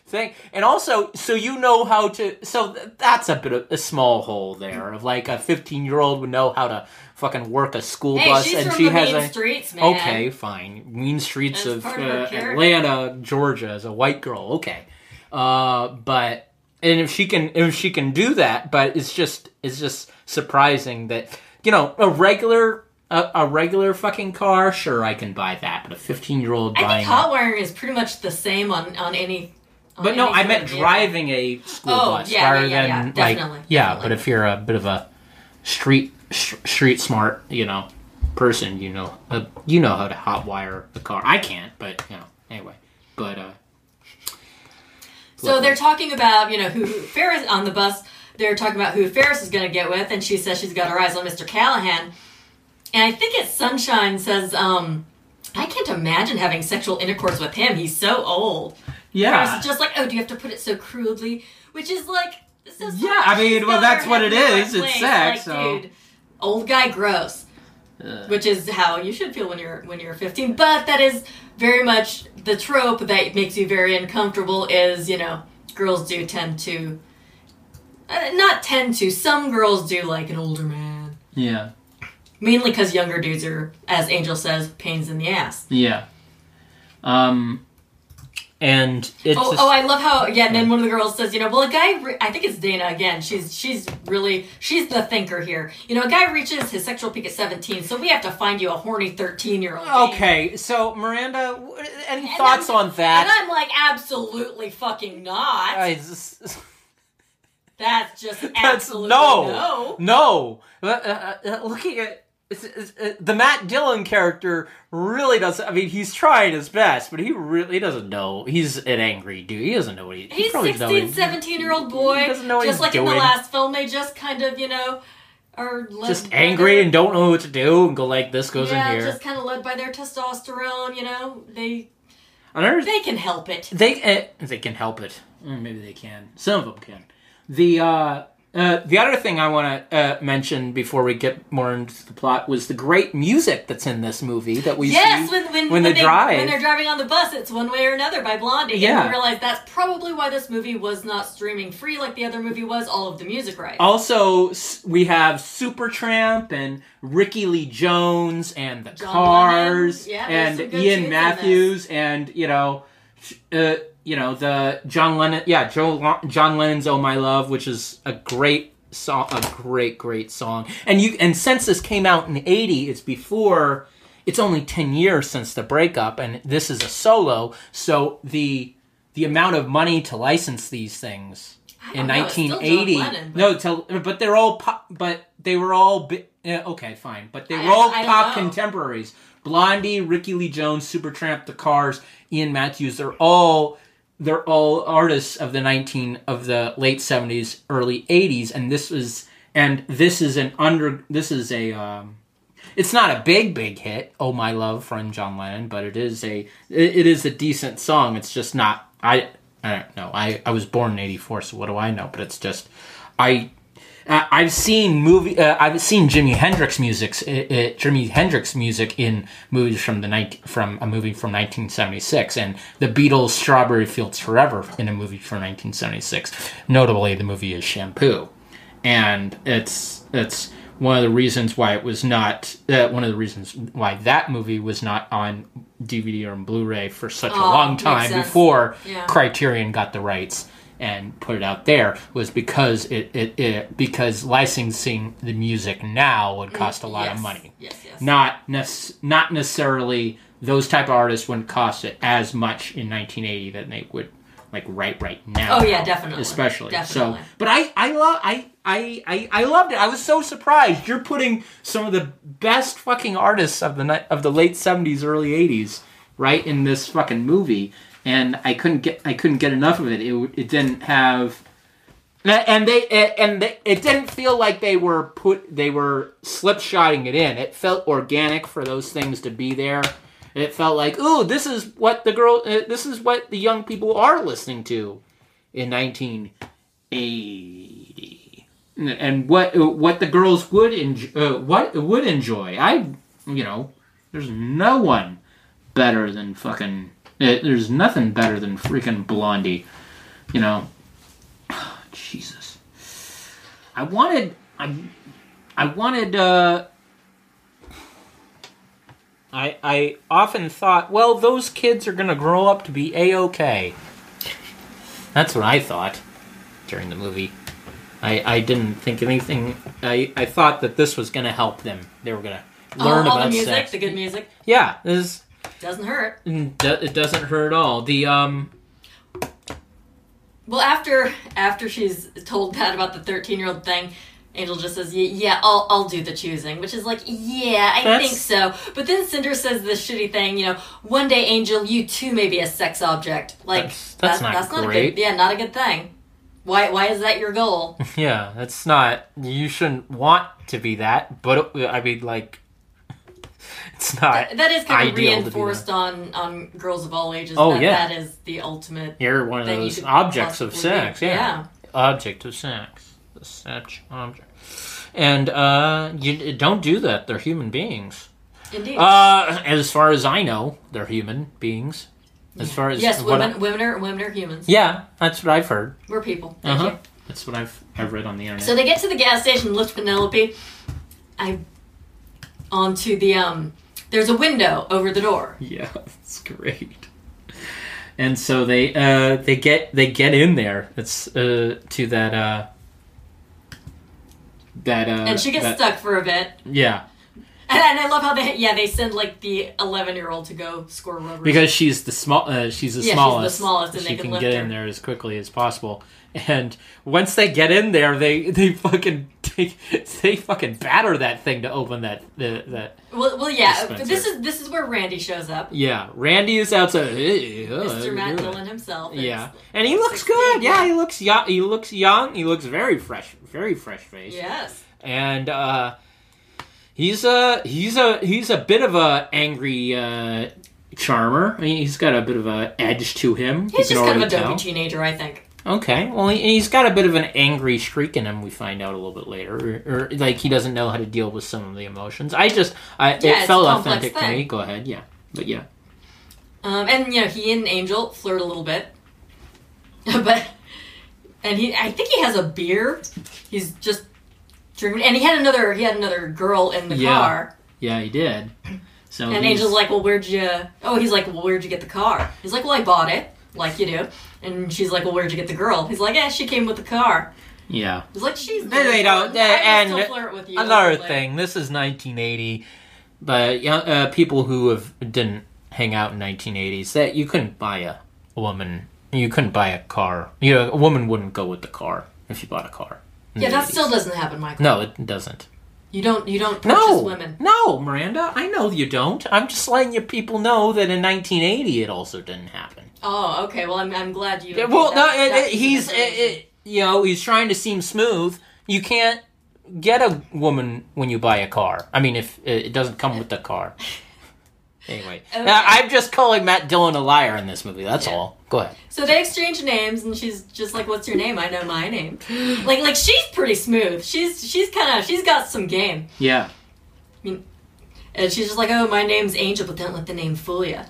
S1: thing. And also so you know how to so that's a bit of a small hole there of like a 15 year old would know how to fucking work a school
S3: Hey,
S1: bus and she has
S3: mean
S1: a
S3: streets, man.
S1: okay fine. Mean streets of,
S3: part of
S1: uh, atlanta georgia as a white girl. Okay. Uh but and if she can if she can do that but it's just it's just surprising that you know a regular a, a regular fucking car sure i can buy that but a 15 year old
S3: I think hot wiring is pretty much the same on on any. on
S1: but no, I meant driving a school
S3: Oh,
S1: bus
S3: yeah,
S1: rather
S3: yeah, yeah,
S1: than like
S3: definitely,
S1: yeah.
S3: definitely.
S1: But if you're a bit of a street sh- street smart, you know, person, you know, uh, you know how to hotwire the car. I can't, but you know, anyway. But uh,
S3: So they're talking about you know who Ferris on the bus. They're talking about who Ferris is going to get with, and she says she's got her eyes on Mr. Callahan. And I think it's Sunshine says, um, "I can't imagine having sexual intercourse with him. He's so old." Ferris
S1: yeah,
S3: is just like, "Oh, do you have to put it so crudely?" Which is like, so
S1: Yeah, I mean, well, that's what it
S3: in the right
S1: is, it's sex,
S3: Like,
S1: so-
S3: dude, old guy gross.
S1: Uh,
S3: which is how you should feel when you're when you're 15 but that is very much the trope that makes you very uncomfortable is you know girls do tend to uh, not tend to some girls do like an older man
S1: yeah,
S3: mainly because younger dudes are as angel says pains in the ass
S1: yeah. Um, and it's
S3: oh,
S1: just-
S3: oh, I love how yeah. And then one of the girls says, you know, well, a guy. Re- I think it's Dana again. She's she's really she's the thinker here. You know, a guy reaches his sexual peak at seventeen, so we have to find you a horny thirteen year old.
S1: okay. So Maranda, any
S3: And
S1: thoughts
S3: I'm-
S1: on that?
S3: And I'm like, absolutely fucking not. That's just
S1: That's
S3: absolutely
S1: no,
S3: no.
S1: no. Uh, uh, uh, looking at it's, it's, uh, the Matt Dillon character, really doesn't. I mean, he's trying his best, but he really doesn't know. He's an angry dude. He doesn't know what he. he
S3: He's
S1: probably
S3: 16,
S1: doesn't know
S3: 17 year old boy.
S1: He doesn't know what
S3: just
S1: he's
S3: like in the last film, they just kind of, you know, are led
S1: Just angry
S3: their-
S1: and don't know what to do, and go like this goes
S3: yeah,
S1: in here.
S3: just kind of led by their testosterone. You know, they
S1: And there's-
S3: they can help it.
S1: They uh, they can help it. Mm, Maybe they can. Some of them can. The uh, uh, the other thing I want to uh, mention before we get more into the plot was the great music that's in this movie that we
S3: Yes,
S1: see
S3: when when,
S1: when they
S3: they,
S1: drive.
S3: when they're driving on the bus, it's one way or another by Blondie.
S1: Yeah.
S3: and we realize that's probably why this movie was not streaming free like the other movie was. All of the music rights.
S1: Also, we have Supertramp and Rickie Lee Jones and the
S3: John
S1: Cars
S3: Yeah,
S1: and Ian Matthews and you know, uh, you know the John Lennon. Yeah, Joe, John Lennon's "Oh My Love," which is a great song, a great great song. And you and since this came out in '80, it's before. It's only ten years since the breakup, and this is a solo. So the the amount of money to license these things in
S3: know, it's still
S1: 1980.
S3: Lennon, but-
S1: no, tell, but they're all pop, but they were all bi- okay, fine, but they were
S3: I-
S1: all
S3: I
S1: pop contemporaries. Blondie, Rickie Lee Jones, Supertramp, The Cars, Ian Matthews. They're all they're all artists of the 19 of the late 70s, early 80s, and this was and this is an under this is a um, it's not a big big hit oh my love from john lennon but it is a it, is a decent song. It's just not i i don't know. I i was born in 84 so what do i know? But it's just i uh, I've seen movie. Uh, I've seen Jimi Hendrix music. Uh, uh, Jimi Hendrix music in movies from the night from a movie from 1976, and the Beatles' "Strawberry Fields Forever" in a movie from 1976. Notably, the movie is "Shampoo," and it's it's one of the reasons why it was not uh, one of the reasons why that movie was not on DVD or on Blu-ray for such a
S3: Oh,
S1: long time before
S3: Yeah.
S1: Criterion got the rights and put it out there was because it, it, it because licensing the music now would mm, cost a lot
S3: yes.
S1: of money.
S3: Yes, yes.
S1: Not nec- not necessarily those type of artists wouldn't cost it as much in 1980 that they would like right right now.
S3: Oh, yeah, definitely.
S1: Especially.
S3: Definitely.
S1: So, but I I love I, I I I loved it. I was so surprised. You're putting some of the best fucking artists of the of the late 70s early 80s right in this fucking movie and I couldn't get I couldn't get enough of it. It, it didn't have and they and they, it didn't feel like they were put they were slipshotting it in. It felt organic for those things to be there. It felt like, ooh, this is what the girl, uh, this is what the young people are listening to in 1980, and what what the girls would enjoy, uh, what would enjoy. I, you know, there's no one better than fucking. Uh, there's nothing better than freaking Blondie, you know. Jesus. I wanted I I wanted uh I I often thought, well, those kids are going to grow up to be a-okay. That's what I thought during the movie. I I didn't think anything I I thought that this was going to help them. They were going to learn
S3: all
S1: about
S3: the music,
S1: sex.
S3: the good music,
S1: Yeah, this
S3: doesn't hurt.
S1: it doesn't hurt at all. The um
S3: Well, after after she's told Pat about the thirteen year old thing, Angel just says, "Yeah, I'll I'll do the choosing," which is like, "Yeah, I
S1: That's-
S3: think so." But then Cinder says this shitty thing, you know, one day, Angel, you too may be a sex object. Like
S1: That's- that's not
S3: that's not a
S1: great.
S3: good, yeah, not a good thing. Why why is that your goal?
S1: Yeah, that's not. You shouldn't want to be that, but I mean, like, it's not.
S3: that is kind of
S1: ideal to be
S3: reinforced on on girls of all ages.
S1: Oh,
S3: that,
S1: yeah.
S3: that is the ultimate.
S1: You're one of those objects of sex. Yeah.
S3: Yeah.
S1: object of sex. The such object. And uh, you don't do that. They're human beings.
S3: Indeed.
S1: Uh, as far as I know, they're human beings. As far as
S3: yes,
S1: what I-
S3: women women are women are humans.
S1: yeah, that's what I've heard.
S3: We're people. Thank
S1: Uh
S3: you.
S1: That's what I've I've read on the internet.
S3: So they get to the gas station, lift Penelope. I onto the um. There's a window over the door.
S1: Yeah, it's great. And so they uh they get they get in there. It's uh to that uh that uh
S3: and she gets
S1: that-
S3: stuck for a bit.
S1: Yeah,
S3: And, and I love how they yeah they send like the 11 year old to go score rubbers.
S1: because she's the small uh, she's the
S3: Yeah, she's the
S1: smallest.
S3: smallest and
S1: she
S3: they can
S1: can get
S3: her.
S1: in there as quickly as possible. And once they get in there, they they fucking take they fucking batter that thing to open that the that
S3: well, well yeah.
S1: Dispenser.
S3: This is this is where Randy shows up.
S1: yeah. Randy is outside. Hey, oh,
S3: Mr. Matt. Dillon himself.
S1: Yeah, and he looks
S3: 16,
S1: good. Yeah,
S3: yeah.
S1: he looks young. He looks young. He looks very fresh, very fresh face.
S3: Yes.
S1: and uh, he's a he's a he's a bit of a angry uh, charmer. I mean, he's got a bit of a edge to him.
S3: He's just kind of a dopey
S1: tell.
S3: teenager, I think.
S1: Okay, well, he, he's got a bit of an angry streak in him. We find out a little bit later, or, or like he doesn't know how to deal with some of the emotions. I just, I,
S3: Yeah,
S1: it felt authentic to me. Go ahead, yeah, but yeah,
S3: Um, and you know, he and Angel flirt a little bit, but and he, I think he has a beer. He's just drinking, and he had another, he had another girl in the
S1: Yeah.
S3: car.
S1: yeah, he did. So
S3: And
S1: he's-
S3: Angel's like, "Well, where'd you?" Oh, he's like, "Well, where'd you get the car?" He's like, "Well, I bought it, like you do." And she's like, "Well, where'd you get the girl?" He's like, "Yeah, she came with the car."
S1: yeah.
S3: He's like, "She's."
S1: They- they don't- they-
S3: can
S1: and
S3: still flirt with you.
S1: Another
S3: like-
S1: thing, this is 1980, but young, uh, people who have didn't hang out in 1980s, that you couldn't buy a, a woman, you couldn't buy a car. You know, a woman wouldn't go with the car if you bought a car.
S3: Yeah, that
S1: 80s.
S3: still doesn't happen, Michael.
S1: No, it doesn't.
S3: You don't. You don't purchase
S1: No,
S3: women.
S1: no, Maranda, I know you don't. I'm just letting you people know that in 1980 it also didn't happen.
S3: Oh, okay. Well, I'm, I'm glad you.
S1: Yeah, well,
S3: that-
S1: no, it,
S3: that
S1: it, he's, it, it, you know, he's trying to seem smooth. You can't get a woman when you buy a car. I mean, if it doesn't come with the car. Anyway,
S3: Okay.
S1: Uh, I'm just calling Matt Dillon a liar in this movie. That's
S3: Yeah.
S1: all. Go ahead.
S3: So they exchange names, and she's just like, "What's your name? I know my name." Like, like she's pretty smooth. She's she's kind of she's got some game,
S1: Yeah.
S3: and she's just like, "Oh, my name's Angel, but don't let the name fool you,"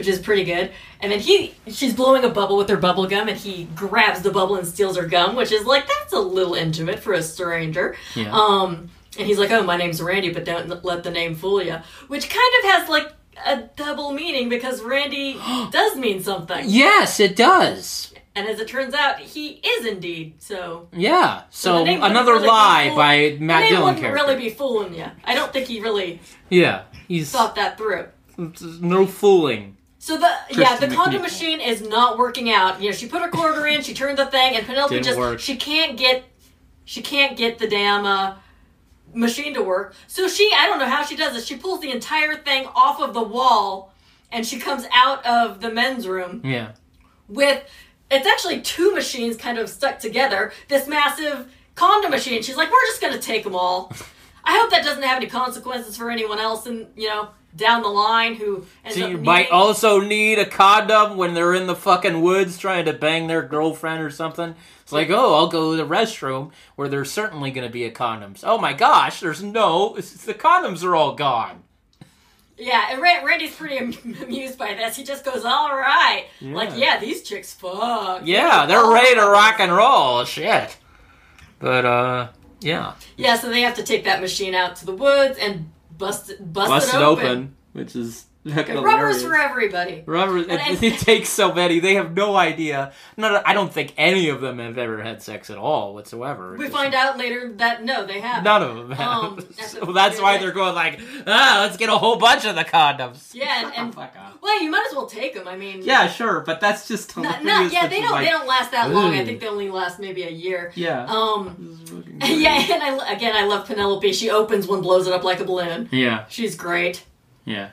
S3: which is pretty good. And then he she's blowing a bubble with her bubble gum, and he grabs the bubble and steals her gum, which is like that's a little intimate for a stranger.
S1: Yeah.
S3: Um, and he's like, "Oh, my name's Randy, but don't let the name fool you," which kind of has like a double meaning because Randy does mean something.
S1: yes, it does.
S3: And as it turns out, he is indeed. So
S1: Yeah. So,
S3: the
S1: another
S3: really
S1: lie
S3: fool-
S1: by Matt Dillon
S3: wouldn't
S1: character.
S3: really be fooling you. I don't think he really
S1: yeah. He's
S3: thought that through.
S1: no fooling.
S3: So the yeah, the
S1: Kristen
S3: condom machine is not working out. You know, she put her quarter in, she turned the thing, and Penelope
S1: Didn't
S3: just
S1: work.
S3: she can't get she can't get the damn uh, machine to work. So she I don't know how she does this. She pulls the entire thing off of the wall, and she comes out of the men's room
S1: Yeah.
S3: with it's actually two machines kind of stuck together. This massive condom machine. She's like, we're just gonna take them all. I hope that doesn't have any consequences for anyone else, and you know, down the line who ends
S1: So you
S3: needing-
S1: might also need a condom when they're in the fucking woods trying to bang their girlfriend or something. It's like, oh, I'll go to the restroom where there's certainly going to be a condoms. Oh my gosh, there's no. The condoms are all gone.
S3: Yeah, and Randy's pretty amused by this. He just goes, "All right, like yeah, these chicks fuck."
S1: Yeah, they're ready to rock and roll. Shit. But uh, yeah,
S3: Yeah, so they have to take that machine out to the woods and bust it, bust,
S1: bust
S3: it open.
S1: which is
S3: Rubbers for everybody.
S1: Rubber, it,
S3: And-
S1: it takes so many. They have no idea. No, I don't think any of them have ever had sex at all whatsoever.
S3: We
S1: Just-
S3: find out later that no, they have.
S1: None of them have.
S3: Um, that's
S1: so that's why they're going like, ah, let's get a whole bunch of the condoms.
S3: Yeah, and-
S1: fuck up.
S3: Well, you might as well take them. I mean,
S1: Yeah, sure, but that's just
S3: Not, not, yeah, they don't.
S1: like,
S3: they don't last that long. I think they only last maybe a year.
S1: Yeah.
S3: Um.
S1: This is fucking great.
S3: Yeah, and I again, I love Penelope. She opens one, blows it up like a balloon.
S1: Yeah.
S3: She's great.
S1: Yeah.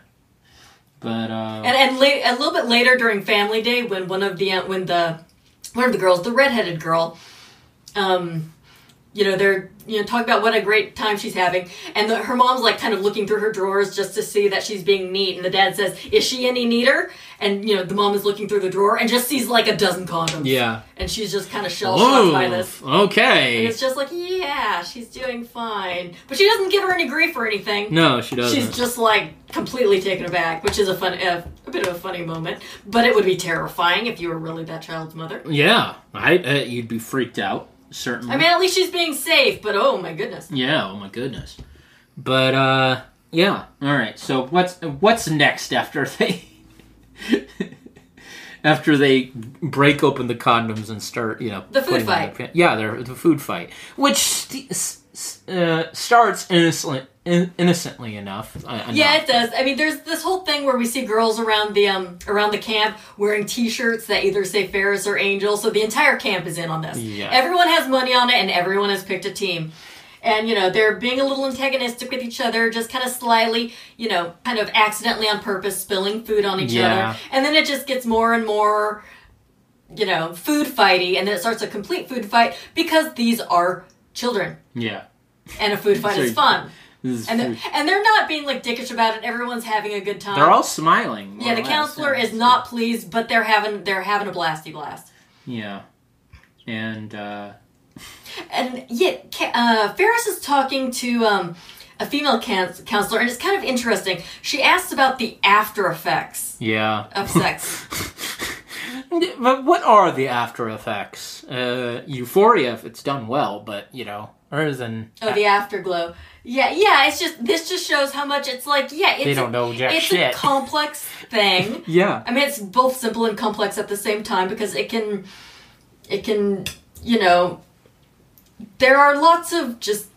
S1: But uh.
S3: And and late, a little bit later during Family Day, when one of the when the one of the girls, the redheaded girl, um, you know, they're you know talking about what a great time she's having, and the, her mom's like kind of looking through her drawers just to see that she's being neat, and the dad says, "Is she any neater?" And you know, the mom is looking through the drawer and just sees like a dozen condoms.
S1: yeah.
S3: and she's just kind of shell shocked by this.
S1: Okay.
S3: And it's just like, yeah, she's doing fine, but she doesn't give her any grief or anything.
S1: no, she doesn't.
S3: She's just like completely taken aback, which is a fun, uh, a bit of a funny moment. But it would be terrifying if you were really that child's mother.
S1: Yeah, I uh, you'd be freaked out certainly.
S3: I mean, at least she's being safe. But oh my goodness,
S1: yeah. Oh my goodness. But uh, yeah. All right. So what's what's next after they after they break open the condoms and start you know
S3: The food
S1: putting them in
S3: fight.
S1: the pan- yeah, they're the food fight, which st- uh, starts innocent in- innocently enough. uh,
S3: yeah,
S1: enough.
S3: it does. I mean, there's this whole thing where we see girls around the um around the camp wearing T-shirts that either say Ferris or Angel. So the entire camp is in on this.
S1: Yeah.
S3: Everyone has money on it, and everyone has picked a team. And you know they're being a little antagonistic with each other, just kind of slyly, you know, kind of accidentally on purpose, spilling food on each
S1: Yeah.
S3: other, and then it just gets more and more, you know, food fighty, and then it starts a complete food fight because these are children,
S1: Yeah.
S3: and a food fight
S1: So-
S3: is fun, and they're, and they're not being like dickish about it. Everyone's having a good time.
S1: They're all smiling.
S3: yeah, the
S1: less,
S3: counselor
S1: yeah.
S3: is not pleased, but they're having they're having a blasty blast.
S1: Yeah. And uh
S3: And yet, uh, Ferris is talking to um, a female can- counselor, and it's kind of interesting. She asks about the after effects
S1: yeah.
S3: of sex.
S1: but what are the after effects? Uh euphoria if it's done well, but you know, other than
S3: oh, the afterglow. Yeah, yeah. It's just this just shows how much it's like. Yeah, it's
S1: They
S3: a-
S1: don't know jack
S3: It's
S1: shit.
S3: a complex thing.
S1: Yeah.
S3: I mean, it's both simple and complex at the same time because it can, it can, you know, there are lots of just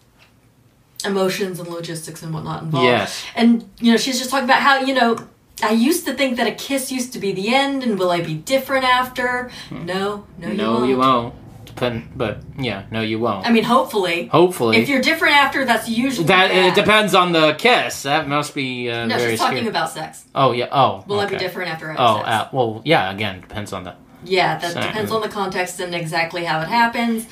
S3: emotions and logistics and whatnot involved.
S1: Yes.
S3: And, you know, she's just talking about how, you know, I used to think that a kiss used to be the end and will I be different after? Hmm. No, no, you
S1: no,
S3: won't.
S1: you won't. Depend but yeah, no you won't.
S3: I mean, hopefully.
S1: Hopefully.
S3: If you're different after, that's usually
S1: that
S3: bad.
S1: it depends on the kiss. That must be uh,
S3: No,
S1: very
S3: she's talking
S1: scary.
S3: about sex.
S1: Oh yeah. Oh.
S3: Will I be different after I have
S1: Oh,
S3: sex?
S1: uh, well, yeah. Again, depends on the.
S3: Yeah, that depends on the context and exactly how it happens.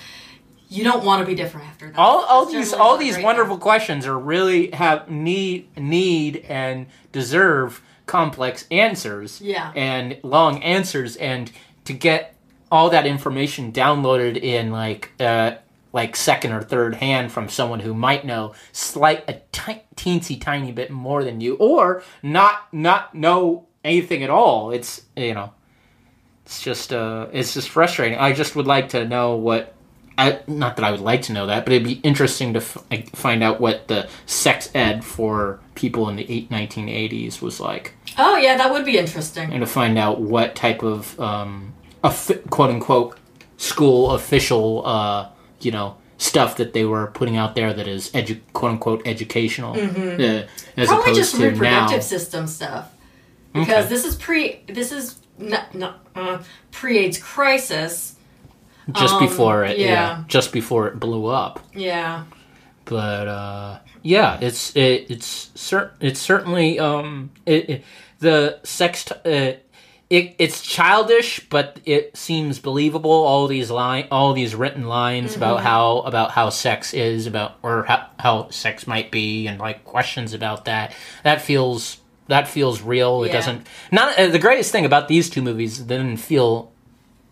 S3: You don't want to be different after that.
S1: All, all these all these wonderful questions are really have need need and deserve complex answers.
S3: Yeah.
S1: And long answers, and to get all that information downloaded in like uh like second or third hand from someone who might know slight a ti- teensy tiny bit more than you, or not not know anything at all. It's you know. It's just uh, it's just frustrating. I just would like to know what I, not that I would like to know that, but it'd be interesting to f- like, find out what the sex ed for people in the eight, 1980s was like,
S3: Oh yeah, that would be interesting.
S1: and to find out what type of um, quote unquote school official, uh, you know, stuff that they were putting out there that is edu- quote unquote educational, uh, as
S3: Mm-hmm. Probably
S1: opposed
S3: just
S1: to now.
S3: reproductive system stuff. Because
S1: Okay.
S3: this is pre this is not, not uh, pre-AIDS crisis.
S1: just
S3: um,
S1: before it, yeah.
S3: yeah.
S1: just before it blew up.
S3: Yeah.
S1: but uh, yeah, it's it, it's cer- it's certainly um, it, it, the sex t- uh, it, it's childish, but it seems believable. All these line, all these written lines
S3: Mm-hmm.
S1: about how about how sex is about or how, how sex might be, and like questions about that. That feels that feels real. It doesn't. Not uh, the greatest thing about these two movies. They didn't feel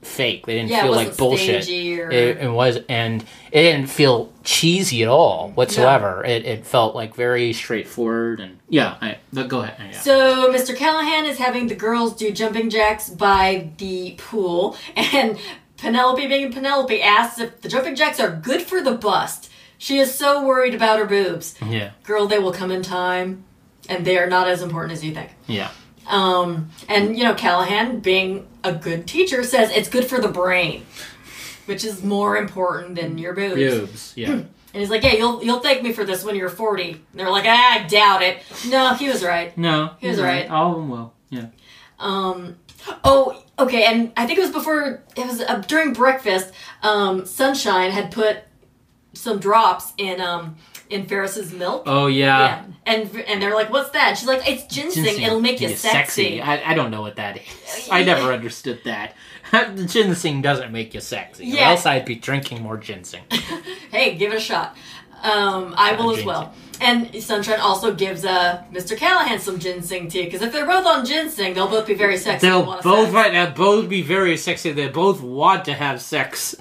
S1: fake. They didn't
S3: Yeah,
S1: feel like bullshit.
S3: or-
S1: It, it was, and it didn't feel cheesy at all whatsoever. It, it felt like very straightforward and yeah. I, but go ahead. Yeah.
S3: So Mr. Callahan is having the girls do jumping jacks by the pool, and Penelope, being Penelope, asks if the jumping jacks are good for the bust. She is so worried about her boobs.
S1: yeah.
S3: Girl, they will come in time, and they are not as important as you think.
S1: Yeah.
S3: Um, and you know, Callahan, being a good teacher, says it's good for the brain, which is more important than your boobs.
S1: Boobs. Yeah.
S3: And he's like, "Yeah, you'll you'll thank me for this when you're 40." And they're like, ah, "I doubt it." No, he was right.
S1: No,
S3: He was
S1: you're
S3: right.
S1: All of them will. Yeah.
S3: Um, oh, okay, and I think it was before it was uh, during breakfast. Um, Sunshine had put some drops in um in Ferris's milk.
S1: Oh yeah.
S3: yeah, and and they're like, "What's that?" She's like, "It's ginseng.
S1: Ginseng.
S3: It'll make you
S1: Yeah,
S3: sexy."
S1: I, I don't know what that is. I never understood that. ginseng doesn't make you sexy. Or
S3: Yeah.
S1: else I'd be drinking more ginseng.
S3: hey, give it a shot. Um, I will as well. And Sunshine also gives uh, Mr. Callahan some ginseng tea because if they're both on ginseng, they'll both be very sexy.
S1: They'll both
S3: sex.
S1: right now both be very sexy. They both want to have sex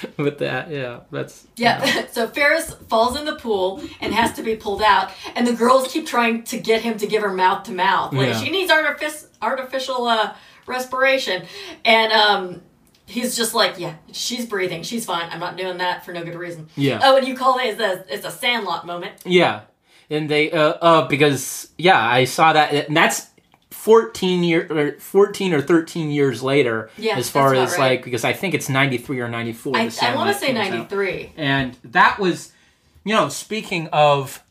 S1: with that. Yeah, that's
S3: Yeah. so Ferris falls in the pool and has to be pulled out, and the girls keep trying to get him to give her mouth to mouth. Like
S1: Yeah.
S3: she needs artific- artificial uh, respiration, and um, he's just like, "Yeah, she's breathing. She's fine. I'm not doing that for no good reason."
S1: Yeah.
S3: Oh, and you call it it's a it's a Sandlot moment.
S1: Yeah, and they uh uh because yeah I saw that and that's fourteen year or fourteen or thirteen years later.
S3: Yeah,
S1: as far as
S3: right.
S1: like because I think it's ninety three or ninety four.
S3: I, I want to say '93.
S1: and that was you know speaking of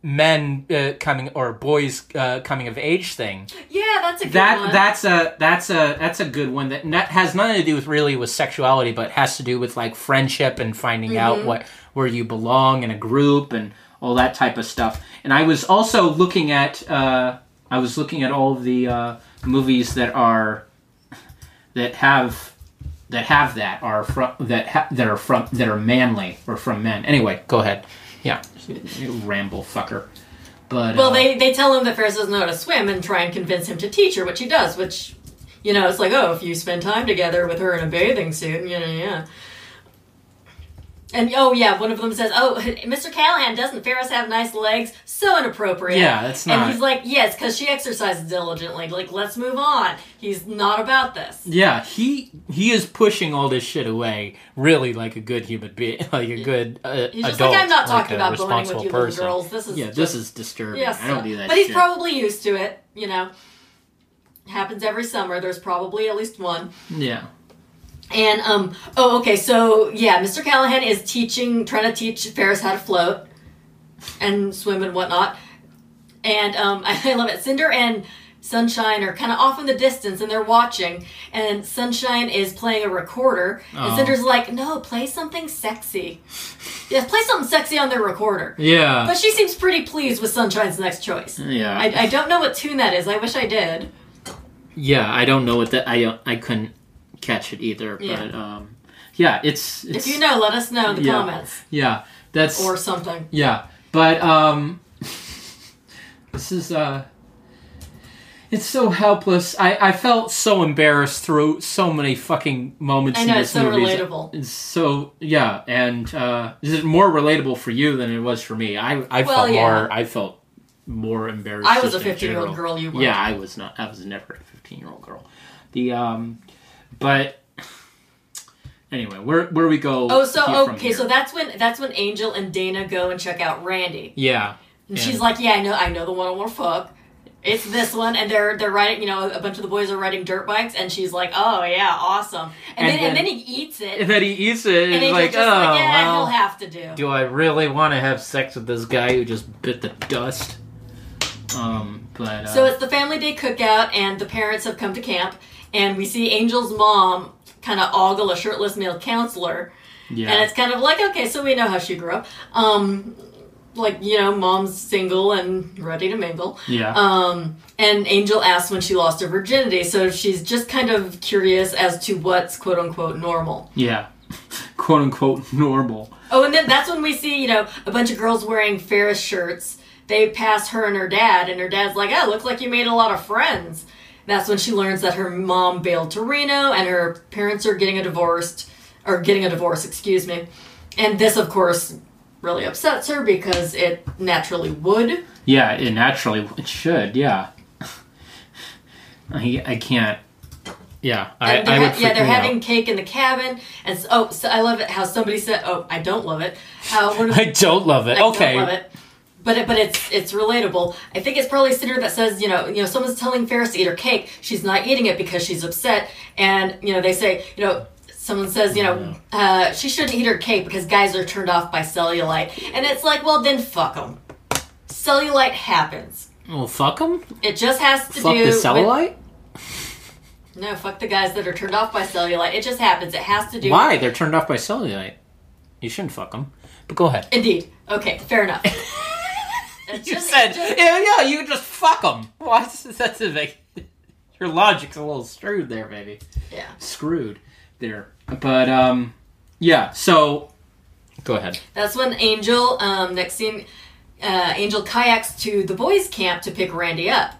S1: men uh, coming or boys uh, coming of age thing
S3: Yeah, that's a good
S1: that
S3: one.
S1: that's a that's a that's a good one that that has nothing to do with really with sexuality but has to do with like friendship and finding
S3: Mm-hmm.
S1: out what where you belong in a group and all that type of stuff and i was also looking at uh i was looking at all of the uh movies that are that have that have that are from that ha- that are from that are manly or from men. Anyway go ahead. Yeah ramble fucker. But
S3: Well,
S1: uh,
S3: they, they tell him that Ferris doesn't know how to swim and try and convince him to teach her, which he does, which, you know, it's like, oh, if you spend time together with her in a bathing suit, yeah, yeah. And, oh, yeah, one of them says, oh, Mr. Callahan, doesn't Ferris have nice legs? So inappropriate.
S1: Yeah, that's not.
S3: And he's like, yes, because she exercises diligently. Like, let's move on. He's not about this.
S1: Yeah, he he is pushing all this shit away, really like a good human being, like a good uh,
S3: He's just
S1: adult,
S3: like, I'm not talking
S1: a
S3: about boning with you
S1: person.
S3: little girls. This is
S1: yeah,
S3: just,
S1: this is disturbing.
S3: Yes,
S1: I don't do that.
S3: But he's probably used to it, you know. Happens every summer. There's probably at least one.
S1: yeah,
S3: And um oh okay so yeah Mr. Callahan is teaching trying to teach Ferris how to float and swim and whatnot and um I love it Cinder and Sunshine are kind of off in the distance and they're watching and Sunshine is playing a recorder and
S1: Oh.
S3: Cinder's like no play something sexy yeah play something sexy on their recorder
S1: yeah,
S3: but she seems pretty pleased with Sunshine's next choice
S1: yeah,
S3: I, I don't know what tune that is I wish I did
S1: yeah. I don't know what that. I don't. I couldn't catch it either.
S3: Yeah.
S1: But um, yeah, it's, it's
S3: if you know let us know in the
S1: yeah.
S3: comments
S1: Yeah, that's
S3: or something
S1: Yeah, but um, this is uh, it's so helpless. I I felt so embarrassed through so many fucking moments
S3: I
S1: in
S3: know,
S1: this
S3: it's so
S1: movie.
S3: relatable.
S1: It's so yeah, and uh, this is more relatable for you than it was for me. I I
S3: Well,
S1: felt
S3: yeah.
S1: more. I felt more embarrassed.
S3: I was a 15 year old girl you weren't
S1: Yeah, I was not. I was never a fifteen year old girl. The um, but anyway, where where we go?
S3: Oh, so okay, so that's when that's when Angel and Dana go and check out Randy,
S1: yeah.
S3: and
S1: Yeah.
S3: she's like, "Yeah, I know, I know the one I want to fuck. It's this one." And they're they're riding, you know, a bunch of the boys are riding dirt bikes, and she's like, "Oh yeah, awesome." And,
S1: And
S3: then, and
S1: then-
S3: then he eats it,
S1: And then he eats it, and,
S3: and
S1: he's like, oh,
S3: like, "Yeah,
S1: well,
S3: he'll have to do."
S1: do I really want to have sex with this guy who just bit the dust? Um, but uh,
S3: So it's the family day cookout, and the parents have come to camp, and we see Angel's mom kind of ogle a shirtless male counselor,
S1: yeah,
S3: and it's kind of like, okay, so we know how she grew up. Um, like you know, mom's single and ready to mingle.
S1: Yeah.
S3: Um, and Angel asks when she lost her virginity, so she's just kind of curious as to what's quote unquote normal.
S1: yeah. Quote unquote normal.
S3: Oh, and then that's when we see, you know, a bunch of girls wearing Ferris shirts. They pass her and her dad, and her dad's like, "Oh, looks like you made a lot of friends." That's when she learns that her mom bailed to Reno, and her parents are getting a divorced, or getting a divorce, excuse me. And this, of course, really upsets her because it naturally would.
S1: Yeah, it naturally it should. Yeah. I I can't. Yeah, I, I would.
S3: yeah, they're
S1: me out.
S3: having cake in the cabin, and so, oh, so I love it how somebody said, "Oh, I don't love it." How one of
S1: I don't love it.
S3: I
S1: okay.
S3: don't love it. But it, but it's it's relatable. I think it's probably a Cinder that says you know you know someone's telling Ferris to eat her cake. She's not eating it because she's upset, and you know they say you know someone says you know uh, she shouldn't eat her cake because guys are turned off by cellulite, and it's like well then fuck them. Cellulite happens.
S1: Well, fuck them.
S3: It just has to
S1: Fuck
S3: do
S1: the
S3: with-
S1: cellulite.
S3: no, fuck the guys that are turned off by cellulite. It just happens. It has to do.
S1: Why? They're turned off by cellulite. You shouldn't fuck them. But go ahead.
S3: Indeed. Okay, fair enough.
S1: You
S3: just-
S1: said,
S3: just-
S1: yeah, yeah, you just fuck them. Why? That's a big. Your logic's a little screwed there, baby.
S3: yeah.
S1: Screwed there. But um, yeah. So, go ahead.
S3: That's when Angel, um, next scene, uh, Angel kayaks to the boys' camp to pick Randy up.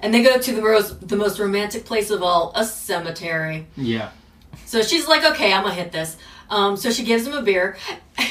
S3: And they go to the, the most romantic place of all, a cemetery.
S1: Yeah.
S3: So she's like, okay, I'm gonna hit this. Um, so she gives him a beer.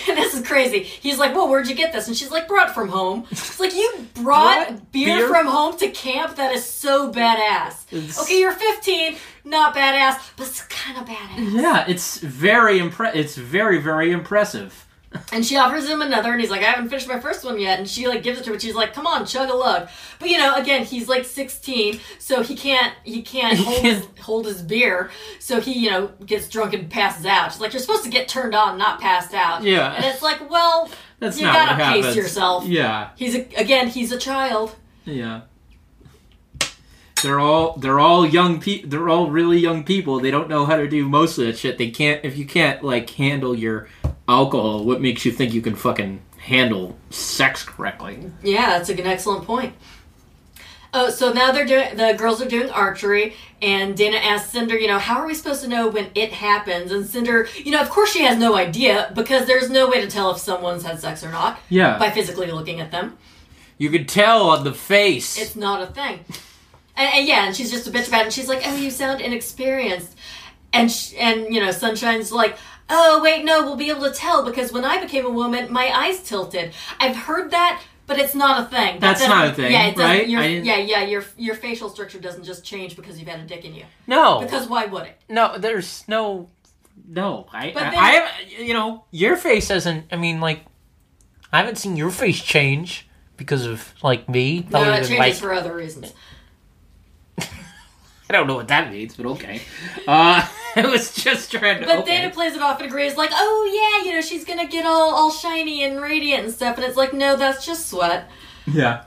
S3: And this is crazy. He's like, well, where'd you get this? And she's like, brought from home. It's like, you brought
S1: Brought
S3: beer,
S1: beer?
S3: from home to camp? That is so badass.
S1: It's-
S3: Okay, you're 15, not badass, but it's kind of badass.
S1: Yeah, it's very impre- It's very very impressive.
S3: And she offers him another, and he's like, I haven't finished my first one yet. And she like gives it to him, and she's like, Come on, chug a lug. But you know, again, he's like 16, so he can't he can't hold his hold his beer. So he you know gets drunk and passes out. She's like, You're supposed to get turned on, not passed out.
S1: Yeah.
S3: And it's like, well,
S1: That's
S3: you gotta pace
S1: happens.
S3: yourself.
S1: Yeah.
S3: He's a, again, he's a child.
S1: Yeah. They're all they're all young pe- they're all really young people. They don't know how to do most of that shit. They can't if you can't like handle your alcohol, what makes you think you can fucking handle sex correctly?
S3: Yeah, that's an excellent point. Oh, so now they're doing the girls are doing archery, and Dana asks Cinder, you know, how are we supposed to know when it happens? And Cinder, you know, of course she has no idea because there's no way to tell if someone's had sex or not
S1: Yeah.
S3: by physically looking at them.
S1: you could tell on the face.
S3: It's not a thing. And, and yeah, and she's just a bitch about it. And she's like, "Oh, you sound inexperienced." And sh- and you know, Sunshine's like, "Oh, wait, no, we'll be able to tell because when I became a woman, my eyes tilted. I've heard that." But it's not a thing. That
S1: That's not a thing,
S3: yeah, it doesn't-
S1: right?
S3: your- yeah, yeah. Your your facial structure doesn't just change because you've had a dick in you.
S1: no.
S3: Because why would it?
S1: no, there's no no. I
S3: But
S1: I,
S3: then-
S1: I have you know, your face hasn't I mean like I haven't seen your face change because of like me.
S3: No, it changes
S1: like,
S3: for other reasons.
S1: I don't know what that means, but okay. Uh, I was just trying to.
S3: But
S1: okay.
S3: Dana plays it off and agrees, like, "Oh yeah, you know, she's gonna get all all shiny and radiant and stuff." And it's like, no, that's just sweat.
S1: Yeah.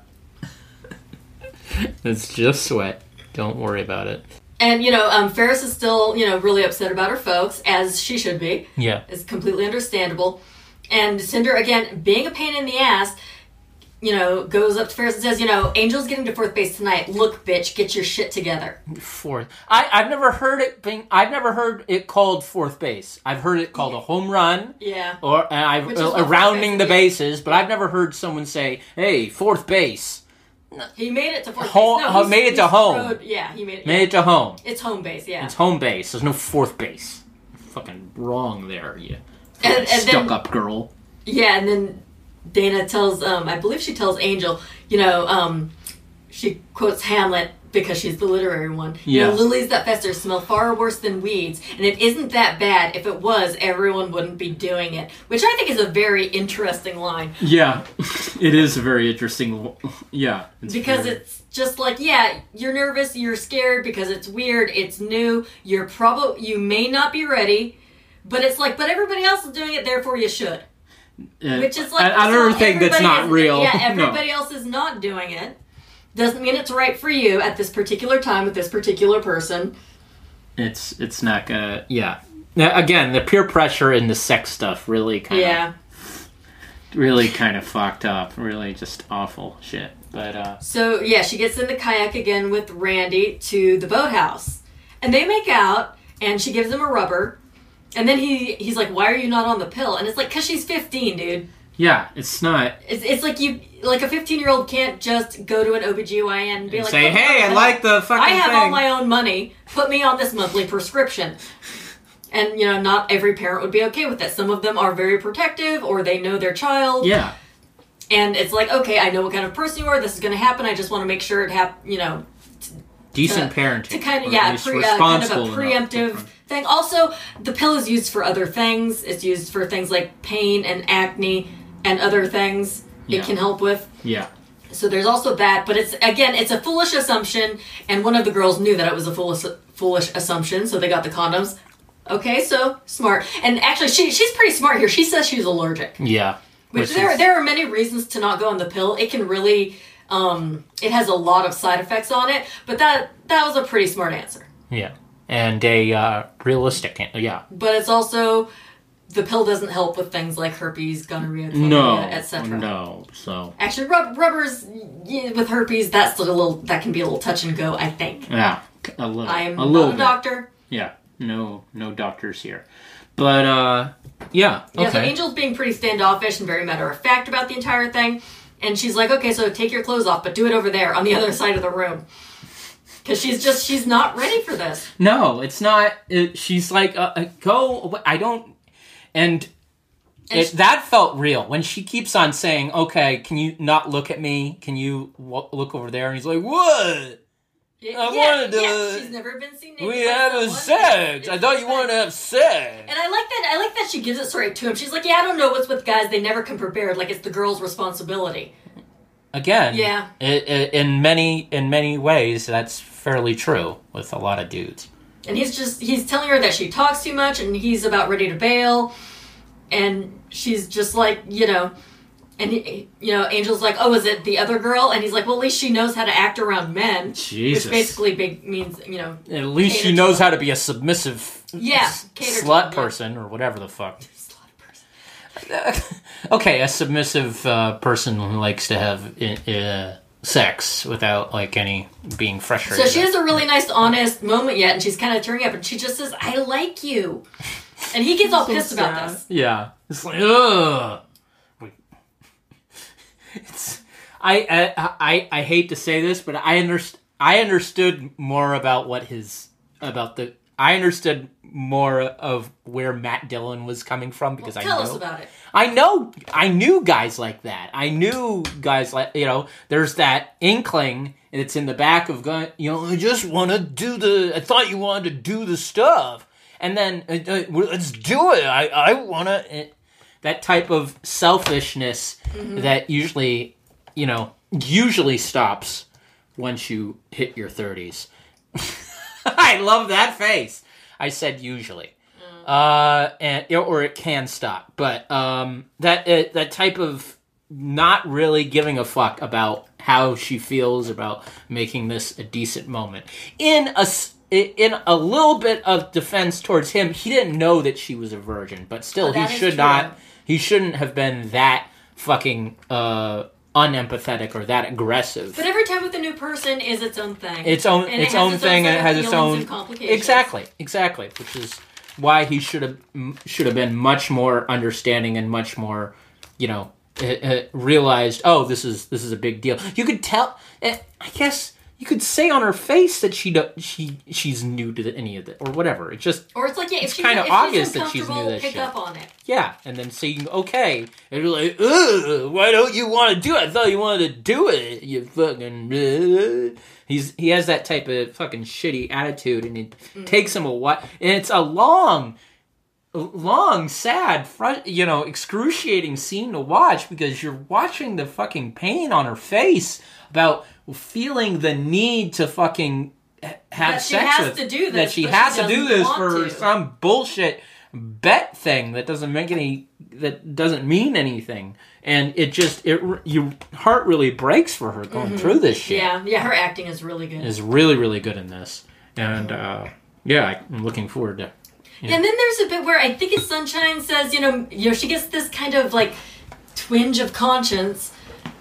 S1: it's just sweat. Don't worry about it.
S3: And you know, um, Ferris is still, you know, really upset about her folks, as she should be.
S1: Yeah.
S3: It's completely understandable. And Cinder, again, being a pain in the ass, you know, goes up to Ferris and says, you know, Angel's getting to fourth base tonight. Look, bitch, get your shit together.
S1: Fourth. I, I've never heard it being. I've never heard it called fourth base. I've heard it called a home run.
S3: Yeah.
S1: Or and I've uh, rounding
S3: base
S1: the bases, but I've never heard someone say, "Hey, fourth base,
S3: He made it to fourth
S1: Home-
S3: base. he's-
S1: made it to home.
S3: rode- yeah, he made it.
S1: made it to home."
S3: It's home base, yeah.
S1: It's home base. There's no fourth base. Fucking wrong there, you
S3: And- and then-
S1: stuck up girl.
S3: Yeah, and then Dana tells, um, I believe she tells Angel, you know, um, she quotes Hamlet because she's the literary one. You know,
S1: Yeah.
S3: lilies that fester smell far worse than weeds, and it isn't that bad. If it was, everyone wouldn't be doing it. Which I think is a very interesting line
S1: Yeah, it is a very interesting. Yeah, it's
S3: because
S1: very-
S3: it's just like, yeah, you're nervous, you're scared because it's weird, it's new, you're probably you may not be ready, but it's like, but everybody else is doing it, therefore you should.
S1: Uh,
S3: Which is like
S1: another thing that's not real.
S3: Yeah,
S1: No.
S3: everybody else is not doing it. Doesn't mean it's right for you at this particular time with this particular person.
S1: it's it's not gonna. Yeah. Now, again, the peer pressure and the sex stuff really kind of
S3: Yeah.
S1: really kind of fucked up. Really just awful shit. But uh,
S3: So yeah, she gets in the kayak again with Randy to the boathouse, and they make out, and she gives him a rubber, and then he he's like, "Why are you not on the pill?" And it's like, "Cause she's 15, dude.
S1: yeah, it's not.
S3: It's, it's like you like a 15 year old can't just go to an OBGYN and be like,
S1: say,
S3: "Oh,
S1: hey, I like the fucking
S3: I have
S1: thing.
S3: all my own money. Put me on this monthly prescription." And you know, not every parent would be okay with that. Some of them are very protective, or they know their child.
S1: yeah,
S3: And it's like, okay, I know what kind of person you are. This is going to happen. I just want to make sure it hap- You know,
S1: decent
S3: to-
S1: parenting.
S3: to kind of yeah, pre, uh, kind of a preemptive thing. Also, the pill is used for other things. It's used for things like pain and acne and other things
S1: Yeah.
S3: it can help with.
S1: Yeah,
S3: So there's also that, but it's again, it's a foolish assumption, and one of the girls knew that it was a foolish foolish assumption, so they got the condoms. Okay, so smart, and actually, she she's pretty smart here. She says she's allergic,
S1: yeah.
S3: which
S1: Which
S3: there
S1: is-
S3: there are many reasons to not go on the pill. It can really, um, it has a lot of side effects on it, but that that was a pretty smart answer.
S1: yeah, and a uh, realistic. Yeah,
S3: But it's also the pill doesn't help with things like herpes, gonorrhea,
S1: no,
S3: etc.
S1: no. So
S3: Actually, rub- rubbers yeah, with herpes that's a little that can be a little touch and go. I think.
S1: yeah, a little,
S3: I am
S1: a
S3: not
S1: little
S3: a doctor.
S1: Yeah, no, no doctors here. But uh, yeah,
S3: Yeah, so. Angel's being pretty standoffish and very matter of fact about the entire thing. And she's like, okay, so take your clothes off, but do it over there on the other side of the room. Because she's just, she's not ready for this.
S1: No, it's not. It, she's like, uh, uh, go. away. I don't. And,
S3: And
S1: it,
S3: she-
S1: that felt real when she keeps on saying, "Okay, can you not look at me? Can you w- look over there?" And he's like, "What? I
S3: yeah,
S1: wanted to-
S3: yeah, she's never been seen.
S1: We having
S3: someone.
S1: sex? I thought you wanted to have sex."
S3: And I like that. I like that she gives it straight to him. She's like, "Yeah, I don't know what's with guys. They never come prepared. Like it's the girl's responsibility."
S1: Again,
S3: Yeah.
S1: i i in many in many ways, that's fairly true with a lot of dudes.
S3: And he's just he's telling her that she talks too much, and he's about ready to bail. And she's just like, you know, and he, you know, Angel's like, "Oh, is it the other girl?" And he's like, "Well, at least she knows how to act around men."
S1: Jesus.
S3: Which basically big means, you know,
S1: At least she knows
S3: them.
S1: how to be a submissive
S3: Yeah,
S1: s-
S3: to
S1: slut
S3: them, yeah.
S1: person or whatever the fuck.
S3: slut person.
S1: okay, a submissive uh, person who likes to have uh, sex without like any being frustrated.
S3: So she has a really nice, honest moment yet, and she's kind of turning up, and she just says, "I like you," and he gets all pissed about this.
S1: Yeah, it's like ugh. It's I, I I I hate to say this, but I underst- I understood more about what his about the I understood more of where Matt Dillon was coming from because I
S3: Tell
S1: know
S3: us about it.
S1: I know I knew guys like that. I knew guys like you know. There's that inkling. and It's in the back of gun. You know, I just want to do the. I thought you wanted to do the stuff, and then uh, uh, let's do it. I I want to. That type of selfishness that usually, you know, usually stops once you hit your thirties. I love that face. I said usually uh, and or it can stop. But um, that uh, that type of not really giving a fuck about how she feels about making this a decent moment. In a in a little bit of defense towards him, he didn't know that she was a virgin, but still,
S3: Oh,
S1: he should
S3: true.
S1: not. He shouldn't have been that fucking uh, unempathetic or that aggressive.
S3: But every time with a new person is its own thing.
S1: its own
S3: And it
S1: its
S3: has
S1: own
S3: its own
S1: thing, and it has its own
S3: complications.
S1: exactly, exactly, which is why he should have should have been much more understanding and much more, you know, uh, uh, realized. Oh, this is this is a big deal. You could tell. eh, I guess you could say on her face that she do, she she's new to the, any of it or whatever. It just
S3: Or it's like, yeah,
S1: It's kinda obvious
S3: she's
S1: that she's new to this
S3: pick
S1: shit.
S3: up on it.
S1: yeah, and then saying okay, and you're like, Ugh, why don't you want to do it? I thought you wanted to do it. You fucking. uh." He's he has that type of fucking shitty attitude, and it
S3: Mm.
S1: takes him a while. And it's a long, long, sad, fr- you know, excruciating scene to watch because you're watching the fucking pain on her face about feeling the need to fucking have
S3: That she
S1: sex
S3: has
S1: with
S3: to do
S1: that she has
S3: she
S1: to do this for
S3: to.
S1: some bullshit bet thing that doesn't make any that doesn't mean anything and it just it your heart really breaks for her going through this shit
S3: Mm-hmm. Yeah, yeah, her acting is really good.
S1: is really really good in this and uh yeah i'm looking forward to
S3: And then there's a bit where I think it's Sunshine says, you know, you know, she gets this kind of like twinge of conscience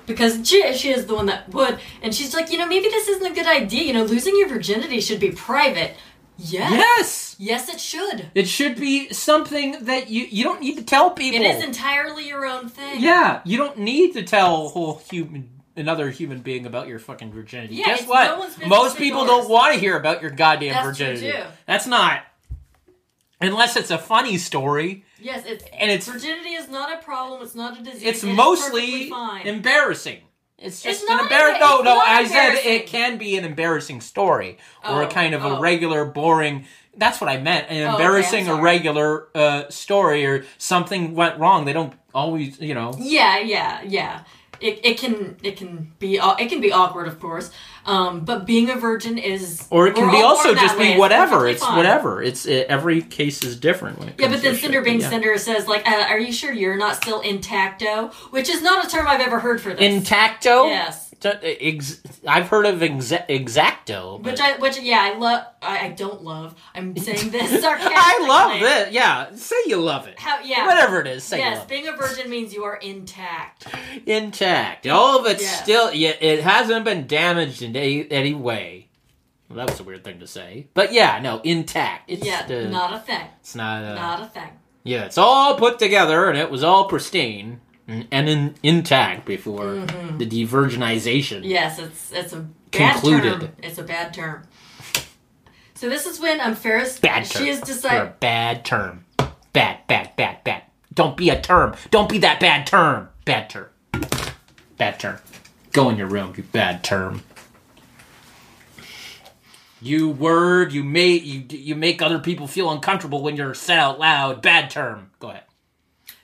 S3: because she, she is the one that would. And she's like, you know, maybe this isn't a good idea. You know, losing your virginity should be private. Yes.
S1: Yes.
S3: Yes, it should.
S1: It should be something that you you don't need to tell people.
S3: It is entirely your own thing.
S1: Yeah, you don't need to tell a whole human another human being about your fucking virginity.
S3: Yeah,
S1: Guess what?
S3: no
S1: Most people
S3: yours.
S1: don't want to hear about your goddamn
S3: That's true,
S1: virginity.
S3: too.
S1: That's not unless it's a funny story.
S3: Yes, it's
S1: And it's-
S3: virginity is not a problem. It's not a disease.
S1: It's
S3: it
S1: mostly
S3: fine.
S1: embarrassing. It's just
S3: It's
S1: an embarrassing. No, no. I said it can be an embarrassing story or a
S3: Oh,
S1: kind of a
S3: oh.
S1: regular, boring. That's what I meant. An
S3: okay, I'm
S1: embarrassing,
S3: sorry.
S1: irregular uh, story or something went wrong. They don't always, you know.
S3: Yeah, yeah, yeah. It, it can it can be it can be awkward, of course. Um, but being a virgin is
S1: Or it can be also just be whatever.
S3: perfectly
S1: It's whatever. It's it, every case is different. When it
S3: Yeah, but then Cinder Bing
S1: yeah.
S3: Cinder says like, uh, "Are you sure you're not still intacto?" Which is not a term I've ever heard for this.
S1: Intacto.
S3: Yes.
S1: I've heard of exa- exacto. But
S3: Which I, which yeah, I love. I, I don't love. I'm saying this sarcastically.
S1: I love it. Yeah, say you love it.
S3: How yeah.
S1: Whatever it is, say you
S3: Yes, being a virgin means you are intact.
S1: Intact. All of it's
S3: Yes.
S1: still. Yeah, it hasn't been damaged in any, any way. Well, that was a weird thing to say, but yeah, no, intact. It's
S3: yeah,
S1: uh,
S3: not a thing.
S1: It's not. Uh,
S3: Not a thing.
S1: Yeah, it's all put together and it was all pristine and, and in, intact before
S3: Mm-hmm.
S1: the devirginization.
S3: Yes, it's it's a bad
S1: Concluded.
S3: term. It's a bad term. So this is when um Ferris
S1: Bad term.
S3: she is
S1: a
S3: decided
S1: bad term. Bad, bad, bad, bad. Don't be a term. Don't be that bad term. Bad term. Bad term. Go in your room, you bad term. You word, you make you you make other people feel uncomfortable when you're said out loud. Bad term. Go ahead.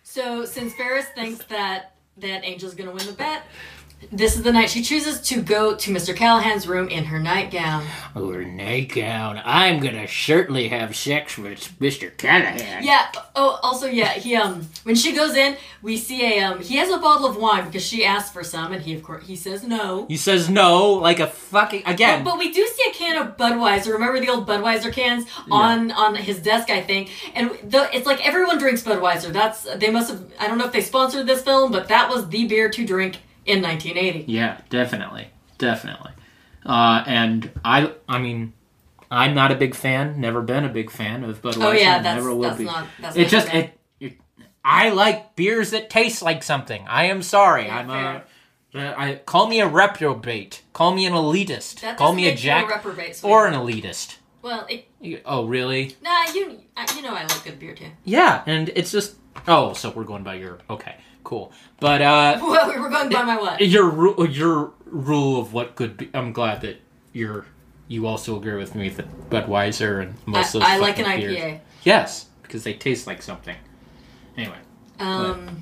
S3: So since Ferris thinks that that Angel's gonna win the bet, this is the night she chooses to go to Mr. Callahan's room in her nightgown.
S2: Or nightgown. I'm gonna certainly have sex with Mr. Callahan.
S3: Yeah. Oh, also, yeah. He um, when she goes in, we see a um, he has a bottle of wine because she asked for some, and he of course he says no.
S1: He says no, like a fucking again.
S3: But we do see a can of Budweiser. Remember the old Budweiser cans on on his desk, I think. And the, it's like everyone drinks Budweiser. That's they must have. I don't know if they sponsored this film, but that was the beer to drink in 1980.
S1: Yeah, definitely, definitely. Uh, and I, I mean, I'm not a big fan. Never been a big fan of Budweiser.
S3: Oh yeah, that's
S1: never will
S3: that's
S1: be.
S3: not. That's
S1: it just it, it. I like beers that taste like something. I am sorry.
S3: Yeah,
S1: I'm
S3: fair.
S1: a. I call me a reprobate. Call me an elitist.
S3: That
S1: call me a
S3: you a
S1: jack
S3: reprobate,
S1: or an elitist.
S3: well, it,
S1: You- Oh really?
S3: nah, you uh, you know I like good beer too.
S1: Yeah, and it's just. Oh, so we're going by your. Okay, cool. But uh,
S3: Well, we were going by my what?
S1: your ru- your rule of what could be. I'm glad that you're you also agree with me that Budweiser and most
S3: I,
S1: of those
S3: I like an
S1: fucking
S3: IPA.
S1: Yes, because they taste like something. Anyway,
S3: Um.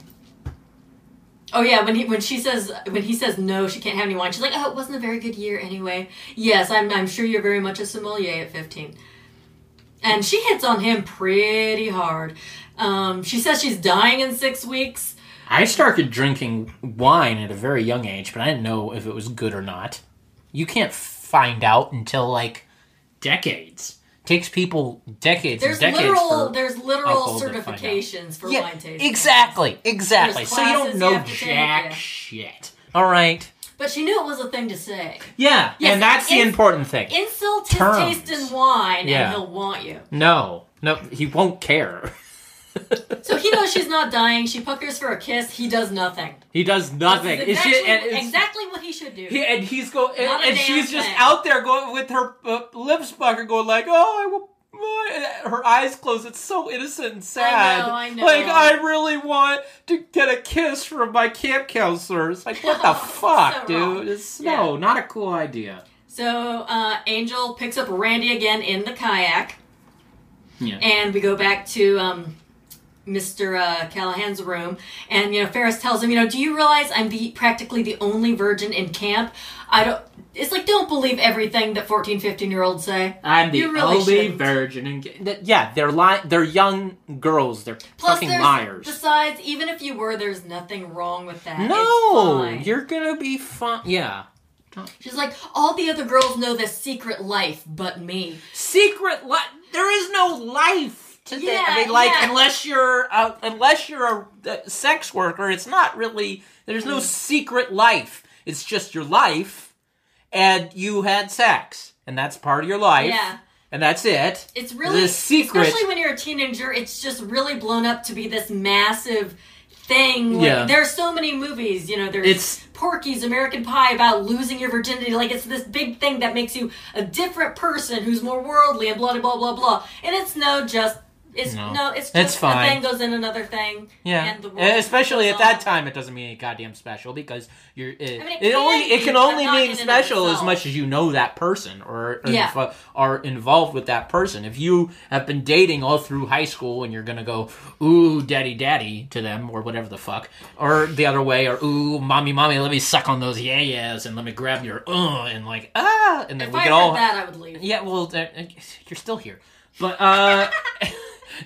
S3: Oh yeah, when he when she says when he says no, she can't have any wine. She's like, oh, it wasn't a very good year anyway. Yes, I'm I'm sure you're very much a sommelier at 15. And she hits on him pretty hard. Um, she says she's dying in six weeks.
S1: I started drinking wine at a very young age, but I didn't know if it was good or not. You can't find out until like decades. takes people decades
S3: There's
S1: decades
S3: literal there's literal
S1: alcohol to find out.
S3: certifications for
S1: yeah,
S3: wine tasting.
S1: exactly, exactly. So you don't know
S3: you have to take,
S1: jack shit. All right.
S3: But she knew it was a thing to say.
S1: Yeah,
S3: Yes,
S1: and that's the
S3: it's-
S1: important thing.
S3: Insult his
S1: Terms.
S3: taste in wine
S1: Yeah.
S3: and he'll want you.
S1: no, no, he won't care.
S3: So he knows she's not dying. She puckers for a kiss. He does nothing.
S1: he does nothing.
S3: Exactly,
S1: just- and
S3: exactly what he should do.
S1: He, and he's go and, and she's just out there going with her uh, lips puckered, going like, "Oh, I will." oh," Her eyes closed. It's so innocent and sad.
S3: I know.
S1: Like I really want to get a kiss from my camp counselor. It's like what the fuck,
S3: So
S1: dude? It's no, not a cool idea.
S3: So uh, Angel picks up Randy again in the kayak,
S1: Yeah.
S3: and we go back to um, Mr. Uh, Callahan's room. And you know, Ferris tells him, you know, do you realize I'm the practically the only virgin in camp? I don't. It's like don't believe everything that 14, 15 year olds say.
S1: I'm the
S3: really
S1: only
S3: shouldn't.
S1: virgin. In, th- yeah, they're li- They're young girls. They're
S3: Plus,
S1: fucking liars.
S3: besides, even if you were, there's nothing wrong with that.
S1: No, you're gonna be fine. Yeah.
S3: She's like, all the other girls know this secret life, but me.
S1: Secret life. There is no life to
S3: Yeah,
S1: I mean, like
S3: yeah.
S1: unless you're uh, unless you're a, sex worker, it's not really. There's
S3: Mm.
S1: no secret life. It's just your life, and you had sex, and that's part of your life.
S3: Yeah.
S1: and that's it.
S3: It's really
S1: the secret.
S3: especially when you're a teenager. It's just really blown up to be this massive thing. Like,
S1: Yeah.
S3: there are so many movies. You know, there's
S1: It's-
S3: Porky's American Pie about losing your virginity. Like it's this big thing that makes you a different person who's more worldly and blah blah blah blah. And it's no just. It's
S1: No.
S3: no, it's just
S1: It's
S3: a
S1: fine.
S3: thing goes in another thing.
S1: Yeah,
S3: and
S1: especially at that time, it doesn't mean any goddamn special because you're. It,
S3: mean, it
S1: it only
S3: can
S1: it can only mean
S3: in and of
S1: special as much as you know that person or, or
S3: Yeah.
S1: are involved with that person. If you have been dating all through high school and you're gonna go ooh daddy daddy to them or whatever the fuck, or the other way, or ooh mommy mommy let me suck on those yeah yeahs and let me grab your uh and like ah and then
S3: If
S1: we
S3: I heard
S1: all
S3: that, I would leave.
S1: yeah, well, you're still here, but uh,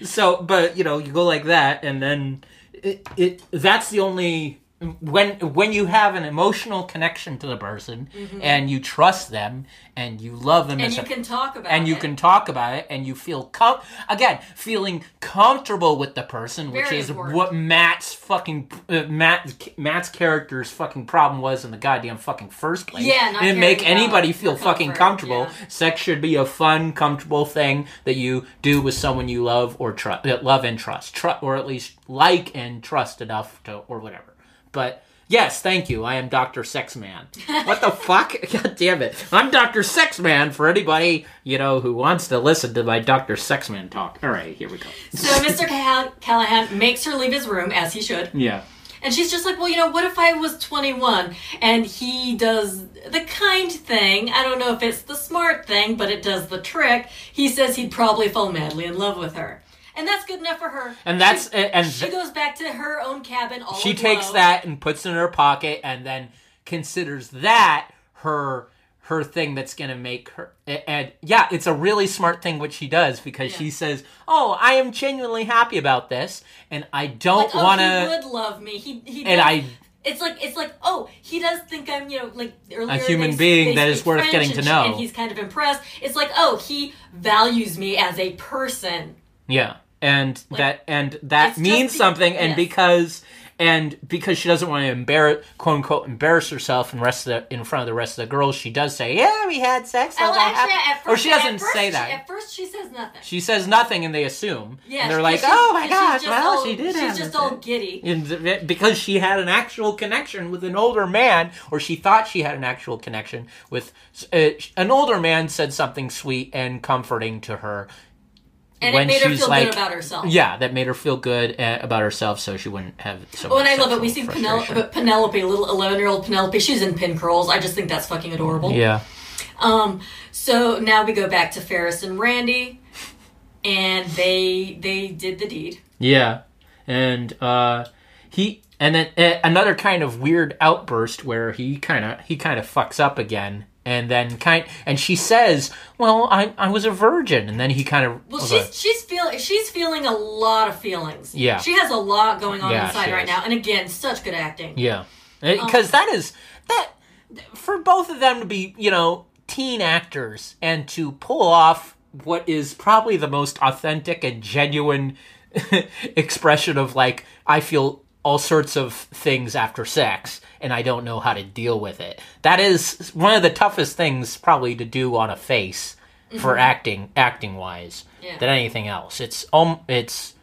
S1: so but you know you go like that, and then it, it that's the only when when you have an emotional connection to the person and you trust them and you love them
S3: Mm-hmm. And you
S1: a,
S3: can talk about
S1: and you
S3: it.
S1: can talk about it and you feel com- again feeling comfortable with the person which is
S3: important.
S1: what matt's fucking uh, matt matt's character's fucking problem was in the goddamn fucking first place
S3: Yeah, not
S1: it didn't make anybody feel fucking
S3: comfort,
S1: comfortable
S3: yeah.
S1: sex should be a fun comfortable thing that you do with someone you love or trust love and trust Tru- or at least like and trust enough to or whatever but Yes, thank you. I am Dr. Sexman. What the fuck? God damn it. I'm Dr. Sexman for anybody, you know, who wants to listen to my Dr. Sexman talk. All right, here we go.
S3: So Mr. Call- Callahan makes her leave his room as he should.
S1: Yeah.
S3: And she's just like, well, you know, what if I was 21? And he does the kind thing. I don't know if it's the smart thing, but it does the trick. He says he'd probably fall madly in love with her. And that's good enough for her.
S1: And that's
S3: she,
S1: and
S3: she goes back to her own cabin all
S1: she takes that and puts it in her pocket and then considers that her her thing that's gonna make her and yeah it's a really smart thing what she does because
S3: Yeah.
S1: she says oh i am genuinely happy about this and i don't
S3: Like, oh,
S1: want
S3: he
S1: to
S3: would love me. He, he
S1: and
S3: does-
S1: i
S3: It's like it's like oh he does think I'm you know like earlier
S1: human
S3: they-
S1: being
S3: they
S1: that is worth
S3: French
S1: getting to know.
S3: and he's kind of impressed. It's like oh he values me as a person.
S1: Yeah, and that and that means something, and
S3: yes.
S1: because and because she doesn't want to embarrass quote unquote embarrass herself in rest of the, in front of the rest of the girls, she does say, "Yeah, we had sex."
S3: Oh, actually, at first,
S1: or she doesn't say
S3: she-
S1: that.
S3: At first, she says nothing.
S1: She says nothing, and they assume.
S3: Yeah,
S1: and they're like,
S3: she-
S1: "Oh my gosh, well, she did
S3: She's just
S1: this."
S3: all giddy.
S1: And because she had an actual connection with an older man, or she thought she had an actual connection with uh, an older man, said something sweet and comforting to her,
S3: And
S1: when
S3: it made her feel
S1: like-
S3: good about herself.
S1: Yeah, that made her feel good uh, about herself, so she wouldn't have so.
S3: Oh, and I love it. We see Penelope. Penelope, little eleven-year-old Penelope. She's in pin curls. I just think that's fucking adorable.
S1: Yeah,
S3: Um. So now we go back to Ferris and Randy, and they they did the deed.
S1: yeah, and uh, he and then uh, another kind of weird outburst where he kind of he kind of fucks up again, and then kind and she says, "Well, I I was a virgin," and then he kind of
S3: Well, she's she's feel she's feeling a lot of feelings.
S1: Yeah.
S3: she has a lot going on
S1: Yeah,
S3: inside right
S1: is.
S3: now, and again, such good acting.
S1: Yeah, because um, that is that for both of them to be you know teen actors and to pull off what is probably the most authentic and genuine expression of like I feel all sorts of things after sex and I don't know how to deal with it. That is one of the toughest things probably to do on a face for acting acting wise
S3: Mm-hmm. Yeah.
S1: than anything else. It's um it's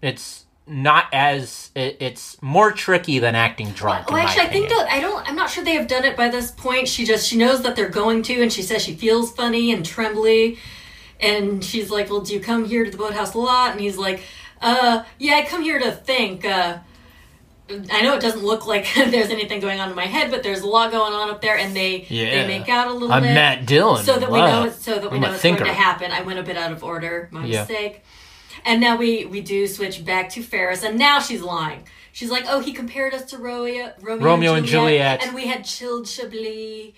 S1: it's not as it, it's more tricky than acting drunk.
S3: Well,
S1: my
S3: actually, I think that I don't. I'm not sure they have done it by this point. She just she knows that they're going to, and she says she feels funny and trembly, and she's like, "Well, do you come here to the boathouse a lot?" And he's like, "Uh, yeah, I come here to think. Uh, I know it doesn't look like there's anything going on in my head, but there's a lot going on up there." And they
S1: Yeah.
S3: they make out a little
S1: I'm
S3: bit.
S1: Matt Dillon.
S3: so that we know it's so that we
S1: I'm
S3: know it's
S1: thinker.
S3: going to happen. I went a bit out of order, my
S1: Yeah.
S3: mistake. And now we we do switch back to Ferris, and now she's lying. She's like, "Oh, he compared us to Romeo, Romeo,
S1: Romeo and Juliet.
S3: and we had chilled Chablis."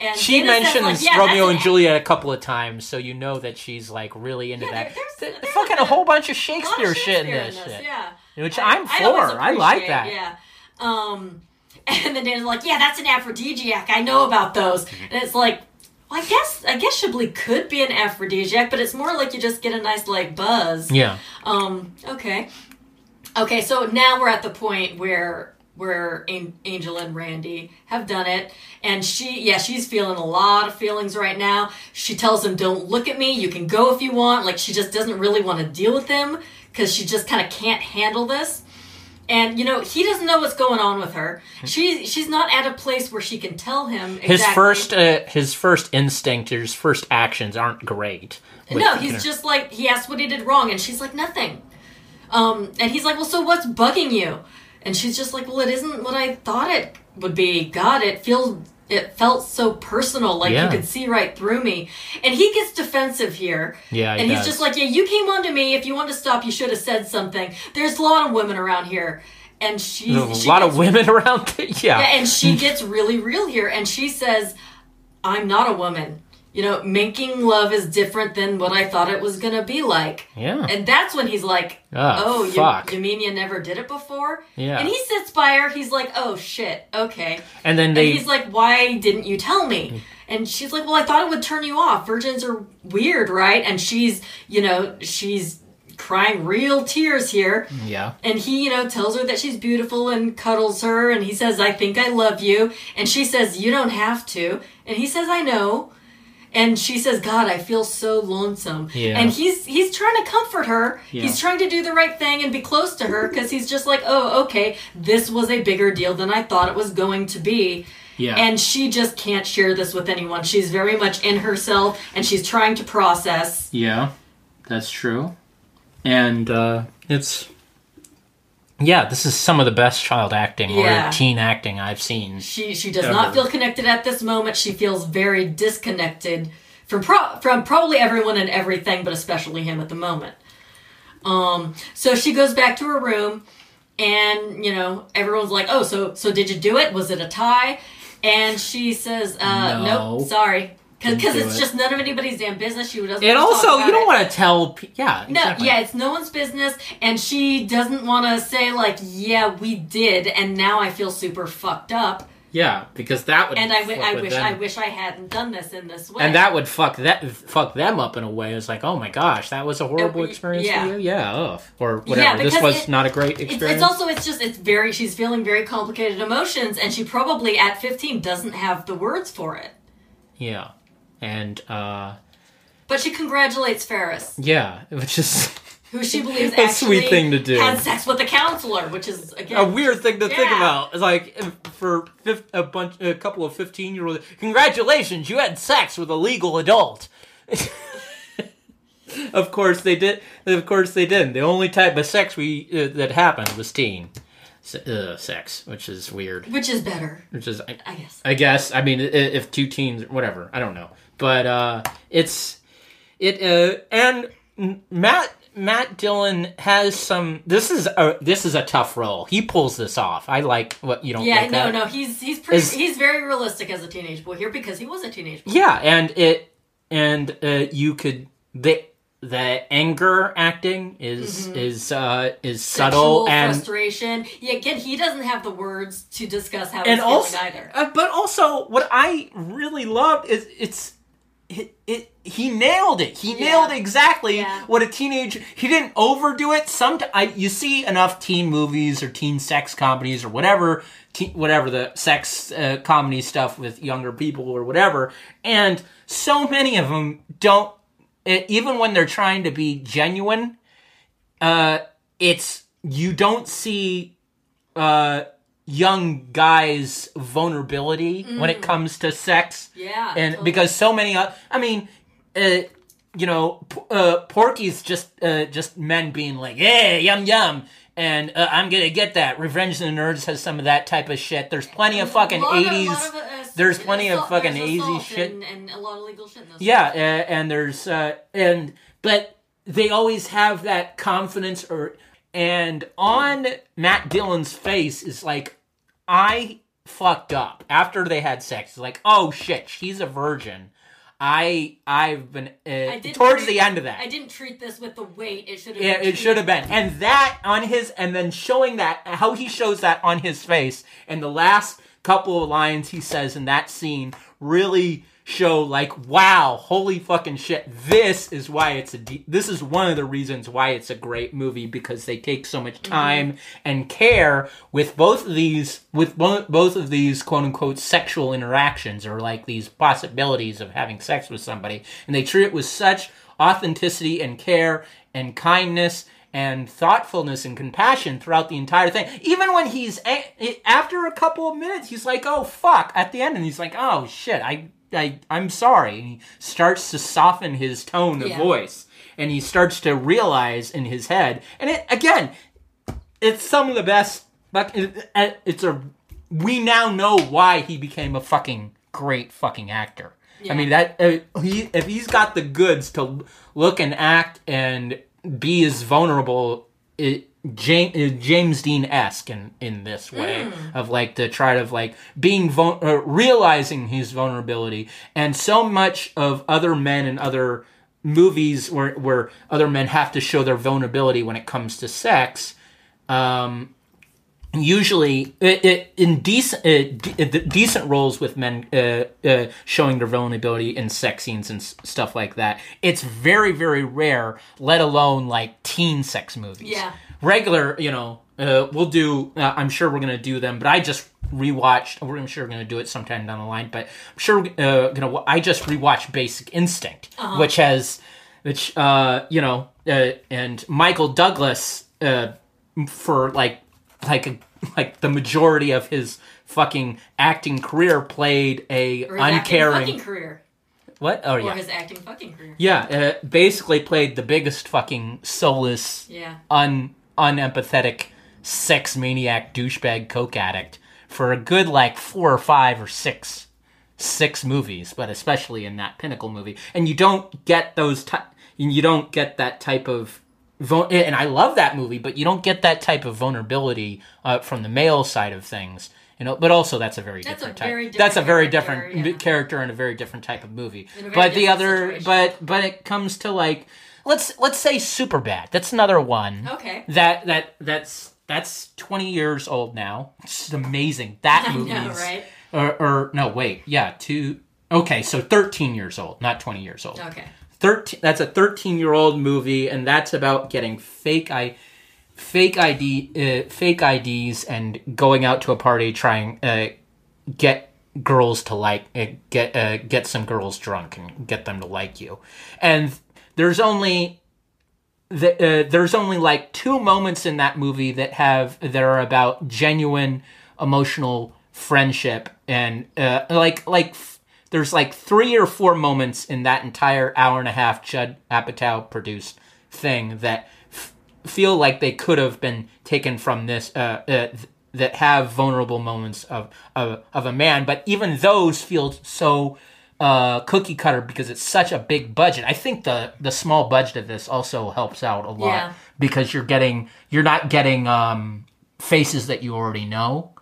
S3: And
S1: She
S3: Dana
S1: mentions
S3: like, yeah,
S1: Romeo and Juliet a couple of times, so you know that she's like really into
S3: Yeah,
S1: that.
S3: there- there's-
S1: Th-
S3: there's
S1: fucking
S3: a
S1: whole bunch of
S3: of
S1: Shakespeare, shit in this,
S3: Shakespeare
S1: shit,
S3: Yeah,
S1: which
S3: I-
S1: I'm for. I like that.
S3: Yeah. Um, and then Dana's like, "Yeah, that's an aphrodisiac. I know about those."
S1: Mm-hmm.
S3: And it's like, Well, I guess I guess Chablis could be an aphrodisiac, but it's more like you just get a nice like buzz.
S1: Yeah.
S3: Um. Okay. Okay. So now we're at the point where where Angel and Randy have done it, and she, yeah, she's feeling a lot of feelings right now. She tells him, "Don't look at me. You can go if you want." Like she just doesn't really want to deal with him because she just kind of can't handle this. And you know he doesn't know what's going on with her. She she's not at a place where she can tell him exactly.
S1: His first uh, his first instinct, his first actions aren't great. with,
S3: No,
S1: you
S3: he's
S1: know-
S3: just like he asked what he did wrong, and she's like nothing. Um, and he's like, well, so what's bugging you? And she's just like, well, it isn't what I thought it would be. God, it feels it felt so personal, like
S1: Yeah.
S3: you could see right through me. And he gets defensive here.
S1: Yeah, he
S3: and he's
S1: does.
S3: just like, yeah, you came on to me. If you wanted to stop, you should have said something. There's a lot of women around here, and she's
S1: There's a
S3: she
S1: lot
S3: gets
S1: of women around. There. Yeah.
S3: yeah, and she gets really real here, and she says, "I'm not a woman. You know, making love is different than what I thought it was gonna be like."
S1: Yeah.
S3: And that's when he's like,
S1: Ah,
S3: "Oh,
S1: fuck.
S3: You, you mean you never did it before?"
S1: Yeah.
S3: And he sits by her. He's like, "Oh shit, okay."
S1: and then
S3: And he's like, "Why didn't you tell me?" And she's like, "Well, I thought it would turn you off. Virgins are weird, right?" And she's, you know, she's crying real tears here.
S1: yeah.
S3: And he, you know, tells her that she's beautiful and cuddles her. And he says, I think I love you. And she says, You don't have to. And he says, I know. And she says, God, I feel so lonesome.
S1: Yeah.
S3: And he's he's trying to comfort her.
S1: Yeah.
S3: He's trying to do the right thing and be close to her because he's just like, oh, okay, this was a bigger deal than I thought it was going to be.
S1: Yeah.
S3: And she just can't share this with anyone. She's very much in herself and she's trying to process.
S1: Yeah, that's true. And uh, it's yeah, this is some of the best child acting
S3: Yeah.
S1: or teen acting I've seen.
S3: She she does
S1: Ever.
S3: not feel connected at this moment. She feels very disconnected from pro- from probably everyone and everything, but especially him at the moment. Um, so she goes back to her room, and you know everyone's like, "Oh, so so did you do it? Was it a tie?" And she says, uh,
S1: No.
S3: "Nope, sorry." Because it's
S1: it.
S3: just none of anybody's damn business. She doesn't. Talk
S1: also, you don't want to tell. pe- Yeah,
S3: No,
S1: exactly.
S3: yeah, it's no one's business, and she doesn't want to say like, "Yeah, we did," and now I feel super fucked up,
S1: yeah, because that would.
S3: and I, w-
S1: fuck
S3: I wish
S1: them.
S3: I wish I hadn't done this in this way.
S1: And that would fuck that fuck them up in a way. It's like, oh my gosh, that was a horrible
S3: Uh,
S1: experience
S3: yeah.
S1: for you. Yeah, ugh. or whatever.
S3: Yeah,
S1: this was
S3: it-
S1: not a great
S3: it's,
S1: experience.
S3: it's also it's just it's very she's feeling very complicated emotions, and she probably at fifteen doesn't have the words for it.
S1: yeah, and uh,
S3: But she congratulates Ferris,
S1: yeah, which is
S3: who she believes
S1: A
S3: actually
S1: sweet thing to do.
S3: had sex with a counselor, which is again
S1: a weird thing to think
S3: Yeah.
S1: about. It's like if- for fif- a bunch, a couple of fifteen year olds. Congratulations, you had sex with a legal adult. of course they did. Of course they didn't. The only type of sex we uh, that happened was teen se- uh, sex, which is weird.
S3: which is better,
S1: Which is I,
S3: I guess.
S1: I guess. I mean, i- if two teens, whatever. I don't know, but uh, it's it uh, and Matt Matt Dillon has some. This is a this is a tough role. He pulls this off. I like what you don't.
S3: Yeah,
S1: like
S3: no,
S1: that?
S3: no, he's he's pretty,
S1: Is-
S3: he's very realistic as a teenage boy here because he was a teenage boy.
S1: Yeah, and it and uh, you could the the anger acting is is uh is subtle
S3: Sexual
S1: and
S3: frustration. Yeah, again, he doesn't have the words to discuss how
S1: and
S3: he's
S1: also,
S3: either.
S1: uh, but also, what I really loved is it's it, it he nailed it. He
S3: Yeah.
S1: nailed exactly
S3: Yeah.
S1: what a teenage. He didn't overdo it. Some I you see enough teen movies or teen sex comedies or whatever, teen, whatever the sex uh, comedy stuff with younger people or whatever, and so many of them don't. e- even when they're trying to be genuine, uh, it's you don't see uh, young guys' vulnerability when it comes to sex,
S3: Yeah,
S1: and
S3: totally.
S1: because so many, uh, I mean, uh, you know, P- uh, Porky's just uh, just men being like, "Hey, yum yum." And uh, I'm gonna get that. Revenge of the Nerds has some of that type of shit. There's plenty of fucking
S3: A lot of-
S1: eighties.
S3: uh,
S1: there's plenty of fucking 80s shit.
S3: and, and a lot of legal shit. In those
S1: Yeah, uh, and there's uh, and but they always have that confidence or and on Matt Dillon's face is like I fucked up after they had sex. It's like oh shit, she's a virgin. I I've been uh,
S3: I
S1: towards
S3: treat-
S1: the end of that.
S3: I didn't treat this with the weight it should have.
S1: Yeah, it should have been. And that on his, and then showing that, how he shows that on his face, and the last couple of lines he says in that scene really show like wow holy fucking shit this is why it's a de- this is one of the reasons why it's a great movie because they take so much mm-hmm. time and care with both of these with both, both of these quote unquote sexual interactions or like these possibilities of having sex with somebody and they treat it with such authenticity and care and kindness and thoughtfulness and compassion throughout the entire thing. Even when he's a- after a couple of minutes, he's like, "Oh fuck!" At the end, and he's like, "Oh shit, I, I, I'm sorry." And he starts to soften his tone of
S3: Yeah.
S1: voice, and he starts to realize in his head. And it again, it's some of the best. But it- it- it's a. We now know why he became a fucking great fucking actor. I mean that uh, he if he's got the goods to look and act and be as vulnerable, it, James, uh, James Dean esque in in this way of like to try to like being vul- uh, realizing his vulnerability, and so much of other men and other movies where where other men have to show their vulnerability when it comes to sex. Um, usually it, it, in decent uh, de- decent roles with men uh, uh, showing their vulnerability in sex scenes and s- stuff like that it's very very rare let alone like teen sex movies
S3: Yeah.
S1: regular you know uh, we'll do uh, i'm sure we're gonna do them but i just rewatched we're I'm sure we're gonna do it sometime down the line but i'm sure uh, gonna i just rewatched basic instinct which has which uh you know uh, and michael douglas uh for like like a, like the majority of his fucking acting career played a
S3: Or
S1: uncaring
S3: fucking career.
S1: what oh
S3: Or
S1: yeah
S3: his acting fucking career.
S1: yeah uh, basically played the biggest fucking soulless
S3: Yeah.
S1: un unempathetic sex maniac douchebag coke addict for a good like four or five or six six movies but especially in that pinnacle movie and you don't get those ty- you don't get that type of and I love that movie but you don't get that type of vulnerability uh, from the male side of things you know but also that's a very
S3: That's a
S1: different type
S3: very
S1: that's a very
S3: character,
S1: different
S3: yeah.
S1: character and a very different type of movie
S3: a
S1: but the other
S3: situation.
S1: but but it comes to like let's let's say Superbad. That's another one.
S3: Okay.
S1: That that that's that's 20 years old now. It's amazing. That movie
S3: right?
S1: or, or no, wait. Yeah, two Okay, so 13 years old, not 20 years old.
S3: Okay.
S1: 13 that's a 13 year old movie and that's about getting fake i fake id uh, fake ids and going out to a party trying uh, get girls to like uh, get uh, get some girls drunk and get them to like you. And there's only the, uh, there's only like two moments in that movie that have that are about genuine emotional friendship and uh, like like there's like three or four moments in that entire hour and a half Judd Apatow produced thing that f- feel like they could have been taken from this uh, uh, th- that have vulnerable moments of, of of a man but even those feel so uh, cookie cutter because it's such a big budget. I think the the small budget of this also helps out a lot
S3: Yeah.
S1: because you're getting you're not getting um, faces that you already know.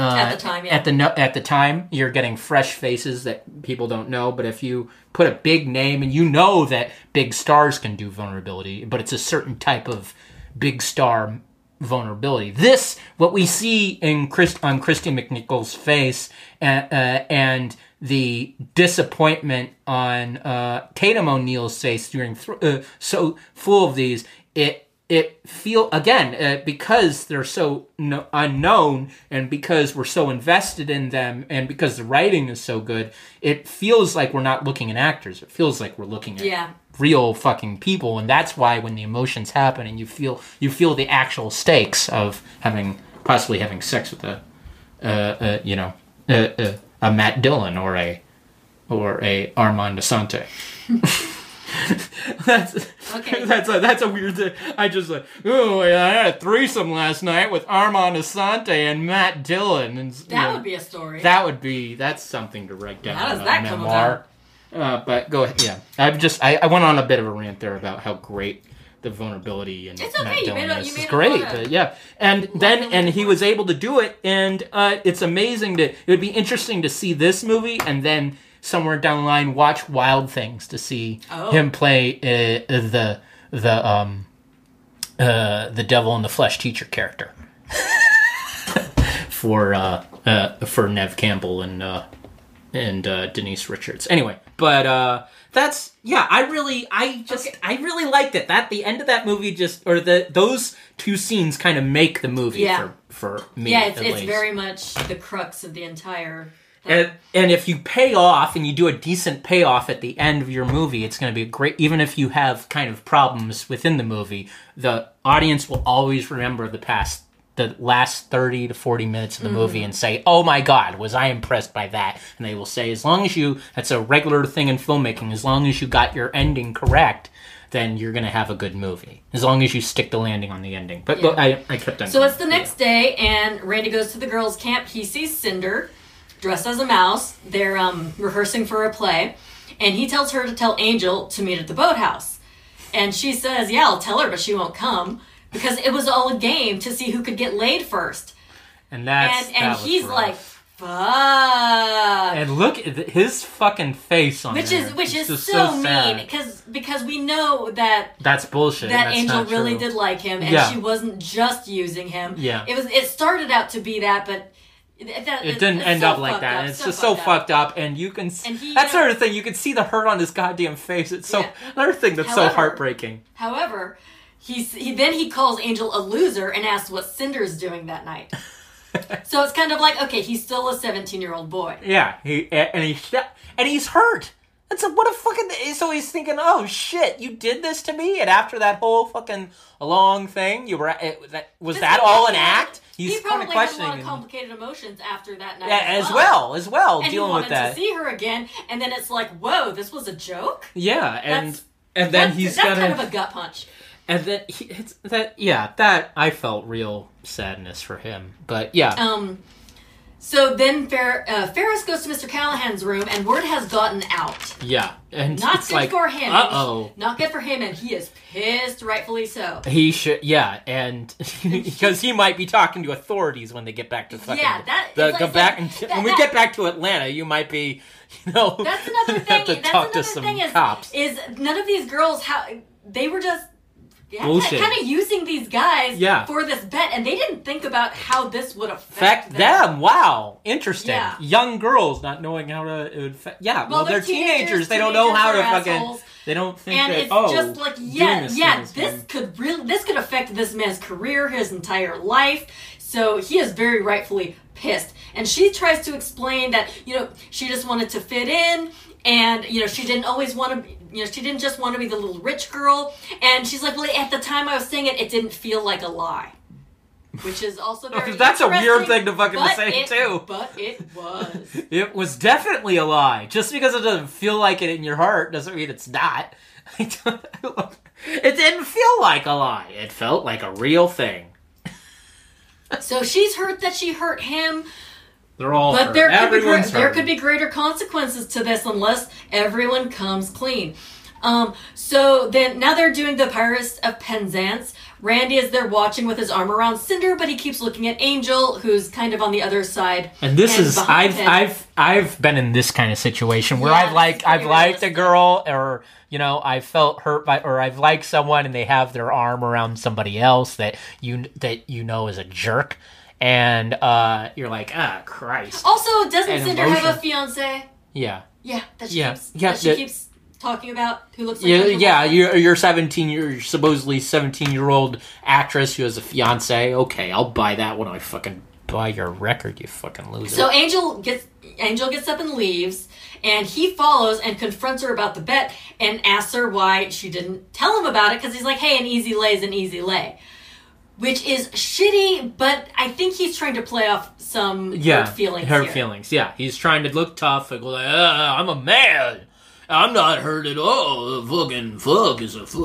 S1: Uh,
S3: At the time, yeah.
S1: At the no, at the time, you're getting fresh faces that people don't know. But if you put a big name and you know that big stars can do vulnerability, but it's a certain type of big star vulnerability. This, what we see in Chris, on Kristy McNichol's face, uh, uh, and the disappointment on uh, Tatum O'Neal's face during th- uh, so full of these, it it feel again uh, because they're so no, unknown and because we're so invested in them and because the writing is so good it feels like we're not looking at actors it feels like we're looking at
S3: Yeah.
S1: real fucking people and that's why when the emotions happen and you feel you feel the actual stakes of having possibly having sex with a uh, uh, you know uh, uh, a Matt Dillon or a or a Armand Assante that's
S3: Okay.
S1: that's a that's a weird thing. I just like oh yeah, I had a threesome last night with Armand Assante and Matt Dillon and
S3: That
S1: know,
S3: would be a story.
S1: that would be that's something to write down
S3: How does that come
S1: memoir. Uh, but go ahead. Yeah, I've just I, I went on a bit of a rant there about how great the vulnerability and
S3: It's okay,
S1: Matt
S3: you
S1: Dillon
S3: made a-
S1: is.
S3: you made a
S1: great.
S3: of-
S1: yeah, and then and he was able to do it, and uh, it's amazing to. It would be interesting to see this movie, and then somewhere down the line watch Wild Things to see
S3: Oh.
S1: him play uh, the the um uh, the devil in the flesh teacher character for uh, uh, for Neve Campbell and uh, and uh, Denise Richards. Anyway, but uh, that's yeah. I really, I just,
S3: Okay.
S1: I really liked it. That the end of that movie just, or the those two scenes kind of make the movie
S3: Yeah.
S1: for for me.
S3: Yeah, it's, it's very much the crux of the entire.
S1: And, and if you pay off and you do a decent payoff at the end of your movie, it's going to be great. Even if you have kind of problems within the movie, the audience will always remember the past, the last 30 to 40 minutes of the movie mm-hmm. and say, oh my God, was I impressed by that? And they will say, as long as you, that's a regular thing in filmmaking, as long as you got your ending correct, then you're going to have a good movie. As long as you stick the landing on the ending. But
S3: Yeah.
S1: I, I kept on.
S3: So it's the next day, and Randy goes to the girls' camp. He sees Cinder dressed as a mouse. They're um, rehearsing for a play, and he tells her to tell Angel to meet at the boathouse. And she says, "Yeah, I'll tell her, but she won't come because it was all a game to see who could get laid first."
S1: And that's.
S3: And and
S1: that
S3: he's
S1: rough.
S3: like, "Fuck."
S1: And look at his fucking face on
S3: which
S1: there.
S3: is which
S1: It's
S3: is
S1: just
S3: so, mean because because we know that
S1: That's bullshit.
S3: that
S1: That's
S3: Angel really did like him, and
S1: Yeah.
S3: she wasn't just using him.
S1: Yeah.
S3: it was. It started out to be that, but it, that,
S1: It didn't end
S3: so
S1: up like that.
S3: up,
S1: it's just so
S3: fucked up.
S1: fucked up, and you can.
S3: And he,
S1: that's
S3: uh,
S1: another thing. You can see the hurt on his goddamn face. It's so
S3: Yeah.
S1: another thing that's so heartbreaking.
S3: However, he's he then he calls Angel a loser and asks what Cinder's doing that night. so it's kind of like okay, he's still a seventeen-year-old boy.
S1: Yeah, he and he's and he's hurt. That's a, what a fucking. So he's thinking, oh shit, you did this to me, and after that whole fucking long thing, you were. It, that, was
S3: This
S1: that all an
S3: he-
S1: act?
S3: He
S1: He's kind
S3: probably had a lot of complicated emotions after that night.
S1: Yeah, as well, as well,
S3: And
S1: dealing
S3: he wanted
S1: with that.
S3: to see her again, and then it's like, whoa, this was a joke.
S1: Yeah, and
S3: That's-
S1: and then he's
S3: that's
S1: got
S3: kind of a gut punch.
S1: And then he, it's that yeah, that I felt real sadness for him. But yeah,
S3: Um, so then Fer- uh, Ferris goes to Mr. Callahan's room, and word has gotten out.
S1: yeah, and
S3: Not good
S1: like,
S3: for him.
S1: Uh oh,
S3: Not good for him, and he is pissed, rightfully so.
S1: he should yeah, and because he might be talking to authorities when they get back to fucking
S3: Yeah, that-
S1: the,
S3: it's
S1: go
S3: like-
S1: back
S3: that-
S1: when we
S3: that-
S1: get back to Atlanta, you might be you know
S3: That's another thing.
S1: have to
S3: That's
S1: talk
S3: another
S1: to some
S3: thing is,
S1: cops.
S3: is none of these girls how they were just yeah,
S1: Bullshit.
S3: kind of using these guys
S1: Yeah.
S3: for this bet, and they didn't think about how this would affect
S1: Affect them. Wow, interesting.
S3: Yeah.
S1: Young girls not knowing how to. It would fa- yeah, well, they're,
S3: they're
S1: teenagers.
S3: teenagers,
S1: They don't know how to
S3: are
S1: fucking. They don't think
S3: and
S1: that.
S3: it's
S1: oh,
S3: just like yeah,
S1: this
S3: yeah, this
S1: fun.
S3: could really this could affect this man's career, his entire life. So he is very rightfully pissed, and she tries to explain that you know she just wanted to fit in, and you know she didn't always want to. You know, she didn't just want to be the little rich girl, and she's like, "Well, at the time I was saying it, it didn't feel like a lie," which is also very.
S1: That's a weird thing to fucking
S3: but
S1: say,
S3: it-
S1: too.
S3: But it was.
S1: It was definitely a lie. Just because it doesn't feel like it in your heart doesn't mean it's not. I don't- I don't- it didn't feel like a lie. It felt like a real thing.
S3: so she's hurt that she hurt him.
S1: They're all
S3: But
S1: hurt.
S3: there could, be
S1: Everyone's
S3: gre- there could be greater consequences to this unless everyone comes clean. Um, so then now they're doing the Pirates of Penzance. Randy is there watching with his arm around Cinder, but he keeps looking at Angel, who's kind of on the other side.
S1: And this
S3: and
S1: is I've
S3: him.
S1: I've I've been in this kind of situation where
S3: Yeah,
S1: I've like I've liked a girl or you know I felt hurt by or I've liked someone and they have their arm around somebody else that you that you know is a jerk and uh you're like ah Christ.
S3: Also, doesn't
S1: And
S3: Cinder have a fiance?
S1: yeah.
S3: Yeah, that she
S1: Yeah,
S3: keeps
S1: yeah,
S3: that she
S1: that-
S3: keeps talking about. Who looks like
S1: yeah yeah you're you're 17 you're supposedly 17 year old actress who has a fiance okay I'll buy that when I fucking buy your record you fucking loser.
S3: So Angel gets Angel gets up and leaves, and he follows and confronts her about the bet and asks her why she didn't tell him about it because he's like, "Hey, an easy lay is an easy lay," which is shitty. But I think he's trying to play off some
S1: yeah,
S3: hurt feelings.
S1: Her
S3: here.
S1: feelings. Yeah, he's trying to look tough and go like, uh, "I'm a man. I'm not hurt at all. Fucking fuck is a fuck."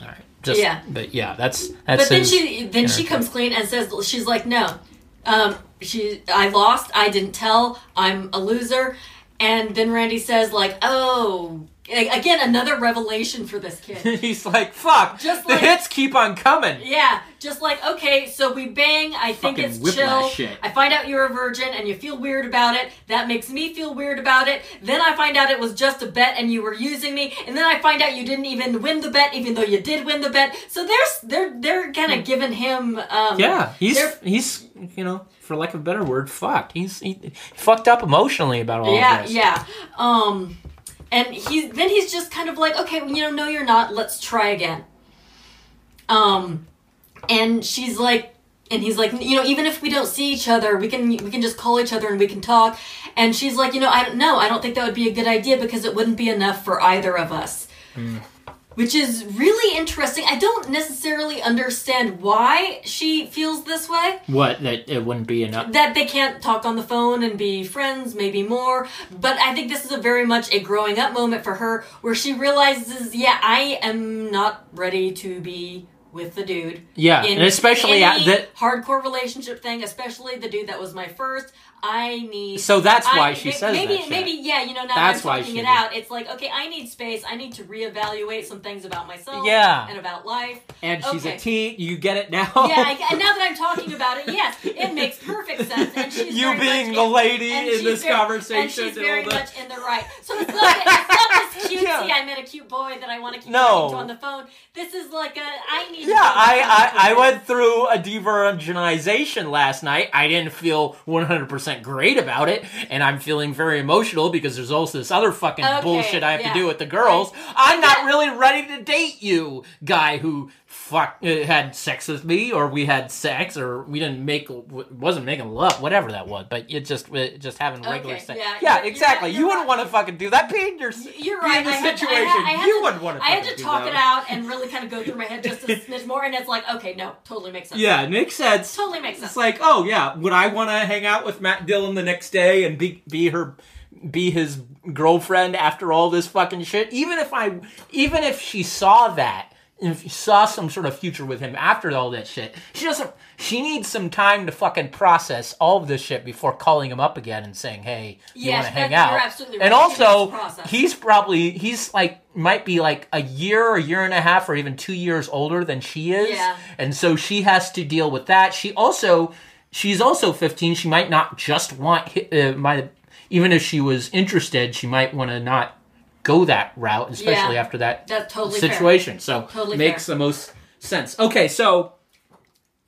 S1: All right, just
S3: Yeah.
S1: But yeah, that's that's.
S3: But then she then she comes clean and says she's like, "No, um, she I lost. I didn't tell. I'm a loser." And then Randy says like, "Oh." Again, another revelation for this kid.
S1: He's like, fuck.
S3: Just
S1: the
S3: like-
S1: hits keep on coming.
S3: Yeah, just like okay, so we bang. I think
S2: Fucking
S3: it's chill.
S2: shit.
S3: I find out you're a virgin, and you feel weird about it. That makes me feel weird about it. Then I find out it was just a bet, and you were using me. And then I find out you didn't even win the bet, even though you did win the bet. So there's they're they're kind of giving him. Um,
S1: Yeah, he's he's you know, for lack of a better word, fucked. He's he, he fucked up emotionally about all
S3: yeah,
S1: of this.
S3: yeah. Um, and he's then he's just kind of like, okay, you know, no, you're not. Let's try again. Um, and she's like, and he's like, you know, even if we don't see each other, we can we can just call each other and we can talk. And she's like, you know, I don't know, I don't think that would be a good idea because it wouldn't be enough for either of us. Which is really interesting. I don't necessarily understand why she feels this way
S2: What? That it wouldn't be enough.
S3: that they can't talk on the phone and be friends, maybe more. But I think this is a very much a growing up moment for her where she realizes, yeah, I am not ready to be with the dude.
S1: Yeah, and especially at that.
S3: hardcore relationship thing, especially the dude that was my first. I need.
S1: So that's why
S3: I-
S1: she
S3: may-
S1: says
S3: maybe,
S1: that shit.
S3: Maybe, yeah, you know, now
S1: That's
S3: that I'm
S1: why
S3: talking it
S1: did.
S3: out, it's like, okay, I need space. I need to reevaluate some things about myself.
S1: Yeah.
S3: And about life.
S1: And she's
S3: Okay.
S1: a teen. You get it now.
S3: Yeah, I, and now that I'm talking about it, yes, it makes perfect sense. And she's
S1: you being the
S3: in-
S1: lady in this
S3: very-
S1: conversation.
S3: and she's very much in the right. So it's not, it's not this cutesy.
S1: Yeah.
S3: I met a cute boy that I want to keep
S1: No.
S3: talking to on the phone. This is like a I need.
S1: Yeah, I, I, I went through a de-virginization last night. I didn't feel 100% great about it, and I'm feeling very emotional because there's also this other fucking
S3: Okay,
S1: bullshit I have
S3: yeah.
S1: to do with the girls.
S3: I-
S1: I'm not really ready to date you, guy who fuck had sex with me, or we had sex, or we didn't make wasn't making love, whatever that was. But it just it just having regular
S3: Okay,
S1: sex.
S3: yeah,
S1: Yeah,
S3: you're-
S1: exactly.
S3: you're
S1: you wouldn't
S3: right.
S1: want to fucking do that. Be in your
S3: You're right.
S1: in the
S3: I had to-
S1: situation.
S3: I had, I had
S1: you
S3: to,
S1: wouldn't want to.
S3: I had to talk
S1: that.
S3: it out and really kind of go through my head just a smidge more, and it's like, okay, no, totally makes sense.
S1: Yeah, it makes sense.
S3: totally makes sense.
S1: It's like, oh yeah, would I want to hang out with Matt Dillon the next day and be be her be his girlfriend after all this fucking shit? Even if I even if she saw that, if saw some sort of future with him after all that shit, she doesn't she needs some time to fucking process all of this shit before calling him up again and saying, "Hey, you
S3: Yes,
S1: want to hang out?" And. Also, he's probably he's like might be like a year, a year and a half, or even two years older than she is,
S3: Yeah.
S1: and so she has to deal with that. She also she's also 15. She might not just want uh, might even if she was interested, she might want to not go that route, especially
S3: Yeah.
S1: after that
S3: totally fair.
S1: situation. So
S3: Totally
S1: makes
S3: fair.
S1: the most sense. Okay, so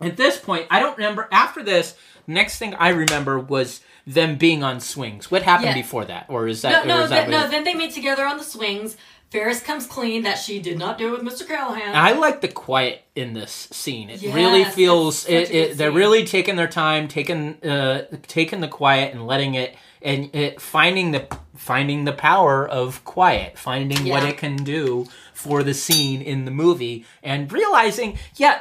S1: at this point, I don't remember after this. Next thing I remember was them being on swings. What happened
S3: Yeah.
S1: before that, or is that?
S3: No, no,
S1: that
S3: th- no. Then they meet together on the swings. Ferris comes clean that she did not do it with Mr. Callahan.
S1: I like the quiet in this scene. It
S3: Yes,
S1: really feels it, it, they're really taking their time, taking uh taking the quiet and letting it and it finding the finding the power of quiet, finding what it can do for the scene in the movie and realizing, yeah,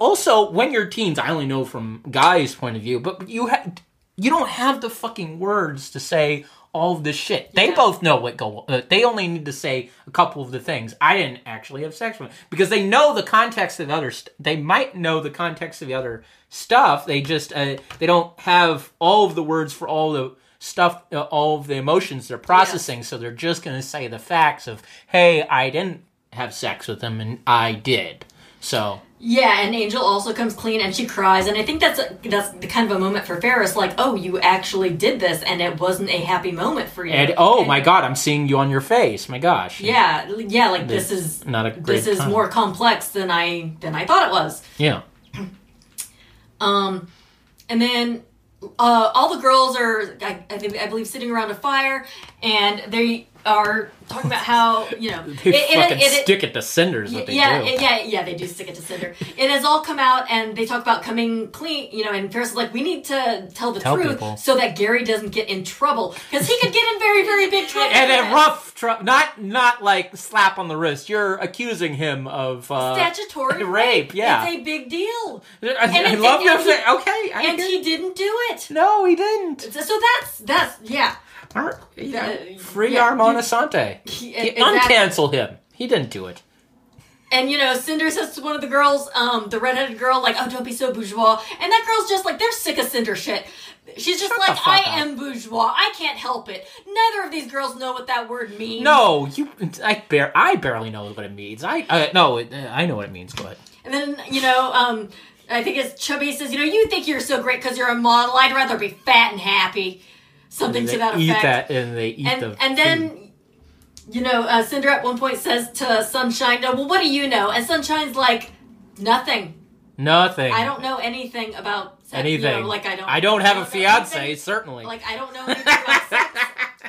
S1: also when you're teens, I only know from guys' point of view, but you ha- you don't have the fucking words to say all of this shit. They
S3: Yeah.
S1: both know what go. Uh, they only need to say a couple of the things. I didn't actually have sex with him because they know the context of the other. St- they might know the context of the other stuff. They just uh, they don't have all of the words for all the stuff, uh, all of the emotions they're processing. So they're just going to say the facts of, "Hey, I didn't have sex with him, and I did." So
S3: Yeah, and Angel also comes clean and she cries, and I think that's a, that's the kind of a moment for Ferris, like, oh, you actually did this, and it wasn't a happy moment for you.
S1: and oh
S3: And-
S1: my god, I'm seeing you on your face. My gosh.
S3: Yeah, yeah, like this is
S1: Not a
S3: this is
S1: time.
S3: more complex than I than I thought it was.
S1: Yeah.
S3: Um, and then uh, all the girls are, I, I, think, I believe, sitting around a fire, and they are talking about how you know
S1: They
S3: it-
S1: fucking
S3: it- it-
S1: stick it to cinders. What they
S3: yeah,
S1: do.
S3: yeah, yeah. They do stick it to cinder. It has all come out, and they talk about coming clean. You know, and Ferris is like, we need to tell the
S1: Tell
S3: truth
S1: people.
S3: so that Gary doesn't get in trouble because he could get in very, very big trouble.
S1: and a rough, tr- not not like slap on the wrist. You're accusing him of uh,
S3: statutory
S1: rape, yeah.
S3: it's a big deal,
S1: I,
S3: and
S1: I love your. Okay, I
S3: and
S1: hear-
S3: he didn't do it.
S1: no, he didn't.
S3: So that's that's yeah.
S1: Ar- yeah,
S3: Uh,
S1: Free
S3: yeah,
S1: Armand
S3: you-
S1: Assante.
S3: He-
S1: He-
S3: exactly.
S1: Uncancel him. He didn't do it.
S3: And you know, Cinder says to one of the girls, um, the redheaded girl, like, "Oh, don't be so bourgeois." And that girl's just like, they're sick of Cinder shit. She's just
S1: Shut
S3: like, "I
S1: up."
S3: am bourgeois. I can't help it." Neither of these girls know what that word means.
S1: No, you. I bar- I barely know what it means. I uh, no, it, I know what it means. Go ahead.
S3: And then you know, um, I think it's Chubby says, "You know, you think you're so great because you're a model. I'd rather be fat and happy." Something to that
S1: eat
S3: effect.
S1: that and they eat
S3: and
S1: the
S3: and then you know uh, cinder at one point says to sunshine no well what do you know and sunshine's like nothing
S1: nothing.
S3: i don't know anything about sex. You
S1: anything.
S3: know, like i don't
S1: I don't have a fiance.
S3: anything.
S1: Certainly.
S3: like i don't know anything about sex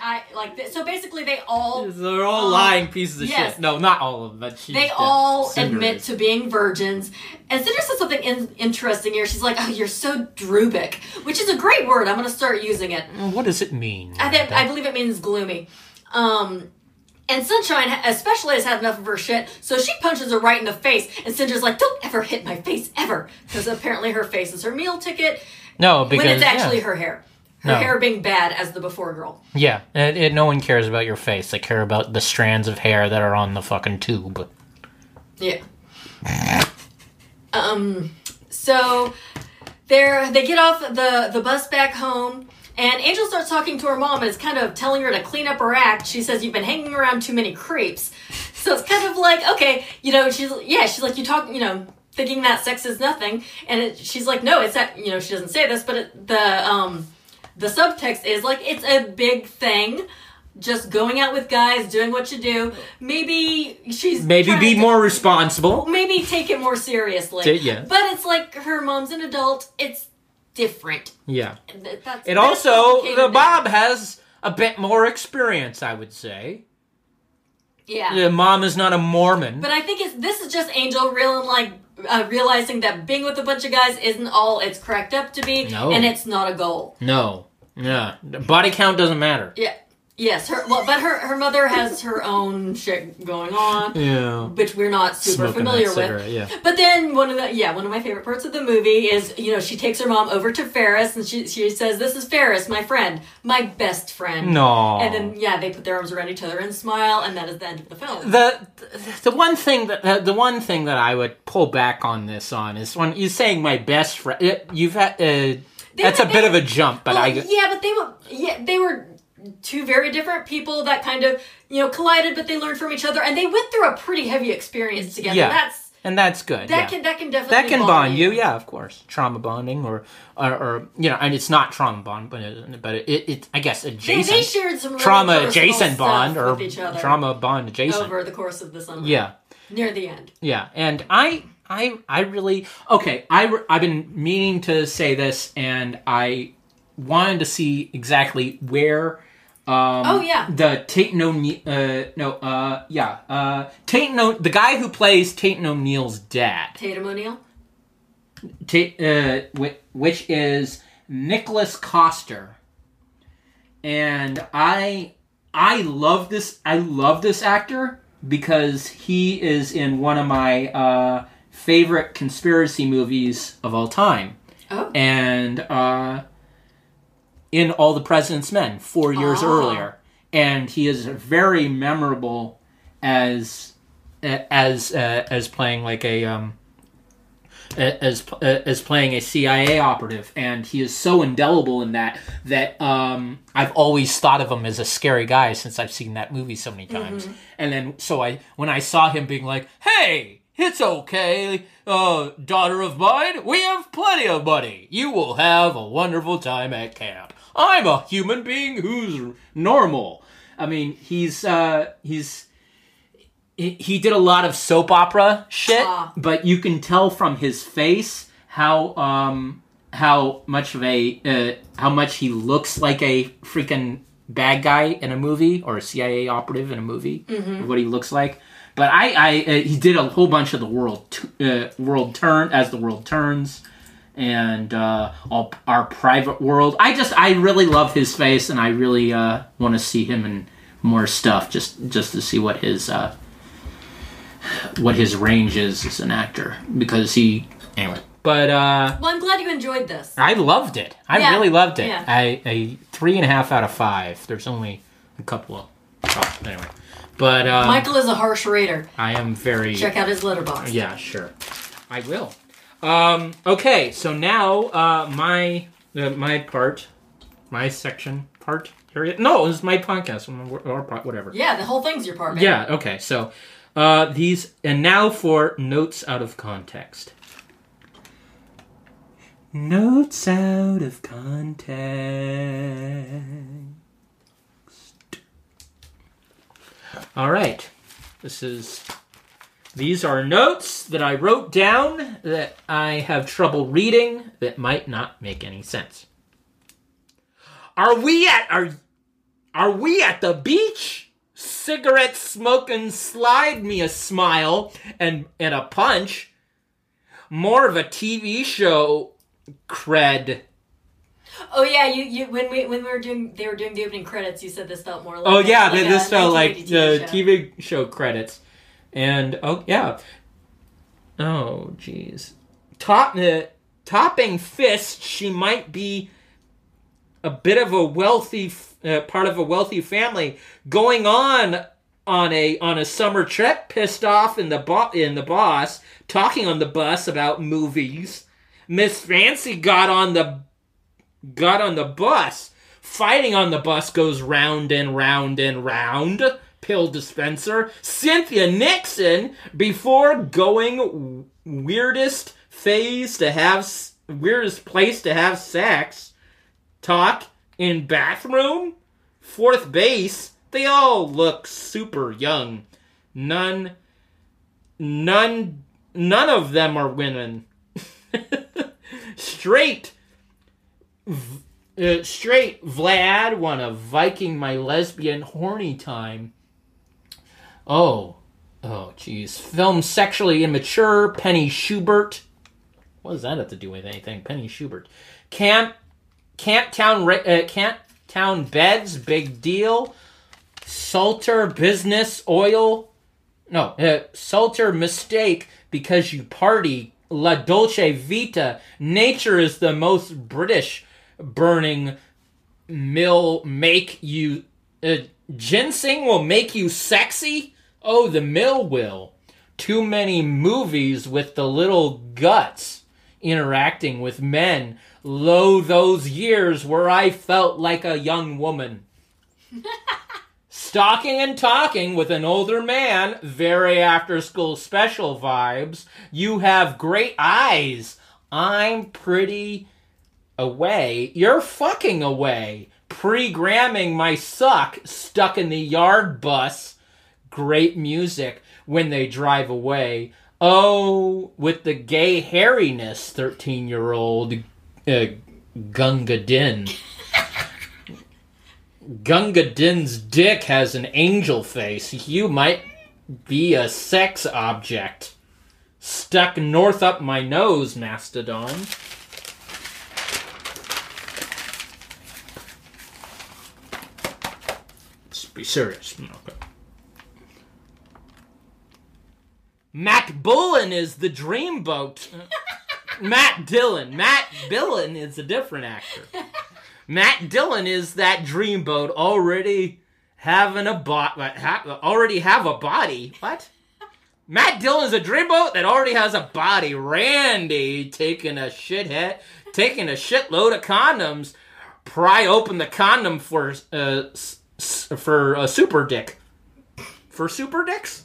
S3: i like th- so basically they all
S1: They're all
S3: um,
S1: lying pieces of
S3: yes.
S1: shit. No, not all of them, but she's
S3: they all admit to being virgins. And Cinder says something in- interesting here. She's like, "Oh, you're so drubic," which is a great word. I'm going to start using it.
S1: What does it mean?
S3: I think I believe it means gloomy. Um, and Sunshine especially has had enough of her shit, so she punches her right in the face. And Cinder's like, "Don't ever hit my face ever," because apparently her face is her meal ticket
S1: no, because
S3: when it's actually
S1: yeah.
S3: her hair. Her
S1: No.
S3: hair being bad as the before girl.
S1: Yeah, it, it, no one cares about your face. They care about the strands of hair that are on the fucking tube.
S3: Yeah. um. So they're they get off the the bus back home. And Angel starts talking to her mom and is kind of telling her to clean up her act. She says, You've been hanging around too many creeps. So it's kind of like, okay, you know, she's, yeah, she's like, You talk, you know, thinking that sex is nothing. And it, she's like, No, it's that, you know, she doesn't say this, but it, the, um, the subtext is like, it's a big thing. Just going out with guys, doing what you do. Maybe she's
S1: Maybe be
S3: to-
S1: more responsible.
S3: maybe take it more seriously.
S1: Yeah.
S3: But it's like her mom's an adult. It's different.
S1: Yeah.
S3: Th- That's,
S1: It also the. Bob has a bit more experience, I would say.
S3: Yeah.
S1: The mom is not a Mormon.
S3: But I think it's this is just Angel real like uh, realizing that being with a bunch of guys isn't all it's cracked up to be,
S1: No.
S3: and it's not a goal.
S1: no. Yeah. Body count doesn't matter.
S3: Yeah. Yes. Her. Well, but her her mother has her own shit going on,
S1: Yeah.
S3: which we're not super
S1: Smoking
S3: familiar with.
S1: yeah.
S3: But then one of the yeah one of my favorite parts of the movie is you know she takes her mom over to Ferris and she she says this is Ferris my friend my best friend
S1: No.
S3: and then yeah they put their arms around each other and smile and that is the end of the film
S1: the the one thing that the, the one thing that I would pull back on this on is when you're saying my best friend. You've had uh, that's a bit
S3: they-
S1: of a jump, but
S3: Well,
S1: I
S3: yeah but they were yeah they were two very different people that kind of you know collided but they learned from each other and they went through a pretty heavy experience together
S1: Yeah.
S3: that's
S1: and that's good.
S3: that
S1: yeah.
S3: can that can definitely
S1: that can bond you, yeah, of course. Trauma bonding, or, or, or you know, and it's not trauma bond, but it, but it, it I guess
S3: they,
S1: adjacent
S3: they shared some really
S1: trauma adjacent bond or
S3: with each other
S1: trauma bond adjacent.
S3: over the course of the summer
S1: Yeah,
S3: near the end
S1: yeah, and I I I really okay. I I've been meaning to say this, and I wanted to see exactly where. Um,
S3: Oh, yeah.
S1: the Tate no uh no uh yeah uh Tate no the guy who plays Tate O'Neal's dad.
S3: Tatum O'Neal?
S1: Ta- uh, whi- which is Nicholas Coster, and I I love this I love this actor because he is in one of my uh, favorite conspiracy movies of all time,
S3: oh.
S1: And uh, in All the President's Men four years
S3: Ah.
S1: earlier, and he is very memorable as as uh, as playing like a um, as as playing a CIA operative, and he is so indelible in that that um, I've always thought of him as a scary guy since I've seen that movie so many times. And then so I when I saw him being like, "Hey, it's okay, uh, daughter of mine, we have plenty of money. You will have a wonderful time at camp. I'm a human being who's normal." I mean, he's uh, he's he he did a lot of soap opera shit,
S3: Ah.
S1: but you can tell from his face how um how much of a uh, how much he looks like a freaking bad guy in a movie or a CIA operative in a movie. What he looks like. But I, I uh, he did a whole bunch of the world t- uh, world turn as the world turns, and uh, all our private world. I just I really love his face, and I really uh, want to see him in more stuff just just to see what his uh, what his range is as an actor because he anyway. But uh,
S3: well i'm glad you enjoyed this
S1: I loved it. I
S3: Yeah,
S1: really loved it.
S3: yeah.
S1: I a three and a half out of five. There's only a couple of oh, anyway, But um,
S3: Michael is a harsh raider.
S1: I am very
S3: Check out his Letterboxd.
S1: yeah, sure. I will. Um, okay, so now uh, my uh, my part, my section part. Area. No, is my podcast or, whatever.
S3: Yeah, the whole thing's your part, man.
S1: Yeah. Okay. So uh, these and now for notes out of context. Notes out of context. All right. This is these are notes that I wrote down that I have trouble reading that might not make any sense. Are we at are are we at the beach? Cigarette smoking slide me a smile and and a punch. More of a TV show cred.
S3: Oh yeah, you, you when we when we were doing they were doing the opening credits, you said this felt more like
S1: Oh yeah,
S3: like
S1: this felt like
S3: 1980
S1: the. TV show credits. And oh yeah. Oh jeez. Top uh, topping fist, she might be a bit of a wealthy uh, part of a wealthy family going on on a on a summer trip pissed off in the bo- in the boss talking on the bus about movies. Miss Fancy got on the got on the bus. Fighting on the bus goes round and round and round. Pill dispenser. Cynthia Nixon before going weirdest phase to have weirdest place to have sex. Talk in bathroom. Fourth base. They all look super young. None none none of them are women. Straight uh, straight Vlad want a Viking my lesbian horny time. Oh, oh, jeez. Film sexually immature. Penny Schubert. What does that have to do with anything? Penny Schubert. Camp, Camp Town, uh, Camp Town beds. Big deal. Salter business oil. No, uh, Salter mistake because you party. La Dolce Vita. Nature is the most British burning mill make you uh, ginseng will make you sexy oh the mill will too many movies with the little guts interacting with men lo those years where i felt like a young woman Stalking and talking with an older man, very after school special vibes. You have great eyes. I'm pretty away. You're fucking away. Pre-gramming my suck stuck in the yard bus. Great music when they drive away. Oh, with the gay hairiness, 13 year old uh, Gunga Din. Gunga Din's dick has an angel face. You might be a sex object. Stuck north up my nose, Mastodon. Let's be serious. Okay. Matt Bullen is the dreamboat. Matt Dillon. Matt Dillon is a different actor. Matt Dillon is that dreamboat already having a bot, ha- already have a body. What? Matt Dillon is a dreamboat that already has a body. Randy taking a shithead, taking a shitload of condoms. Pry open the condom for uh s- for a super dick. For super dicks?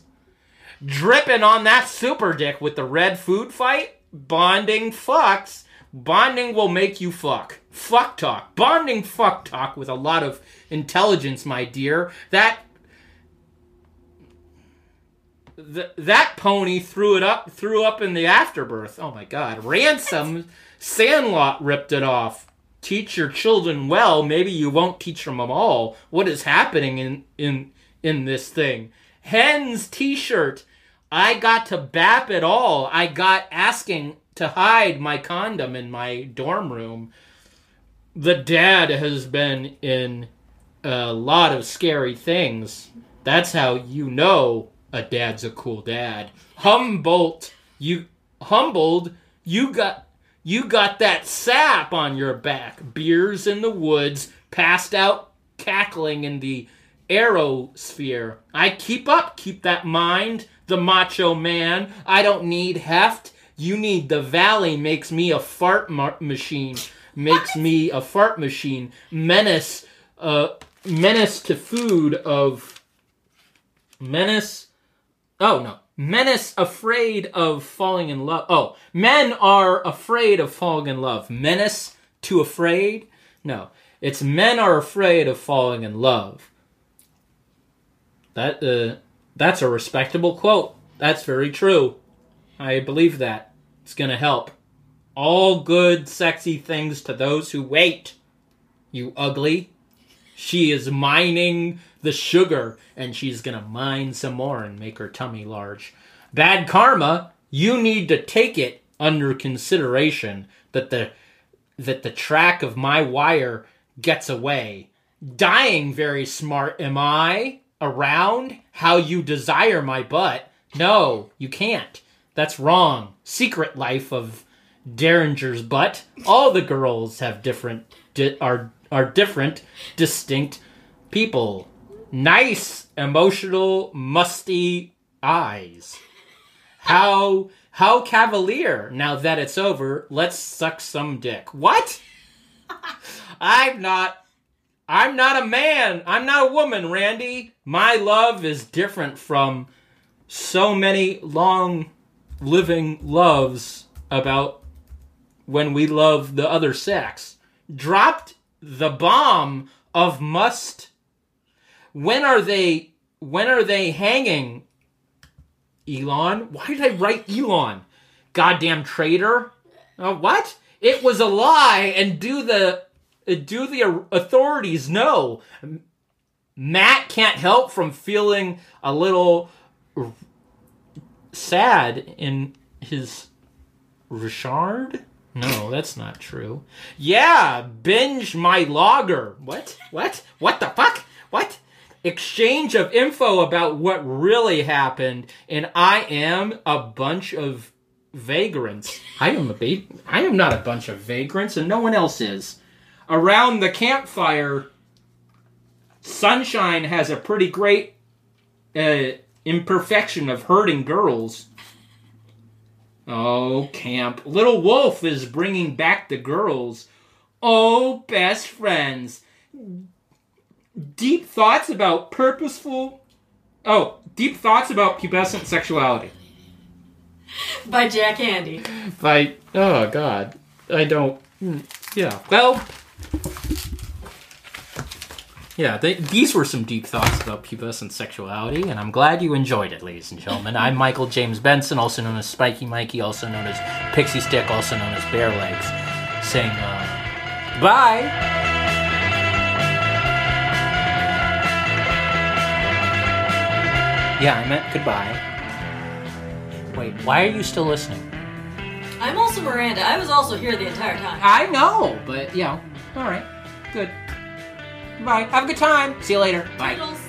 S1: Dripping on that super dick with the red food fight. Bonding fucks. Bonding will make you fuck. Fuck talk. Bonding fuck talk with a lot of intelligence, my dear. That Th- that pony threw it up threw up in the afterbirth. Oh my god. Ransom Sandlot ripped it off. Teach your children well, maybe you won't teach them all. What is happening in in in this thing? Hen's t-shirt. I got to bap it all. I got asking to hide my condom in my dorm room. The dad has been in a lot of scary things. That's how you know a dad's a cool dad. Humboldt, you humbled, you got you got that sap on your back. Beers in the woods, passed out cackling in the aerosphere. I keep up, keep that mind, the macho man. I don't need heft. You need the valley makes me a fart mar- machine. Makes me a fart machine. Menace, uh, menace to food of menace. Oh no, menace afraid of falling in love. Oh, men are afraid of falling in love. Menace to afraid. No, it's men are afraid of falling in love. That uh, that's a respectable quote. That's very true. I believe that. It's gonna help. All good, sexy things to those who wait. You ugly. She is mining the sugar, and she's gonna mine some more and make her tummy large. Bad karma. You need to take it under consideration that the that the track of my wire gets away. Dying very smart, am I? Around how you desire my butt? No, you can't. That's wrong. Secret life of Derringer's butt. All the girls have different di- are are different, distinct people. Nice, emotional, musty eyes. How how cavalier. Now that it's over, let's suck some dick. What? I'm not I'm not a man. I'm not a woman, Randy. My love is different from so many long living loves about when we love the other sex. Dropped the bomb of must when are they when are they hanging Elon? Why did I write Elon? Goddamn traitor. Uh, what? It was a lie and do the Uh, do the authorities know? Matt can't help from feeling a little sad in his Richard? No, that's not true. Yeah, binge my logger. What? What? What the fuck? What? Exchange of info about what really happened, and I am a bunch of vagrants. I am a ba- I am not a bunch of vagrants, and no one else is. Around the campfire, Sunshine has a pretty great uh, imperfection of hurting girls. Oh, camp. Little Wolf is bringing back the girls. Oh, best friends. Deep thoughts about purposeful. Oh, deep thoughts about pubescent sexuality.
S3: By Jack Handey.
S1: By. Oh, God. I don't. hmm, Yeah. Well. Yeah, they, these were some deep thoughts about pubescent sexuality, and I'm glad you enjoyed it, ladies and gentlemen. I'm Michael James Benson, also known as Spiky Mikey, also known as Pixie Stick, also known as Bear Legs, saying, uh, bye! Yeah, I meant goodbye. Wait, why are you still listening?
S3: I'm also Maranda. I was also here the entire time.
S1: I know, but, you know, alright, good. Bye. Have a good time. See you later. Bye.
S3: Toodles.